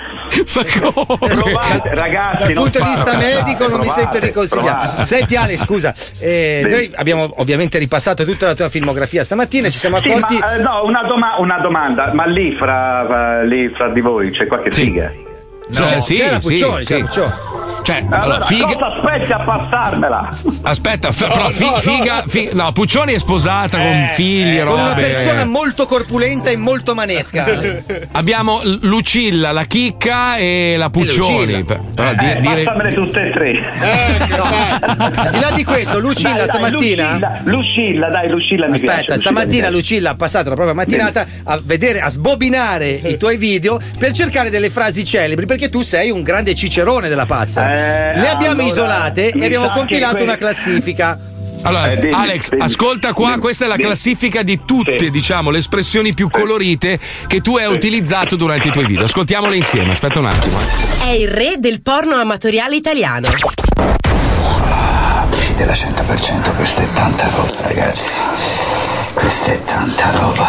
Provate, ragazzi, Dal punto di vista medico non mi sento di consigliare. Senti Ale, scusa, eh, Sì. noi abbiamo ovviamente ripassato tutta la tua filmografia stamattina, ci siamo Sì, accorti... ma, eh, no, una, doma- una domanda, ma lì fra, lì fra di voi c'è qualche figa? No, c'è, sì, c'è la sì, Puccioni, sì. c'è la Puccioni. Cioè, Allora, allora, figa. cosa aspetti a passarmela? Aspetta, f- No, però fi- no, no. figa, fi- no, Puccioni è sposata con Eh, figli, con una robe. persona molto corpulenta e molto manesca. Abbiamo Lucilla, la Chicca e la Puccioni. Lucilla. Per- Però di- Eh, dire- passamele tutte e tre. Al di là di questo, Lucilla Dai, dai, stamattina. Lucilla, Lucilla, dai, Lucilla mi piace. Aspetta, Lucilla stamattina mi piace. Lucilla ha passato la propria mattinata a vedere, a sbobinare i tuoi video per cercare delle frasi celebri, perché tu sei un grande cicerone della passa. Eh, Le abbiamo allora, isolate e abbiamo compilato que- una classifica. Allora, Eh, dimmi, Alex, dimmi. ascolta qua, Dimmi, questa è la dimmi. classifica di tutte, Sì. diciamo, le espressioni più colorite che tu hai utilizzato durante i tuoi video. Ascoltiamole insieme, aspetta un attimo. È il re del porno amatoriale italiano. Usci della 100%, questa è tanta roba, ragazzi. Questa è tanta roba.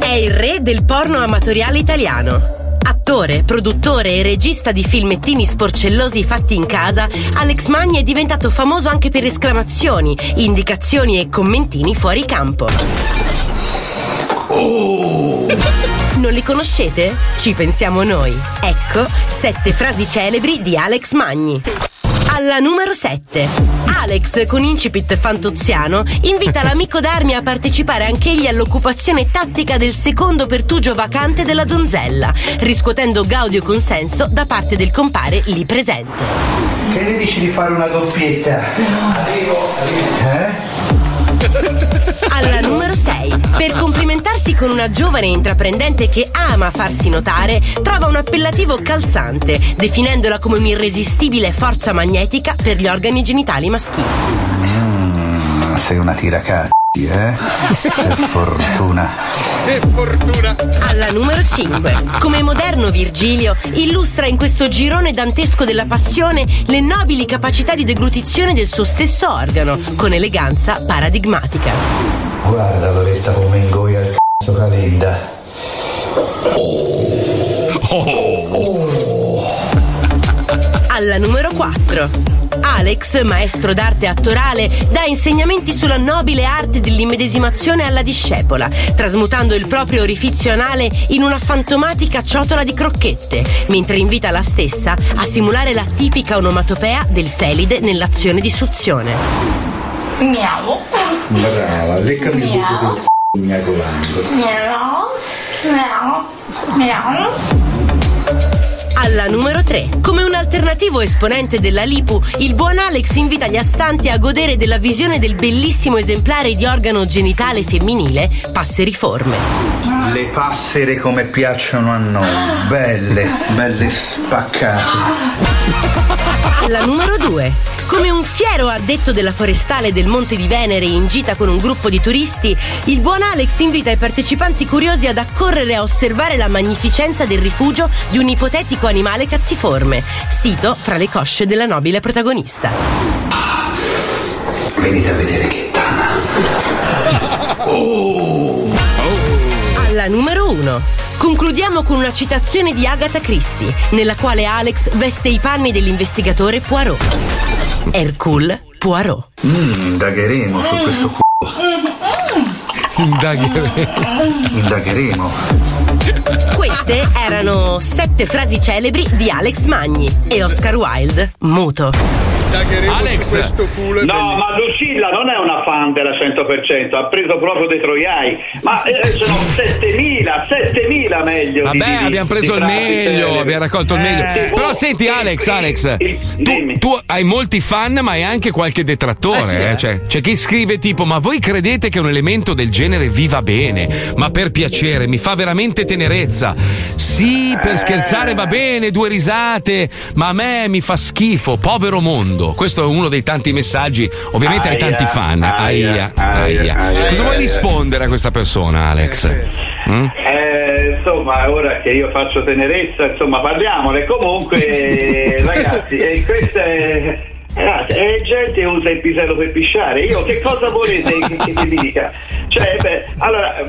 È il re del porno amatoriale italiano. Attore, produttore e regista di filmettini sporcellosi fatti in casa, Alex Magni è diventato famoso anche per esclamazioni, indicazioni e commentini fuori campo. Non li conoscete? Ci pensiamo noi. Ecco sette frasi celebri di Alex Magni. Alla numero 7. Alex, con incipit fantoziano, invita l'amico d'armi a partecipare anch'egli all'occupazione tattica del secondo pertugio vacante della donzella, riscuotendo gaudio consenso da parte del compare lì presente. Che ne dici di fare una doppietta? Eh? Alla numero 6. Per complimentarsi con una giovane intraprendente che ama farsi notare, trova un appellativo calzante, definendola come un'irresistibile forza magnetica per gli organi genitali maschili. Sei una tiracazzi, eh? Che fortuna. Che fortuna! Alla numero 5. Come moderno Virgilio, illustra in questo girone dantesco della passione le nobili capacità di deglutizione del suo stesso organo, con eleganza paradigmatica. Guarda Loretta come ingoia il cazzo Calenda. Alla numero 4. Alex, maestro d'arte attorale, dà insegnamenti sulla nobile arte dell'immedesimazione alla discepola, trasmutando il proprio orifizio anale in una fantomatica ciotola di crocchette, mentre invita la stessa a simulare la tipica onomatopea del felide nell'azione di suzione. Miau. Brava, leccami Miau. proprio del c***o miagolando. Miau. Miau. Miau. Alla numero 3. Come un alternativo esponente della Lipu, il buon Alex invita gli astanti a godere della visione del bellissimo esemplare di organo genitale femminile, passeriforme. Le passere come piacciono a noi, belle, belle spaccate. Alla numero 2. Come un fiero addetto della forestale del Monte di Venere in gita con un gruppo di turisti, il buon Alex invita i partecipanti curiosi ad accorrere a osservare la magnificenza del rifugio di un ipotetico animale cazziforme, sito fra le cosce della nobile protagonista. Venite a vedere che tana. Oh. Alla numero 1. Concludiamo con una citazione di Agatha Christie, nella quale Alex veste i panni dell'investigatore Poirot. Hercule Poirot. Mm, indagheremo su questo c***o. Indagheremo. Queste erano sette frasi celebri di Alex Magni e Oscar Wilde, muto. Indagheremo Alex. su questo culo. No, bellissimo. ma Lucilla non è una fan della 100%, ha preso proprio dei troiai. Ma eh, sono 7000, 7000 meglio. Vabbè, di- abbiamo preso di il meglio, abbiamo raccolto il Eh, meglio. sì, Però oh, senti, sì, Alex, sì, Alex, sì, tu, tu hai molti fan, ma hai anche qualche detrattore. Eh sì, eh. eh. Cioè, c'è chi scrive tipo: Ma voi credete che un elemento del genere viva bene? Ma per piacere, mi fa veramente tenerezza. Sì, per Eh. scherzare va bene, due risate, ma a me mi fa schifo, povero mondo. Questo è uno dei tanti messaggi. Ovviamente Aia, tanti fan. Aia, aia, aia. Cosa vuoi rispondere a questa persona, Alex? Mm? Eh, insomma, ora che io faccio tenerezza, insomma, parliamone. Comunque, ragazzi, eh, questa è. Ragazzi, è gente che usa il pisello per pisciare. Io che cosa volete che, che ti dica? Cioè, beh, allora.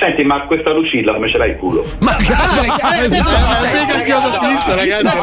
Senti, ma questa Lucilla come ce l'hai il culo? Ma Eh, questo è un mega chiodo fisso, ragazzi.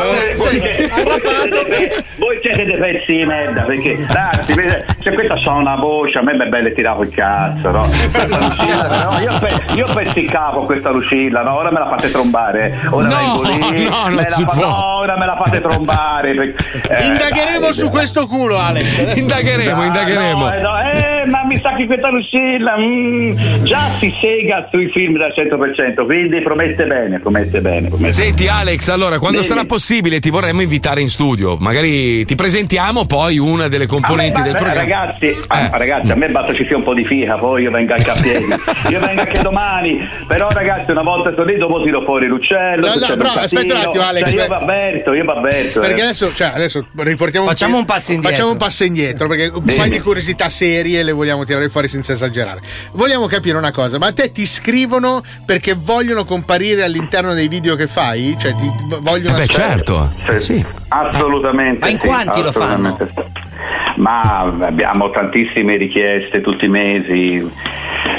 voi, siete, dei- pezzi di merda perché ragazzi vede, se questa c'ha una voce a me è bello tirato il cazzo no? Questa Lucilla, no? io, pe- io pezzi il capo questa Lucilla no? ora me la fate trombare ora No, vengo lì no, non me la si fa- può. no, ora me la fate trombare perché- eh, Indagheremo dai, su dai. questo culo, Alex. Adesso- Indagheremo, Dai, indagheremo. no, eh, no, eh, ma mi sa che questa Lucilla mm, già si sega sui film del 100% quindi promette bene promette bene promette Senti Alex, allora quando Dimmi. sarà possibile ti vorremmo invitare in studio, magari ti presentiamo poi una delle componenti A me- del ma- programma. Ragazzi, a, Eh. ragazzi, a me basta ci sia un po' di fica, poi io vengo anche a piedi. io vengo anche domani. Però ragazzi, una volta sono lì, dopo tiro fuori l'uccello. No, no, un bravo, aspetta un attimo, Alex, Cioè, io avverto, io avverto. Perché eh. adesso, cioè, adesso riportiamo Facciamo pe- un passo indietro. Facciamo un passo indietro perché un paio di curiosità serie le vogliamo tirare fuori senza esagerare. Vogliamo capire una cosa, ma a te ti scrivono perché vogliono comparire all'interno dei video che fai? Cioè, ti vogliono Eh beh, certo. Sì, Assolutamente. Ma in sì, quanti lo fanno? Ma abbiamo tantissime richieste tutti i mesi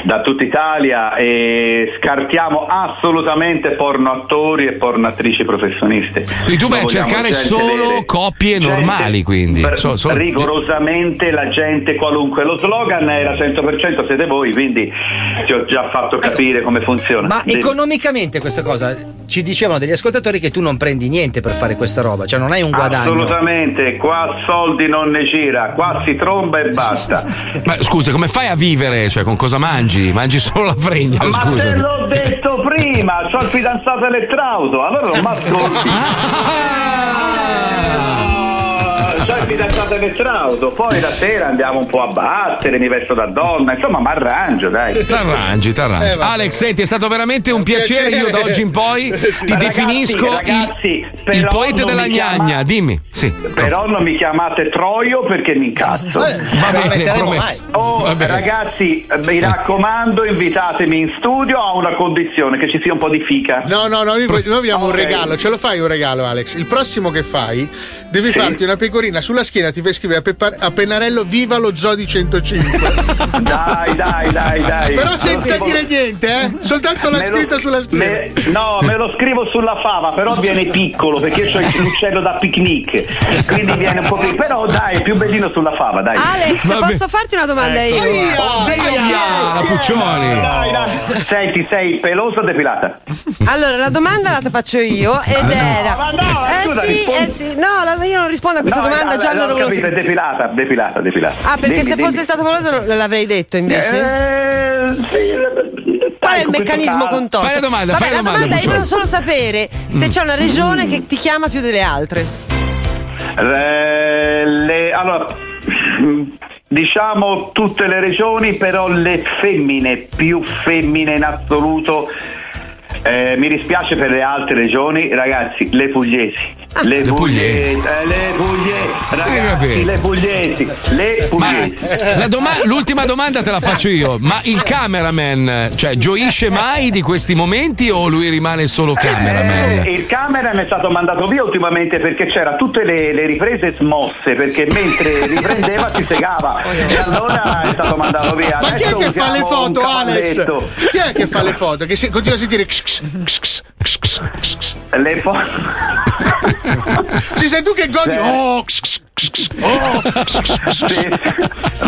da tutta Italia e scartiamo assolutamente porno attori e porno attrici professionisti. Quindi tu vai a cercare solo vere. coppie Gente- normali, quindi. So- solo- rigorosamente la gente qualunque. Lo slogan era 100% siete voi, quindi ti ho già fatto capire come funziona. Ma Dimmi. economicamente questa cosa ci dicevano degli ascoltatori che tu non prendi niente per fare questa roba, cioè non hai un guadagno. Assolutamente, qua soldi non ne gira, qua si tromba e basta. Ma scusa, come fai a vivere? Cioè, con cosa mangi? Mangi solo la fregna, Ma te scusami. l'ho detto prima, c'ho il fidanzato elettrauto, allora non mi ascolti. C'ho il fidanzato elettrauto, poi la sera andiamo un po' a battere, mi vesto da donna, insomma mi arrangio, dai. T'arrangi, t'arrangi. Eh, vabbè. Alex, senti, è stato veramente un piacere. Io da oggi in poi ti Ragazzi, definisco ragazzi, il, il poeta della mi chiama- gnagna. Dimmi, sì. Però non mi chiamate Troio perché mi incazzo. Va bene, promesso. Oh, Va bene. ragazzi, mi raccomando, invitatemi in studio a una condizione che ci sia un po' di fica. No, no, no, noi, noi abbiamo un Ok. regalo, ce lo fai un regalo, Alex. Il prossimo che fai, devi farti una pecorina sulla schiena, ti fai scrivere a, Peppa- a pennarello Viva lo Zodi 105. Dai, dai, dai, dai. Però senza ti dire niente, eh? Soltanto la Me lo- scritta sulla schiena. me- no, me lo scrivo sulla fava, però viene piccolo perché io ho l'uccello da picnic. Quindi viene un po' piccolo. Però dai, è più bellino sulla fava, dai. Alex, Vabbè. posso farti una domanda Ecco. io? Oh, Dio, Aia, la Puccioni. Dai, dai. Senti, sei pelosa o depilata? Allora, la domanda la faccio io ed era. ma no, eh scusa, sì, eh sì. No, la- io non rispondo a questa No, domanda, eh, già no, sanno. depilata, depilata, depilata. Ah, perché Dimmi, se fosse dimmi. stato non l'avrei detto invece? Eh, Qual è il meccanismo contorto? Fai la domanda, Vabbè, fai la domanda, domanda io volevo solo sapere se c'è una regione che ti chiama più delle altre. Eh, le- allora, diciamo tutte le regioni, però le femmine, più femmine in assoluto. Eh, mi dispiace per le altre regioni, ragazzi, le pugliesi. Le, pugliesi. pugliesi, eh, le pugliesi, ragazzi, capito. le pugliesi, le pugliesi. La doma- l'ultima domanda te la faccio io. Ma il cameraman, cioè, gioisce mai di questi momenti o lui rimane solo cameraman? Eh, il cameraman è stato mandato via ultimamente perché c'era tutte le, le riprese smosse perché mentre riprendeva si segava e allora è stato mandato via. Ma chi è Adesso che fa le foto, Alex? Chi è che fa le foto? Che si- continua a sentire. Le foto. Ci sei tu che godi. Sì. Oh, Sì.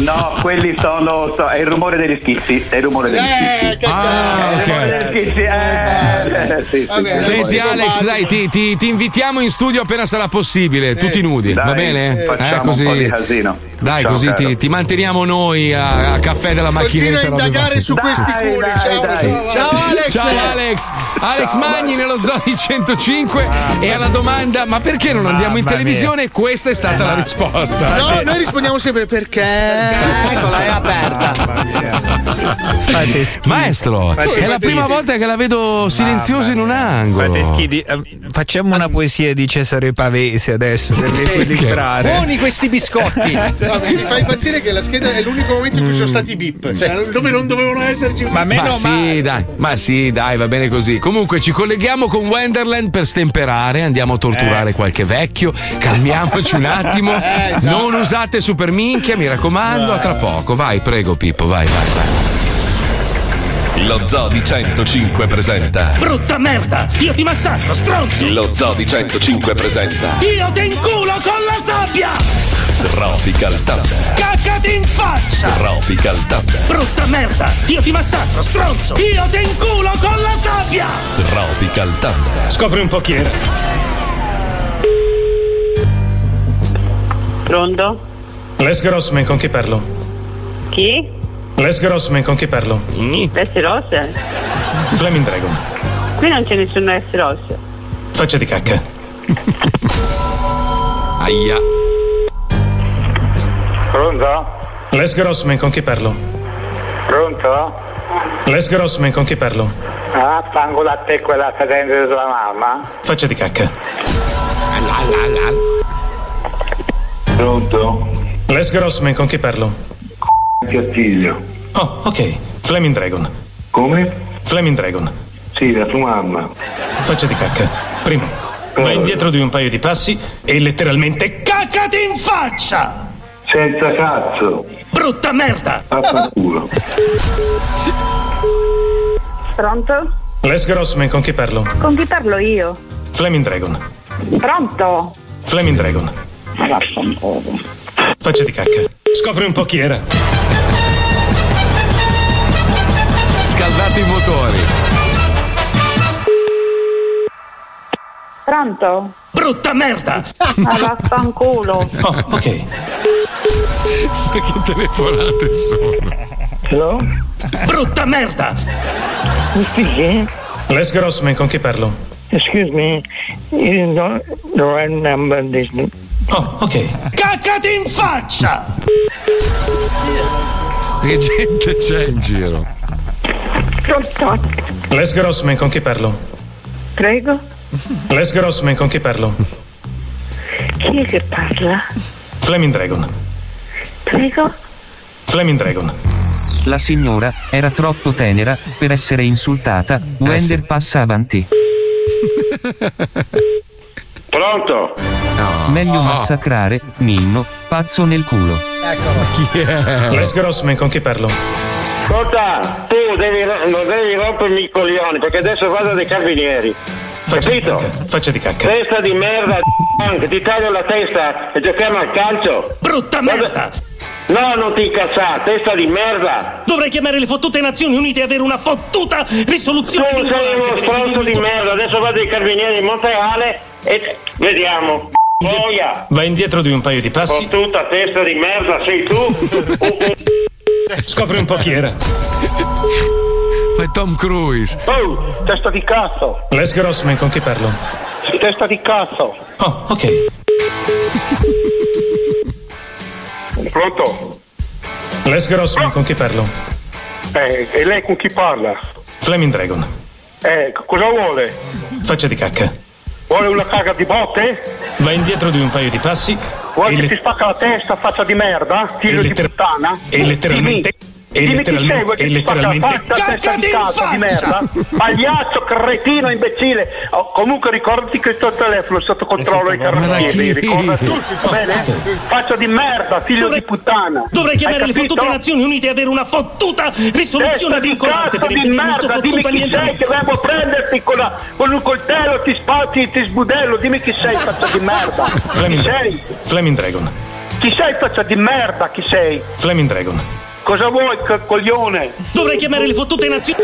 No, quelli sono. so- è il rumore degli schizzi. È il rumore degli Eh, schizzi. che Ah, È il rumore degli schizzi. Eh, sì, sì, Vabbè, sì. Senti Alex, dai, ti, ti- ti invitiamo in studio appena sarà possibile, tutti nudi, Dai, va bene? facciamo un po' di casino. Dai, Ciao, così ti, ti manteniamo noi a, a caffè della Continua macchinetta. a indagare su questi Dai, culi. dai, Ciao, dai. ciao, Alex! Ciao Alex, Alex Ciao, Magni nello di 105 e alla domanda ma perché non andiamo in televisione? Questa è stata la risposta. No, noi rispondiamo sempre perché. Eccola, è aperta. Fate. Maestro, Fate è la prima volta che la vedo silenziosa in un angolo. Fate schidi. Eh, Facciamo una poesia di Cesare Pavese adesso per riequilibrare. Buoni questi biscotti. No, mi fa impazzire che la scheda è l'unico momento in cui ci sono stati i bip. Cioè, dove non dovevano esserci. Ma meno Ma sì, dai, ma sì, dai, va bene così. Comunque ci colleghiamo con Wenderland per stemperare, andiamo a torturare qualche vecchio, calmiamoci un attimo. Eh, non usate super minchia, mi raccomando, a tra poco. Vai, prego Pippo, vai, vai, vai. Lo Zoo di 105 presenta. Brutta merda! Io ti massacro, stronzo! Lo Zoo di 105 presenta. Io ti inculo con la sabbia! Tropical Thunder. Caccati in faccia! Tropical Thunder. Brutta merda! Io ti massacro, stronzo! Io ti inculo con la sabbia! Tropical Thunder. Scopri un po' chi era. Pronto? Les Grossman, con chi parlo? Chi? Les Grossman, con chi parlo? S rosse? Flaming Dragon. Qui non c'è nessuno S rosse. Faccia di cacca. Aia. Pronto? Les Grossman, con chi parlo? Pronto? Les Grossman, con chi parlo? Ah, fango a te quella cadente della mamma. Faccia di cacca. Pronto? Les Grossman, con chi parlo? Cattiglio. Oh, ok. Flaming Dragon. Come? Flaming Dragon. Sì, la tua mamma. Faccia di cacca. Primo, vai indietro di un paio di passi e letteralmente caccati in faccia! Senza cazzo. Brutta merda! Vaffanculo. Pronto? Les Grossman, con chi parlo? Con chi parlo io? Flaming Dragon. Pronto? Flaming Dragon. Faccia di cacca. Scopri un po' chi era. Scaldate i motori. Pronto? Brutta merda! Ma vaffanculo. Oh, ok. Ma che telefonate sono? Hello? Brutta merda! Mi speaking? Les Grossman, con chi parlo? Excuse me. You don't the right number this Oh, ok. Caccati in faccia! Che gente c'è in giro? Pronto? Les Grossman, con chi parlo? Prego? Les Grossman, con chi parlo? Chi è che parla? Flaming Dragon. Prego? Flaming Dragon. La signora era troppo tenera per essere insultata. Wender passa avanti. Pronto? Meglio massacrare, Minno, pazzo nel culo. Chi è? Les Grossman, con chi parlo? Ascolta, tu devi, non devi rompermi i coglioni perché adesso vado dai carabinieri. Faccia di Capito? cacca. Faccia di cacca. Testa di merda, che ti taglio la testa e giochiamo al calcio. Brutta merda! No, non ti incazzare, testa di merda! Dovrei chiamare le fottute Nazioni Unite e avere una fottuta risoluzione Tu sei uno stronzo di merda, adesso vado ai carabinieri in Monteale e vediamo. Boia! Va indietro di un paio di passi. Fottuta testa di merda, sei tu? Scopri un po' chi era. È Tom Cruise. Oh, testa di cazzo! Les Grossman, con chi parlo? Testa di cazzo! Oh, ok. Pronto? Les Grossman, con chi parlo? Eh, e lei con chi parla? Flaming Dragon. Eh, cosa vuole? Faccia di cacca. Vuole una caga di botte? Va indietro di un paio di passi Vuole e, che le- ti spacca la testa, faccia di merda? Figlio E di letter- puttana? e letteralmente E Dimmi chi letteralmente- sei, vuoi che e ti faccia letteralmente- la faccia, testa di cazzo di faccia! merda? Pagliaccio, cretino, imbecille. Oh, comunque ricordati che il tuo telefono è sotto controllo dei carabinieri, ricordati. Bene? Faccia di merda, figlio di puttana. Dovrei chiamare le fottute Nazioni Unite e avere una fottuta risoluzione Testa vincolante per il merda, dimmi chi sei che a prenderti con, la- con un coltello, ti spazzi, ti sbudello, dimmi chi sei, faccia di merda. Chi Flaming, sei? Flaming Dragon. Chi sei, faccia di merda, chi sei? Flaming Dragon. Cosa vuoi, coglione? Dovrei chiamare le fottute Nazioni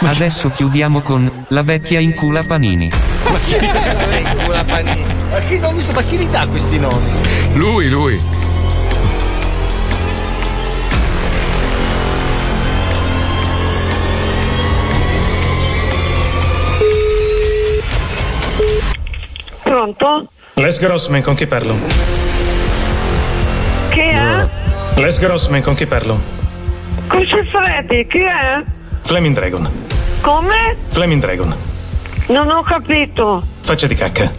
Adesso chiudiamo con la vecchia incula panini. Ma chi è la panini? Ma che nomi sono? Ma chi li dà questi nomi? Lui, lui. Pronto? Les Grossman, con chi parlo? Les Grossman, con chi parlo? Così Freddy, chi è? Flaming Dragon. Come? Flaming Dragon. Non ho capito. Faccia di cacca.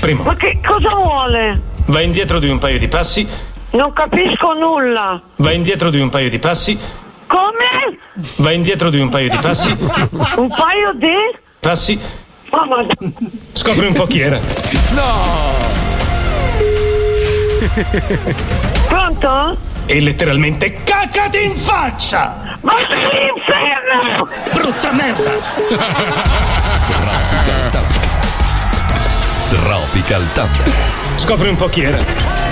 Primo, Ma che cosa vuole? va indietro di un paio di passi, Non capisco nulla. va indietro di un paio di passi, Come? va indietro di un paio di passi, Un paio di? passi, Oh, ma... scopri un po' chi era. Pronto? E letteralmente cacati in faccia! Ma all'inferno! Brutta merda! Tropical Thunder. Scopri un po' chi era.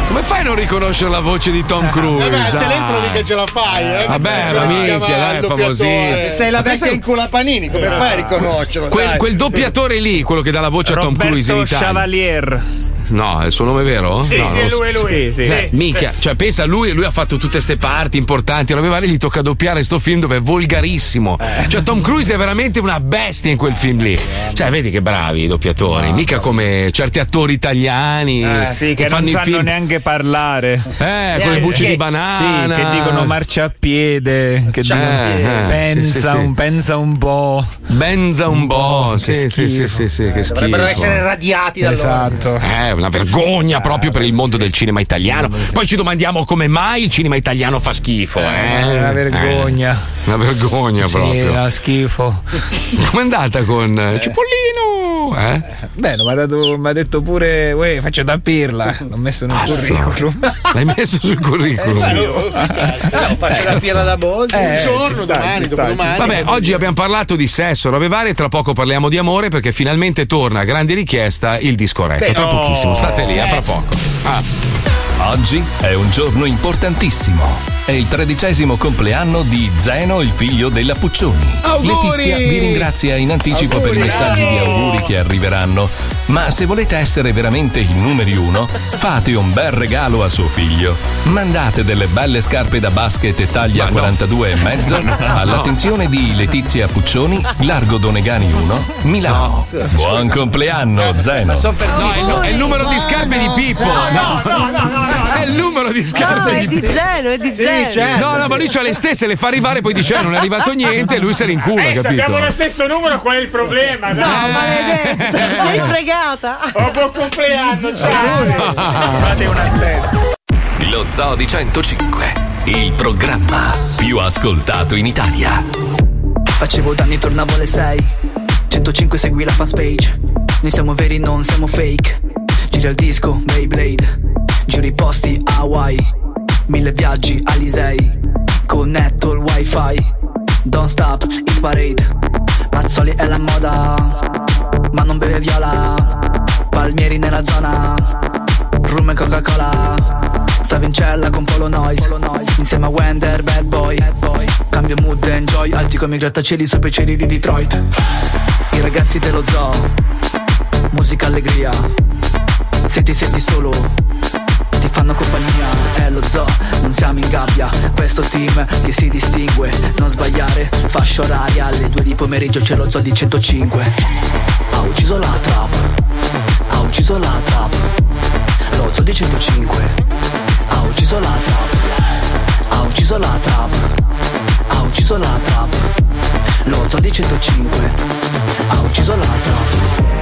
Come fai a non riconoscere la voce di Tom Cruise? Eh beh, al dai? telefono mica ce la fai, eh. Vabbè, Cioè, ma ti minchia, il è famosissimo. Se sei la vecchia in culo panini, come fai a riconoscerlo? Quel, quel doppiatore lì, quello che dà la voce a Tom Cruise in Roberto Italia. Chevalier. No, il suo nome è vero? Sì, No, sì, è lui, è lui. Sì, sì. Eh, Sì, Minchia, sì. cioè pensa, lui, lui ha fatto tutte queste parti importanti, robe varie, gli tocca doppiare sto film dove è volgarissimo. Eh. Cioè Tom Cruise è veramente una bestia in quel film lì. Cioè, vedi che bravi i doppiatori, mica come certi attori italiani Eh, sì, che, fanno non sanno film. neanche parlare. Eh, con le bucce di banana. Sì, che dicono marciapiede. Che Eh, dicono, eh, pensa, sì, sì, sì. Un, pensa un po'. Benza un po'. che Sì, sì, sì, sì, sì, che schifo. Dovrebbero essere radiati da loro. Esatto. È una vergogna proprio per il mondo del cinema italiano. Poi ci domandiamo come mai il cinema italiano fa schifo. Eh? È una vergogna. Eh, una vergogna Sì, proprio. era schifo. Com'è andata con eh, Cipollino? Eh? Beh, mi ha dato- mi ha detto pure, uè, faccio da pirla. L'ho messo nel Cazzo. curriculum. L'hai messo sul curriculum. Eh, oh, cazzo, no, faccio la pirla da Boldi. Eh, un giorno, domani, dopodomani. Vabbè, oggi abbiamo parlato di sesso, robe varie, tra poco parliamo di amore perché finalmente torna a grande richiesta il disco retto. Beh, Tra no. Pochissimo, state lì, a fra poco. Ah. Oggi è un giorno importantissimo. È il tredicesimo compleanno di Zeno, il figlio della Puccioni. Auguri! Letizia vi ringrazia in anticipo per i messaggi di auguri che arriveranno. Ma se volete essere veramente i numeri uno, fate un bel regalo a suo figlio. Mandate delle belle scarpe da basket e taglia 42 e mezzo Ma no. all'attenzione di Letizia Puccioni, Largo Donegani 1, Milano. Buon compleanno, Zeno. No, è il, è il numero di scarpe di Pippo. No, È il numero di No, scarpe è di zero, è di zero. No, no, ma lui c'ha le stesse, le fa arrivare, poi dice "Eh, non è arrivato niente e lui se le incula, Eh, se capito? abbiamo lo stesso numero, qual è il problema? No, dai? maledetto, mi hai fregata. Oh, buon compleanno, ciao! Fate una testa. Lo Zoo di 105, il programma più ascoltato in Italia. Facevo danni, tornavo alle 6 105 segui la fanpage Noi siamo veri, non siamo fake Gira il disco, Beyblade Giro i posti, Hawaii. Mille viaggi, Alisei Connetto il wifi. Don't stop, hit parade Mazzoli è la moda. Ma non beve viola Palmieri nella zona. Rum e Coca-Cola Stavo in cella con Polo Noise. Insieme a Wender, bad boy. Cambio mood, enjoy Alti come i grattacieli sopra i cieli di Detroit. I ragazzi dello zoo Musica allegria. Se ti senti solo Ti fanno compagnia. È lo zoo, non siamo in gabbia. Questo team che si distingue. Non sbagliare, fascia oraria. Alle due di pomeriggio c'è lo zoo di 105 Ha ucciso la trap. Ha ucciso la trap. Lo zoo di 105 ha ucciso la trap. Ha ucciso la trap. Ha ucciso la trap. Lo zoo di 105 Ha ucciso la trap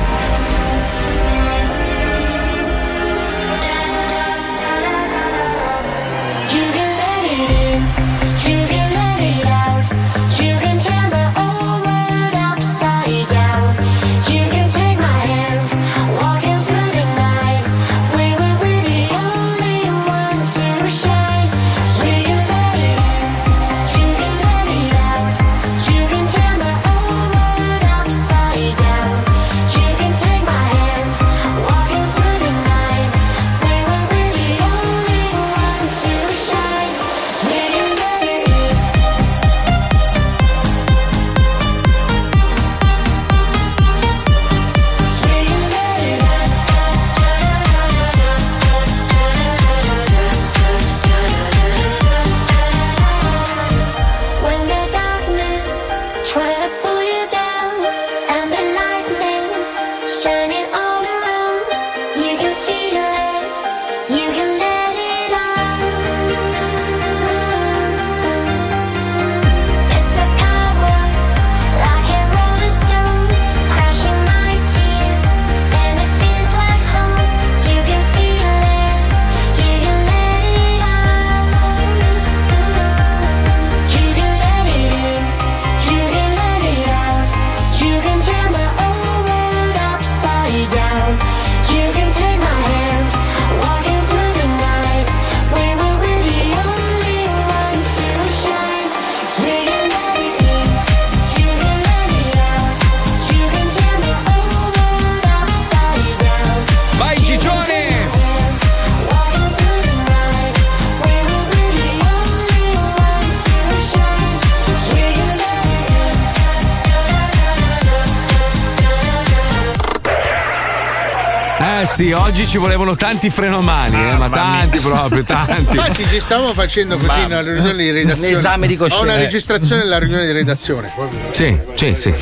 oggi ci volevano tanti frenomani, eh, ma tanti proprio, tanti. Infatti ci stavamo facendo così nella riunione di redazione. Un esame di coscienza. Ho una registrazione della riunione di redazione. Sì, sì, sì.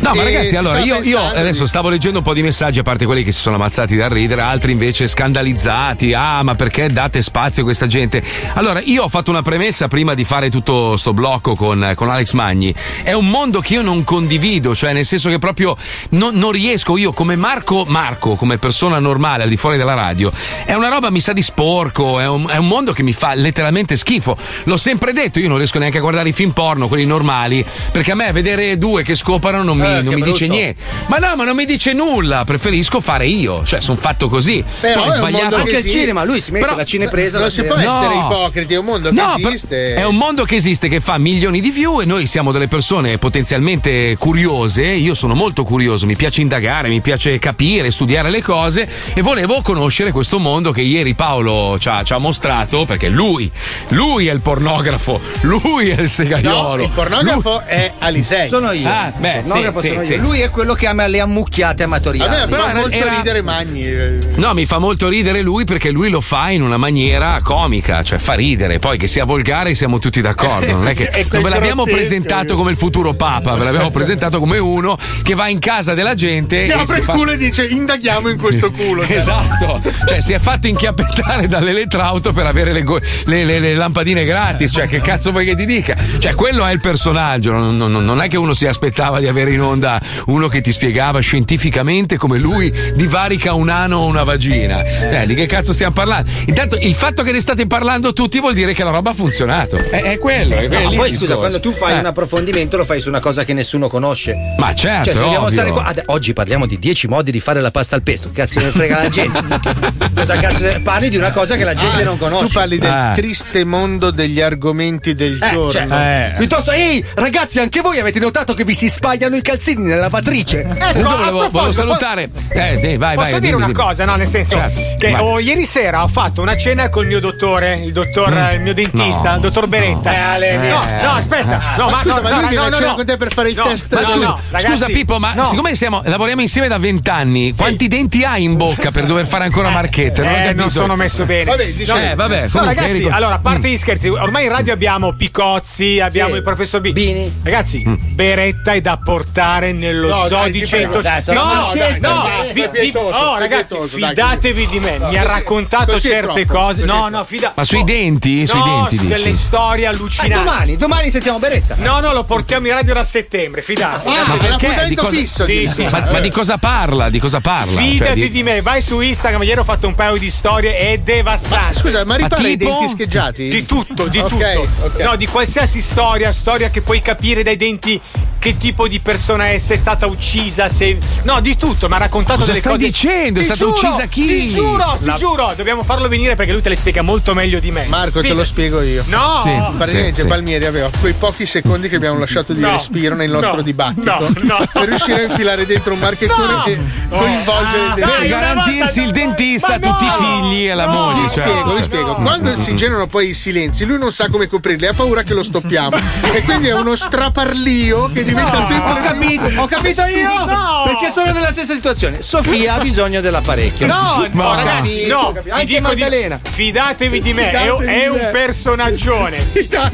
No, ma ragazzi, allora io, io adesso stavo leggendo un po' di messaggi, a parte quelli che si sono ammazzati dal ridere, altri invece scandalizzati. Ah, ma perché date spazio a questa gente? Allora, io ho fatto una premessa prima di fare tutto sto blocco con, con Alex Magni. È un mondo che io non condivido, cioè nel senso che proprio non, non riesco io come Marco Marco, come persona normale al di fuori della radio. È una roba, mi sa di sporco, è un, è un mondo che mi fa letteralmente schifo. L'ho sempre detto, io non riesco neanche a guardare i film porno, quelli normali, perché a me vedere due che scopano non mi, Eh, non che mi dice niente. Ma no, ma non mi dice nulla, preferisco fare io, cioè sono fatto così. Però Poi è sbagliato. che Anche al esiste. cinema, lui si mette Però- la cinepresa. Non si può sera. essere No. ipocriti, è un mondo che No, però esiste. È un mondo che esiste, che fa milioni di view e noi siamo delle persone potenzialmente curiose. Io sono molto curioso, mi piace indagare, mi piace capire, studiare le cose e volevo conoscere questo mondo che ieri Paolo ci ha, ci ha mostrato, perché lui, lui è il pornografo, lui è il No, segaiolo. il pornografo è Alisei. Sono io. Ah, beh, Il pornografo sì, sono sì, io. sì. Lui è quello che ama le ammucchiate A amatoriali. me Però fa molto era- ridere Magni. No, mi fa molto ridere lui perché lui lo fa in una maniera comica, cioè fa ridere. Poi che sia volgare siamo tutti d'accordo. Non è che È non ve l'abbiamo presentato io. come il futuro Papa, ve l'abbiamo presentato come uno che va in casa della gente Che apre il fa culo e dice indaghiamo in questo culo. cioè. Esatto, cioè si è fatto inchiappettare dall'elettrauto per avere le, go- le- le- le lampadine gratis. Cioè, che cazzo vuoi che ti dica? Cioè, quello è il personaggio. Non, non- non è che uno si aspettava di avere in onda uno che ti spiegava scientificamente come lui divarica un ano o una vagina. Eh, di che cazzo stiamo parlando? Intanto, il fatto che ne state parlando tutti vuol dire che la roba ha funzionato. È, è quello. È, No, poi scusa, quando tu fai Eh. un approfondimento lo fai su una cosa che nessuno conosce. Ma certo, Cioè, se vogliamo ovvio. stare qua. ad- oggi parliamo di 10 modi di fare la pasta al pesto. Cazzo ne frega la gente. cosa cazzo ne- parli di una cosa che la gente Ah, non conosce. Tu parli del Ah. triste mondo degli argomenti del Eh, giorno. cioè, Piuttosto, ehi, ragazzi, anche voi avete notato che vi si sbagliano i calzini nella lavatrice? Ecco, volevo, volevo salutare. Eh, dai, vai, Posso vai, dire dimmi, una dimmi. cosa, no? Nel senso Certo, che oh, ieri sera ho fatto una cena col mio dottore, il dottor, Mm. il mio dentista, No, il dottor Beretta. Eh, Ale, no, eh. no, aspetta. No, Ma scusa, no, ma no, lui viene no, a no, cena no. con te per fare il No, test? Ma no, scusa, no, ragazzi, scusa Pippo, ma no. siccome siamo, lavoriamo insieme da vent'anni, quanti denti hai in bocca per dover fare ancora marchette? Non ho Eh, capito. non sono messo bene. Vabbè, diciamo- Eh, vabbè, No, ragazzi, allora, a parte Mm. gli scherzi, ormai in radio abbiamo Picozzi, abbiamo Sì. il professor. Bini. Ragazzi, Mm. Beretta è da portare nello No, zoo dai, di ti prego, 100 dai, No, no, dai, no, dai, vi- pietoso, oh, ragazzi, pietoso, dai, fidatevi di me. No, Mi ha raccontato certe troppo, cose. No, no, fida. Ma sui oh, denti? Sui denti, su delle storie Eh, allucinanti. domani, domani sentiamo Beretta. No, no, lo portiamo in radio da settembre, fidatevi. Ah, Ma è perché? l'appuntamento cosa- fisso. Sì, sì. Ma, ma di cosa parla? Di cosa parla? Fidati Cioè, di... di- me, vai su Instagram, ieri ho fatto un paio di storie, è devastante. Scusa, ma ripara i tipo? denti scheggiati? Di tutto, di tutto. No, di qualsiasi storia, storia che puoi capire dai denti see che tipo di persona è, se è stata uccisa, se. No, di tutto, mi ha raccontato Cosa delle stai cose. dicendo? È Ti stata giuro, uccisa chi? Ti giuro, ti La- giuro, dobbiamo farlo venire perché lui te le spiega molto meglio di me. Marco, te Fidati. lo spiego io. No! Sì. Praticamente sì. Palmieri aveva quei pochi secondi che abbiamo lasciato di No. respiro nel nostro No. dibattito No. No. per riuscire a infilare dentro un marchettone No. e coinvolgere Ah, il Per dai, una garantirsi il dentista, Ma no! tutti i figli e la No! moglie. Vi cioè, spiego, vi cioè. spiego. Quando si generano poi i silenzi, lui non sa come coprirli, ha paura che lo stoppiamo. e quindi è uno straparlio che diventa Ho sempre capito, ho capito io! No! Perché sono nella stessa situazione. Sofia ha bisogno dell'apparecchio. No, no, ragazzi, no, anche dico di- Maddalena. fidatevi di me, è, Fidatevi è di un personaggione.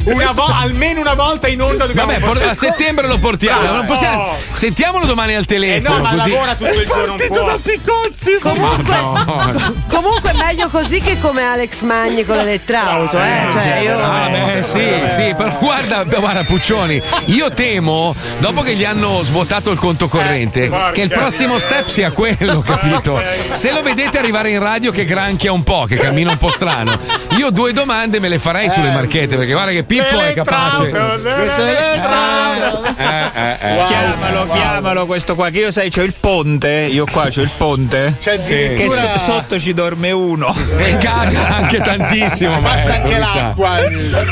Una vo- almeno una volta in onda dobbiamo Vabbè, por- a settembre lo portiamo. Non possiamo- Oh. Sentiamolo domani al Eh telefono. no, ma così. lavora tutto il giorno, non può. Piccozzi. Comunque, comunque è meglio così che come Alex Magni con l'elettrauto, eh. Cioè, io. Ah, beh, sì, sì, però guarda, guarda, Puccioni, io temo, dopo che gli hanno svuotato il conto corrente, che il prossimo step sia quello, capito? Se lo vedete arrivare in radio che granchia un po', che cammina un po' strano, io due domande me le farei sulle marchette, perché guarda che Pippo è capace. Eh, eh, eh. Chiamalo, chiamalo questo qua, che io sai, c'ho il ponte, io qua c'ho il ponte. Che sotto ci dorme uno. E caga anche tantissimo, Passa anche l'acqua.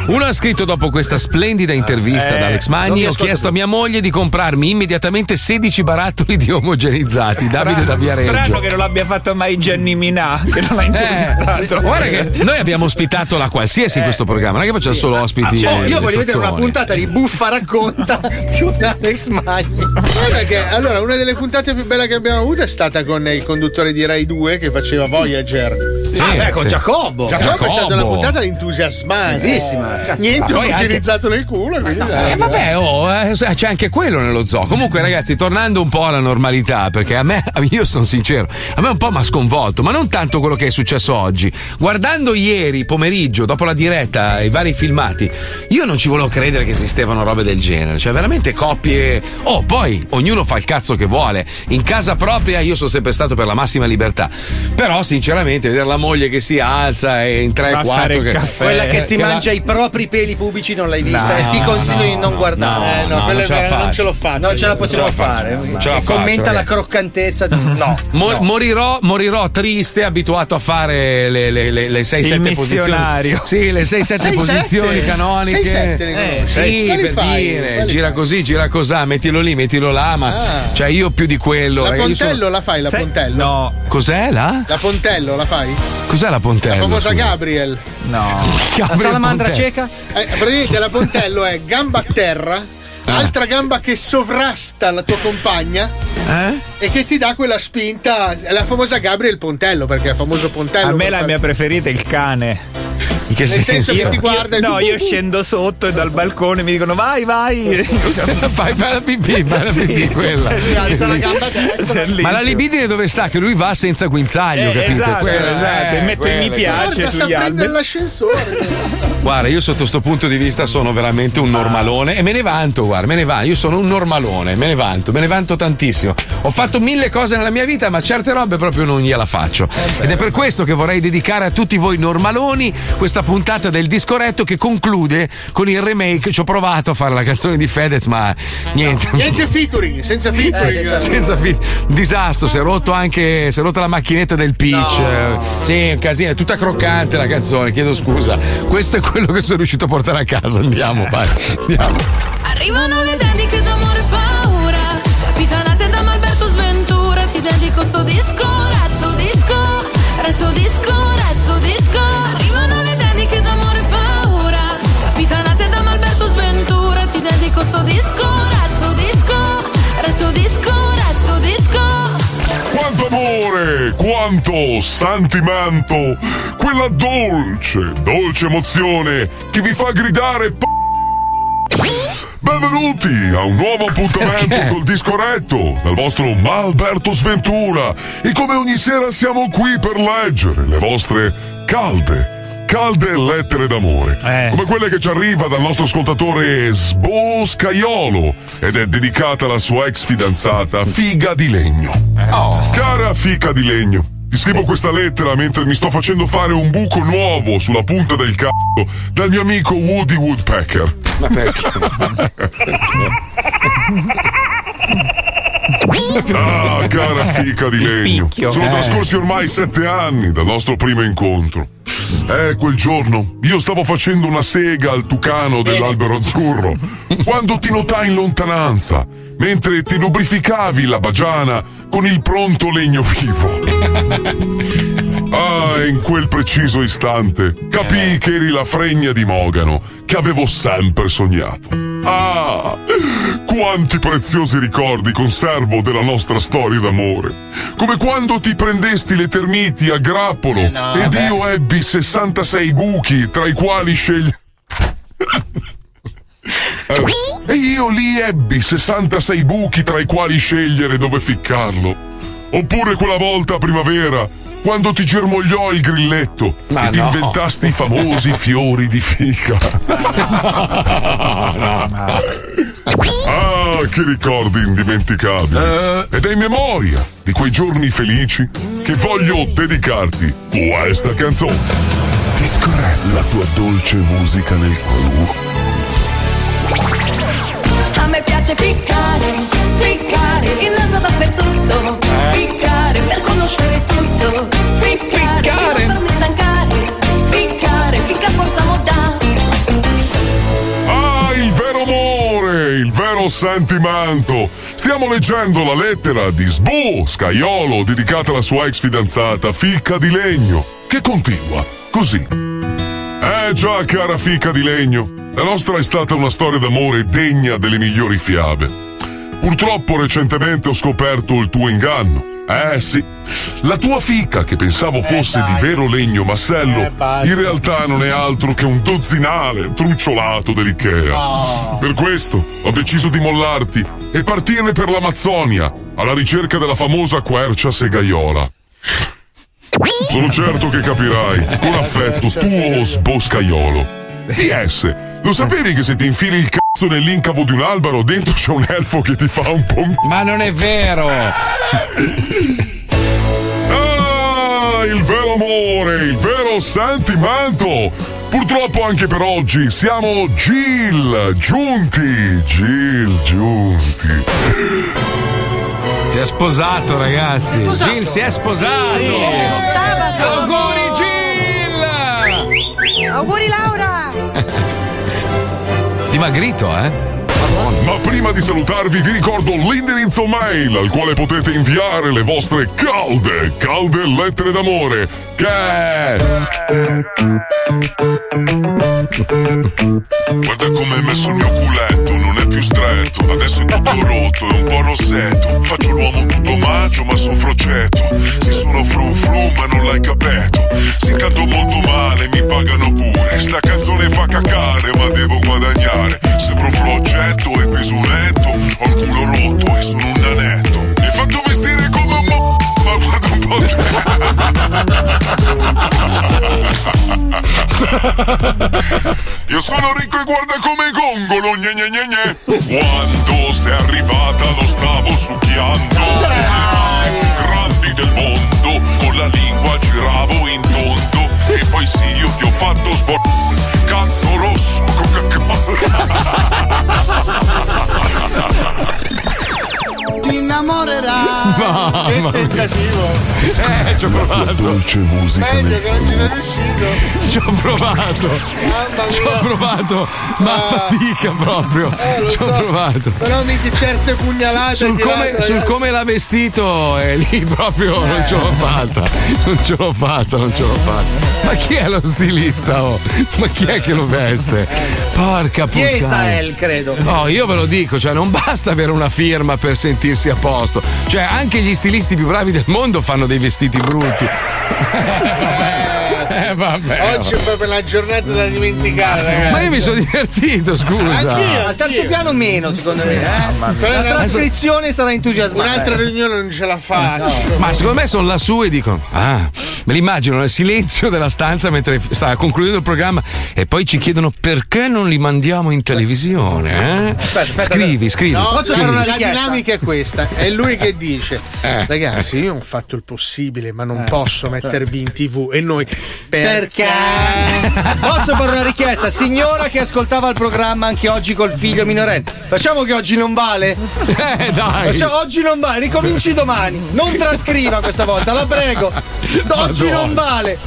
Uno ha scritto dopo questa splendida intervista Eh, da Alex Magni: Ho chiesto a mia moglie moglie di comprarmi immediatamente 16 barattoli di omogenizzati. Davide da Viareggio. Strano che non l'abbia fatto mai Gianni Minà, che non l'ha Eh, intervistato. guarda che noi abbiamo ospitato la qualsiasi in questo programma, non è che facciamo solo ospiti. Oh, io eh, voglio vedere una puntata di buffa racconta di un Alex Magni. Guarda che allora una delle puntate più belle che abbiamo avuto è stata con il conduttore di Rai 2 che faceva Voyager. Sì, Ah, beh, con sì. Giacobbo. Giacobbo è stata Giacobbo. una puntata entusiasmante. Bellissima, cazzo. Niente poi anche- omogenizzato nel culo. quindi dai, Eh, vabbè, oh, eh, c'è anche quello nello zoo. Comunque, ragazzi, tornando un po' alla normalità, perché a me, io sono sincero, a me un po' mi ha sconvolto, ma non tanto quello che è successo oggi. Guardando ieri pomeriggio, dopo la diretta, i vari filmati, io non ci volevo credere che esistevano robe del genere. Cioè, veramente coppie. Oh, poi ognuno fa il cazzo che vuole. In casa propria, io sono sempre stato per la massima libertà. Però, sinceramente, vedere la moglie che si alza e in 3-4 che. Quella che si la- mangia i propri peli pubici non l'hai vista No, e ti consiglio no, di non guardare. Eh, no, no, non ce la vera- non ce l'ho fatta. Non ce la possiamo ce la fare. La E Commenta la croccantezza. No. Mo- no. Morirò, morirò triste, abituato a fare le, le, le, le 6-7 Il posizioni. missionario. Sì, le 6-7 Sei posizioni canoniche. Sei sette, ne Eh, conosci? sì, per fai? dire, Quali gira fai? così, gira cosà, mettilo lì, mettilo là, ma Ah. cioè io più di quello. La ragazzi, sono- Pontello la fai, la Sai- Pontello? No, Cos'è là? La Pontello la fai? Cos'è la Pontello? La famosa scusa? Gabriel. no. La salamandra Pontello. cieca? Eh, praticamente la Pontello è gamba a terra, Ah. altra gamba che sovrasta la tua compagna Eh? e che ti dà quella spinta. È la famosa Gabriel Pontello, perché è il famoso Pontello. A me la far- mia preferita è il cane. In che Nel senso che Io- ti guarda e no, tu- io scendo sotto e dal balcone mi dicono vai, vai. Fai, fai la pipì, fai la Sì. pipì quella. Alza la gamba destra. Ma la libidine dove sta? Che lui va senza guinzaglio, Eh, capito? esatto, Quella- esatto, eh, e metto i mi quella- piace Guarda, sta sugli prendendo alberi. l'ascensore. Guarda, io sotto questo punto di vista sono veramente un normalone e me ne vanto, guarda, me ne vanto. Io sono un normalone, me ne vanto, me ne vanto tantissimo. Ho fatto mille cose nella mia vita, ma certe robe proprio non gliela faccio. Ed è per questo che vorrei dedicare a tutti voi normaloni questa puntata del discoretto che conclude con il remake. Ci ho provato a fare la canzone di Fedez, ma niente. Niente featuring, senza featuring. senza- Senza fi- disastro, si è rotto anche si è rotta la macchinetta del pitch. eh, Sì, un casino, è tutta croccante la canzone, chiedo scusa. Questo è quello che sono riuscito a portare a casa. Andiamo, vai. Andiamo. Arrivano le dediche d'amore e paura Capitanate da Malberto Sventura Ti dedico sto disco, retto disco Retto disco, retto disco Arrivano le dediche d'amore e paura Capitanate da Malberto Sventura Ti dedico sto disco, quanto sentimento, quella dolce, dolce emozione che vi fa gridare p- Benvenuti a un nuovo appuntamento Perché? col discoretto dal vostro Malberto Sventura e come ogni sera siamo qui per leggere le vostre calde, calde lettere d'amore Eh. come quelle che ci arriva dal nostro ascoltatore Sbo Scaiolo ed è dedicata alla sua ex fidanzata Figa di Legno Cara Fica di Legno, ti scrivo questa lettera mentre mi sto facendo fare un buco nuovo sulla punta del c***o dal mio amico Woody Woodpecker. Ma perché? Ah, cara fica di legno. Sono Eh. trascorsi ormai sette anni dal nostro primo incontro. Eh, quel giorno io stavo facendo una sega al tucano dell'albero azzurro quando ti notai in lontananza mentre ti lubrificavi la bagiana con il pronto legno vivo. Ah, in quel preciso istante capii che eri la fregna di Mogano che avevo sempre sognato. Ah, quanti preziosi ricordi conservo della nostra storia d'amore. Come quando ti prendesti le termiti a grappolo ed io ebbi 66 buchi tra i quali scegli... E io lì ebbi 66 buchi tra i quali scegliere dove ficcarlo. Oppure quella volta a primavera, quando ti germogliò il grilletto Ma e ti no. inventasti i famosi fiori di fica. Ah, che ricordi indimenticabili. Ed è in memoria di quei giorni felici che voglio dedicarti questa canzone. Discorre la tua dolce musica nel cuore. A me piace ficcare, ficcare, il naso dappertutto Ficcare per conoscere tutto sentimento. Stiamo leggendo la lettera di Sbu Scaiolo dedicata alla sua ex fidanzata Ficca di Legno, che continua così. Eh già, cara Ficca di Legno, la nostra è stata una storia d'amore degna delle migliori fiabe. Purtroppo recentemente ho scoperto il tuo inganno. Eh sì, la tua fica, che pensavo fosse di vero legno massello, Eh, in realtà non è altro che un dozzinale trunciolato dell'Ikea. Oh. Per questo ho deciso di mollarti e partire per l'Amazzonia, alla ricerca della famosa quercia segaiola. Sono certo che capirai, con affetto, tuo sboscaiolo. PS, lo sapevi che se ti infili il cazzo nell'incavo di un albero dentro c'è un elfo che ti fa un po'... Ma non è vero! Ah, il vero amore, il vero sentimento. Purtroppo anche per oggi siamo Gil, giunti, Gil, giunti. Si è sposato, ragazzi. sposato? Gil si è sposato. Sì. Sabato. Auguri, Gil! Auguri Laura! Dimagrito, eh? Ma prima di salutarvi vi ricordo l'indirizzo mail al quale potete inviare le vostre calde, calde lettere d'amore. Che. Guarda come messo il mio culetto, non è più stretto, adesso è tutto rotto, è un po' rossetto. Faccio l'uomo tutto maggio, ma son frocetto. Si sono fru fru, ma non l'hai capito. Si canto molto male, mi pagano pure. Sta canzone fa cacare, ma devo guadagnare. Sembro un floggetto e peso un netto. Ho il culo rotto e sono un nanetto. Mi fatto vestire come Io sono ricco e guarda come gongolo, gne gne gne gne. Quando sei arrivata lo stavo succhiando. Le mani grandi del mondo, con la lingua giravo in tondo. E poi sì, io ti ho fatto sbor... Cazzo rosso. Ti innamorerai. No, che tentativo. Eh, ci ho provato. Dolce musica Meglio che non ci sei riuscito. Ci ho provato. Mamma Ci ho provato, ma Ah. fatica proprio. Eh, Ci ho so. provato. Però mica certe pugnalate Sul come, sul come l'ha vestito eh, lì proprio non ce l'ho fatta. Non ce l'ho fatta, non ce l'ho fatta. Ma chi è lo stilista? oh? Ma chi è che lo veste? Porca puttana. Chiesael, credo. No, io ve lo dico, cioè non basta avere una firma per sentirsi a posto. Cioè, anche gli stilisti più bravi del mondo fanno dei vestiti brutti. Eh, vabbè. Oggi è proprio una giornata da dimenticare, ragazzi. Ma io mi sono divertito, scusa. Anch'io, Al terzo piano meno, secondo me. eh. La trascrizione sarà entusiasmante. Un'altra riunione non ce la faccio. Ma secondo me sono lassù e dico: Ah, me l'immagino nel silenzio della stanza mentre sta concludendo il programma e poi ci chiedono perché non li mandiamo in televisione. Eh? scrivi, scrivi. No, scrivi. la, la dinamica è questa: è lui che dice: Eh. Ragazzi, io ho fatto il possibile, ma non posso mettervi in tv. E noi Perché? Posso fare una richiesta? Signora che ascoltava il programma anche oggi col figlio minorenne. Facciamo che oggi non vale? Eh, dai. Facciamo- oggi non vale, ricominci domani. Non trascriva questa volta, la prego. Oggi Madonna. non vale.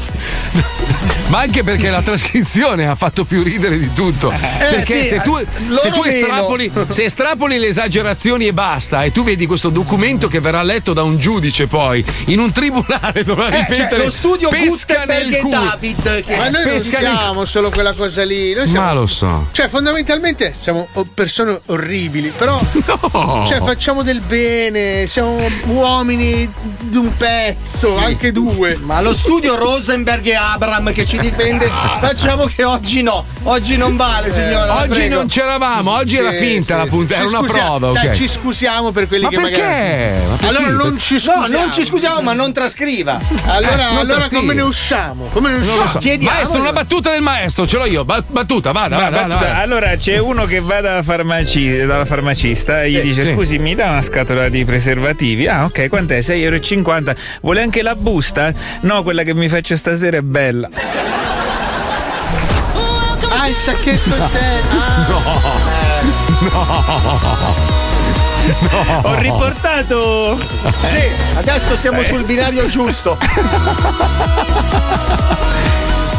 Ma anche perché la trascrizione ha fatto più ridere di tutto. perché sì, se tu, eh, se tu estrapoli, se estrapoli le esagerazioni e basta, e tu vedi questo documento che verrà letto da un giudice poi in un tribunale dovrà Eh, ripetere cioè, lo studio pesca nel culo. David. Che Ma noi non Pesca nel- siamo solo quella cosa lì. Noi siamo Ma lo so. Cioè, fondamentalmente siamo persone orribili, però cioè, facciamo del bene, siamo uomini di un pezzo, anche due. Ma lo studio Rosenberg e Abram che ci difende, facciamo che oggi no. Oggi non vale, signora. la Oggi prego. non c'eravamo, oggi era Sì, finta sì, la sì. puntata, era una scusiamo- prova, Dai, ok. ci scusiamo per quelli Ma che perché? magari. Ma perché? Allora non ci scusiamo. No, non ci scusiamo, ma non trascriva. Allora, Eh, non allora trascrivi. come ne usciamo? Come ne Non so. chiediamo- Maestro, una battuta del maestro, ce l'ho io. Ba- battuta, vada, Ma vada, battuta, vada. allora c'è uno che va dalla, farmaci- dalla farmacista e gli Sì, dice sì. scusi mi dà una scatola di preservativi ah ok quant'è 6,50 euro vuole anche la busta? no quella che mi faccio stasera è bella Ah, il sacchetto interno. Ah. ho riportato Sì, adesso siamo sul binario giusto.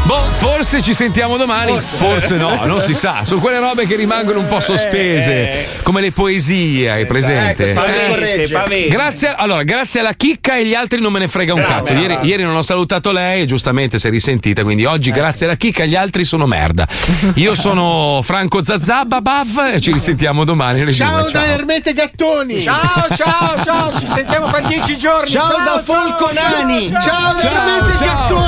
Boh, forse ci sentiamo domani, forse, no, non si sa. Sono quelle robe che rimangono un po' sospese, come le poesie, hai presente? Ecco, pavese, Eh, pavese. Grazie, allora, grazie alla chicca e gli altri non me ne frega un Brava, cazzo. Ieri, ieri non ho salutato lei e giustamente si è risentita, quindi oggi grazie alla chicca gli altri sono merda. Io sono Franco Zazzabba, Bav, e ci risentiamo domani. Ciao due, da Ermete Gattoni. Ciao, ciao, ciao, ci sentiamo fra dieci giorni. Ciao da Folconani. Ciao da Ciao, Ermete ciao. Gattoni.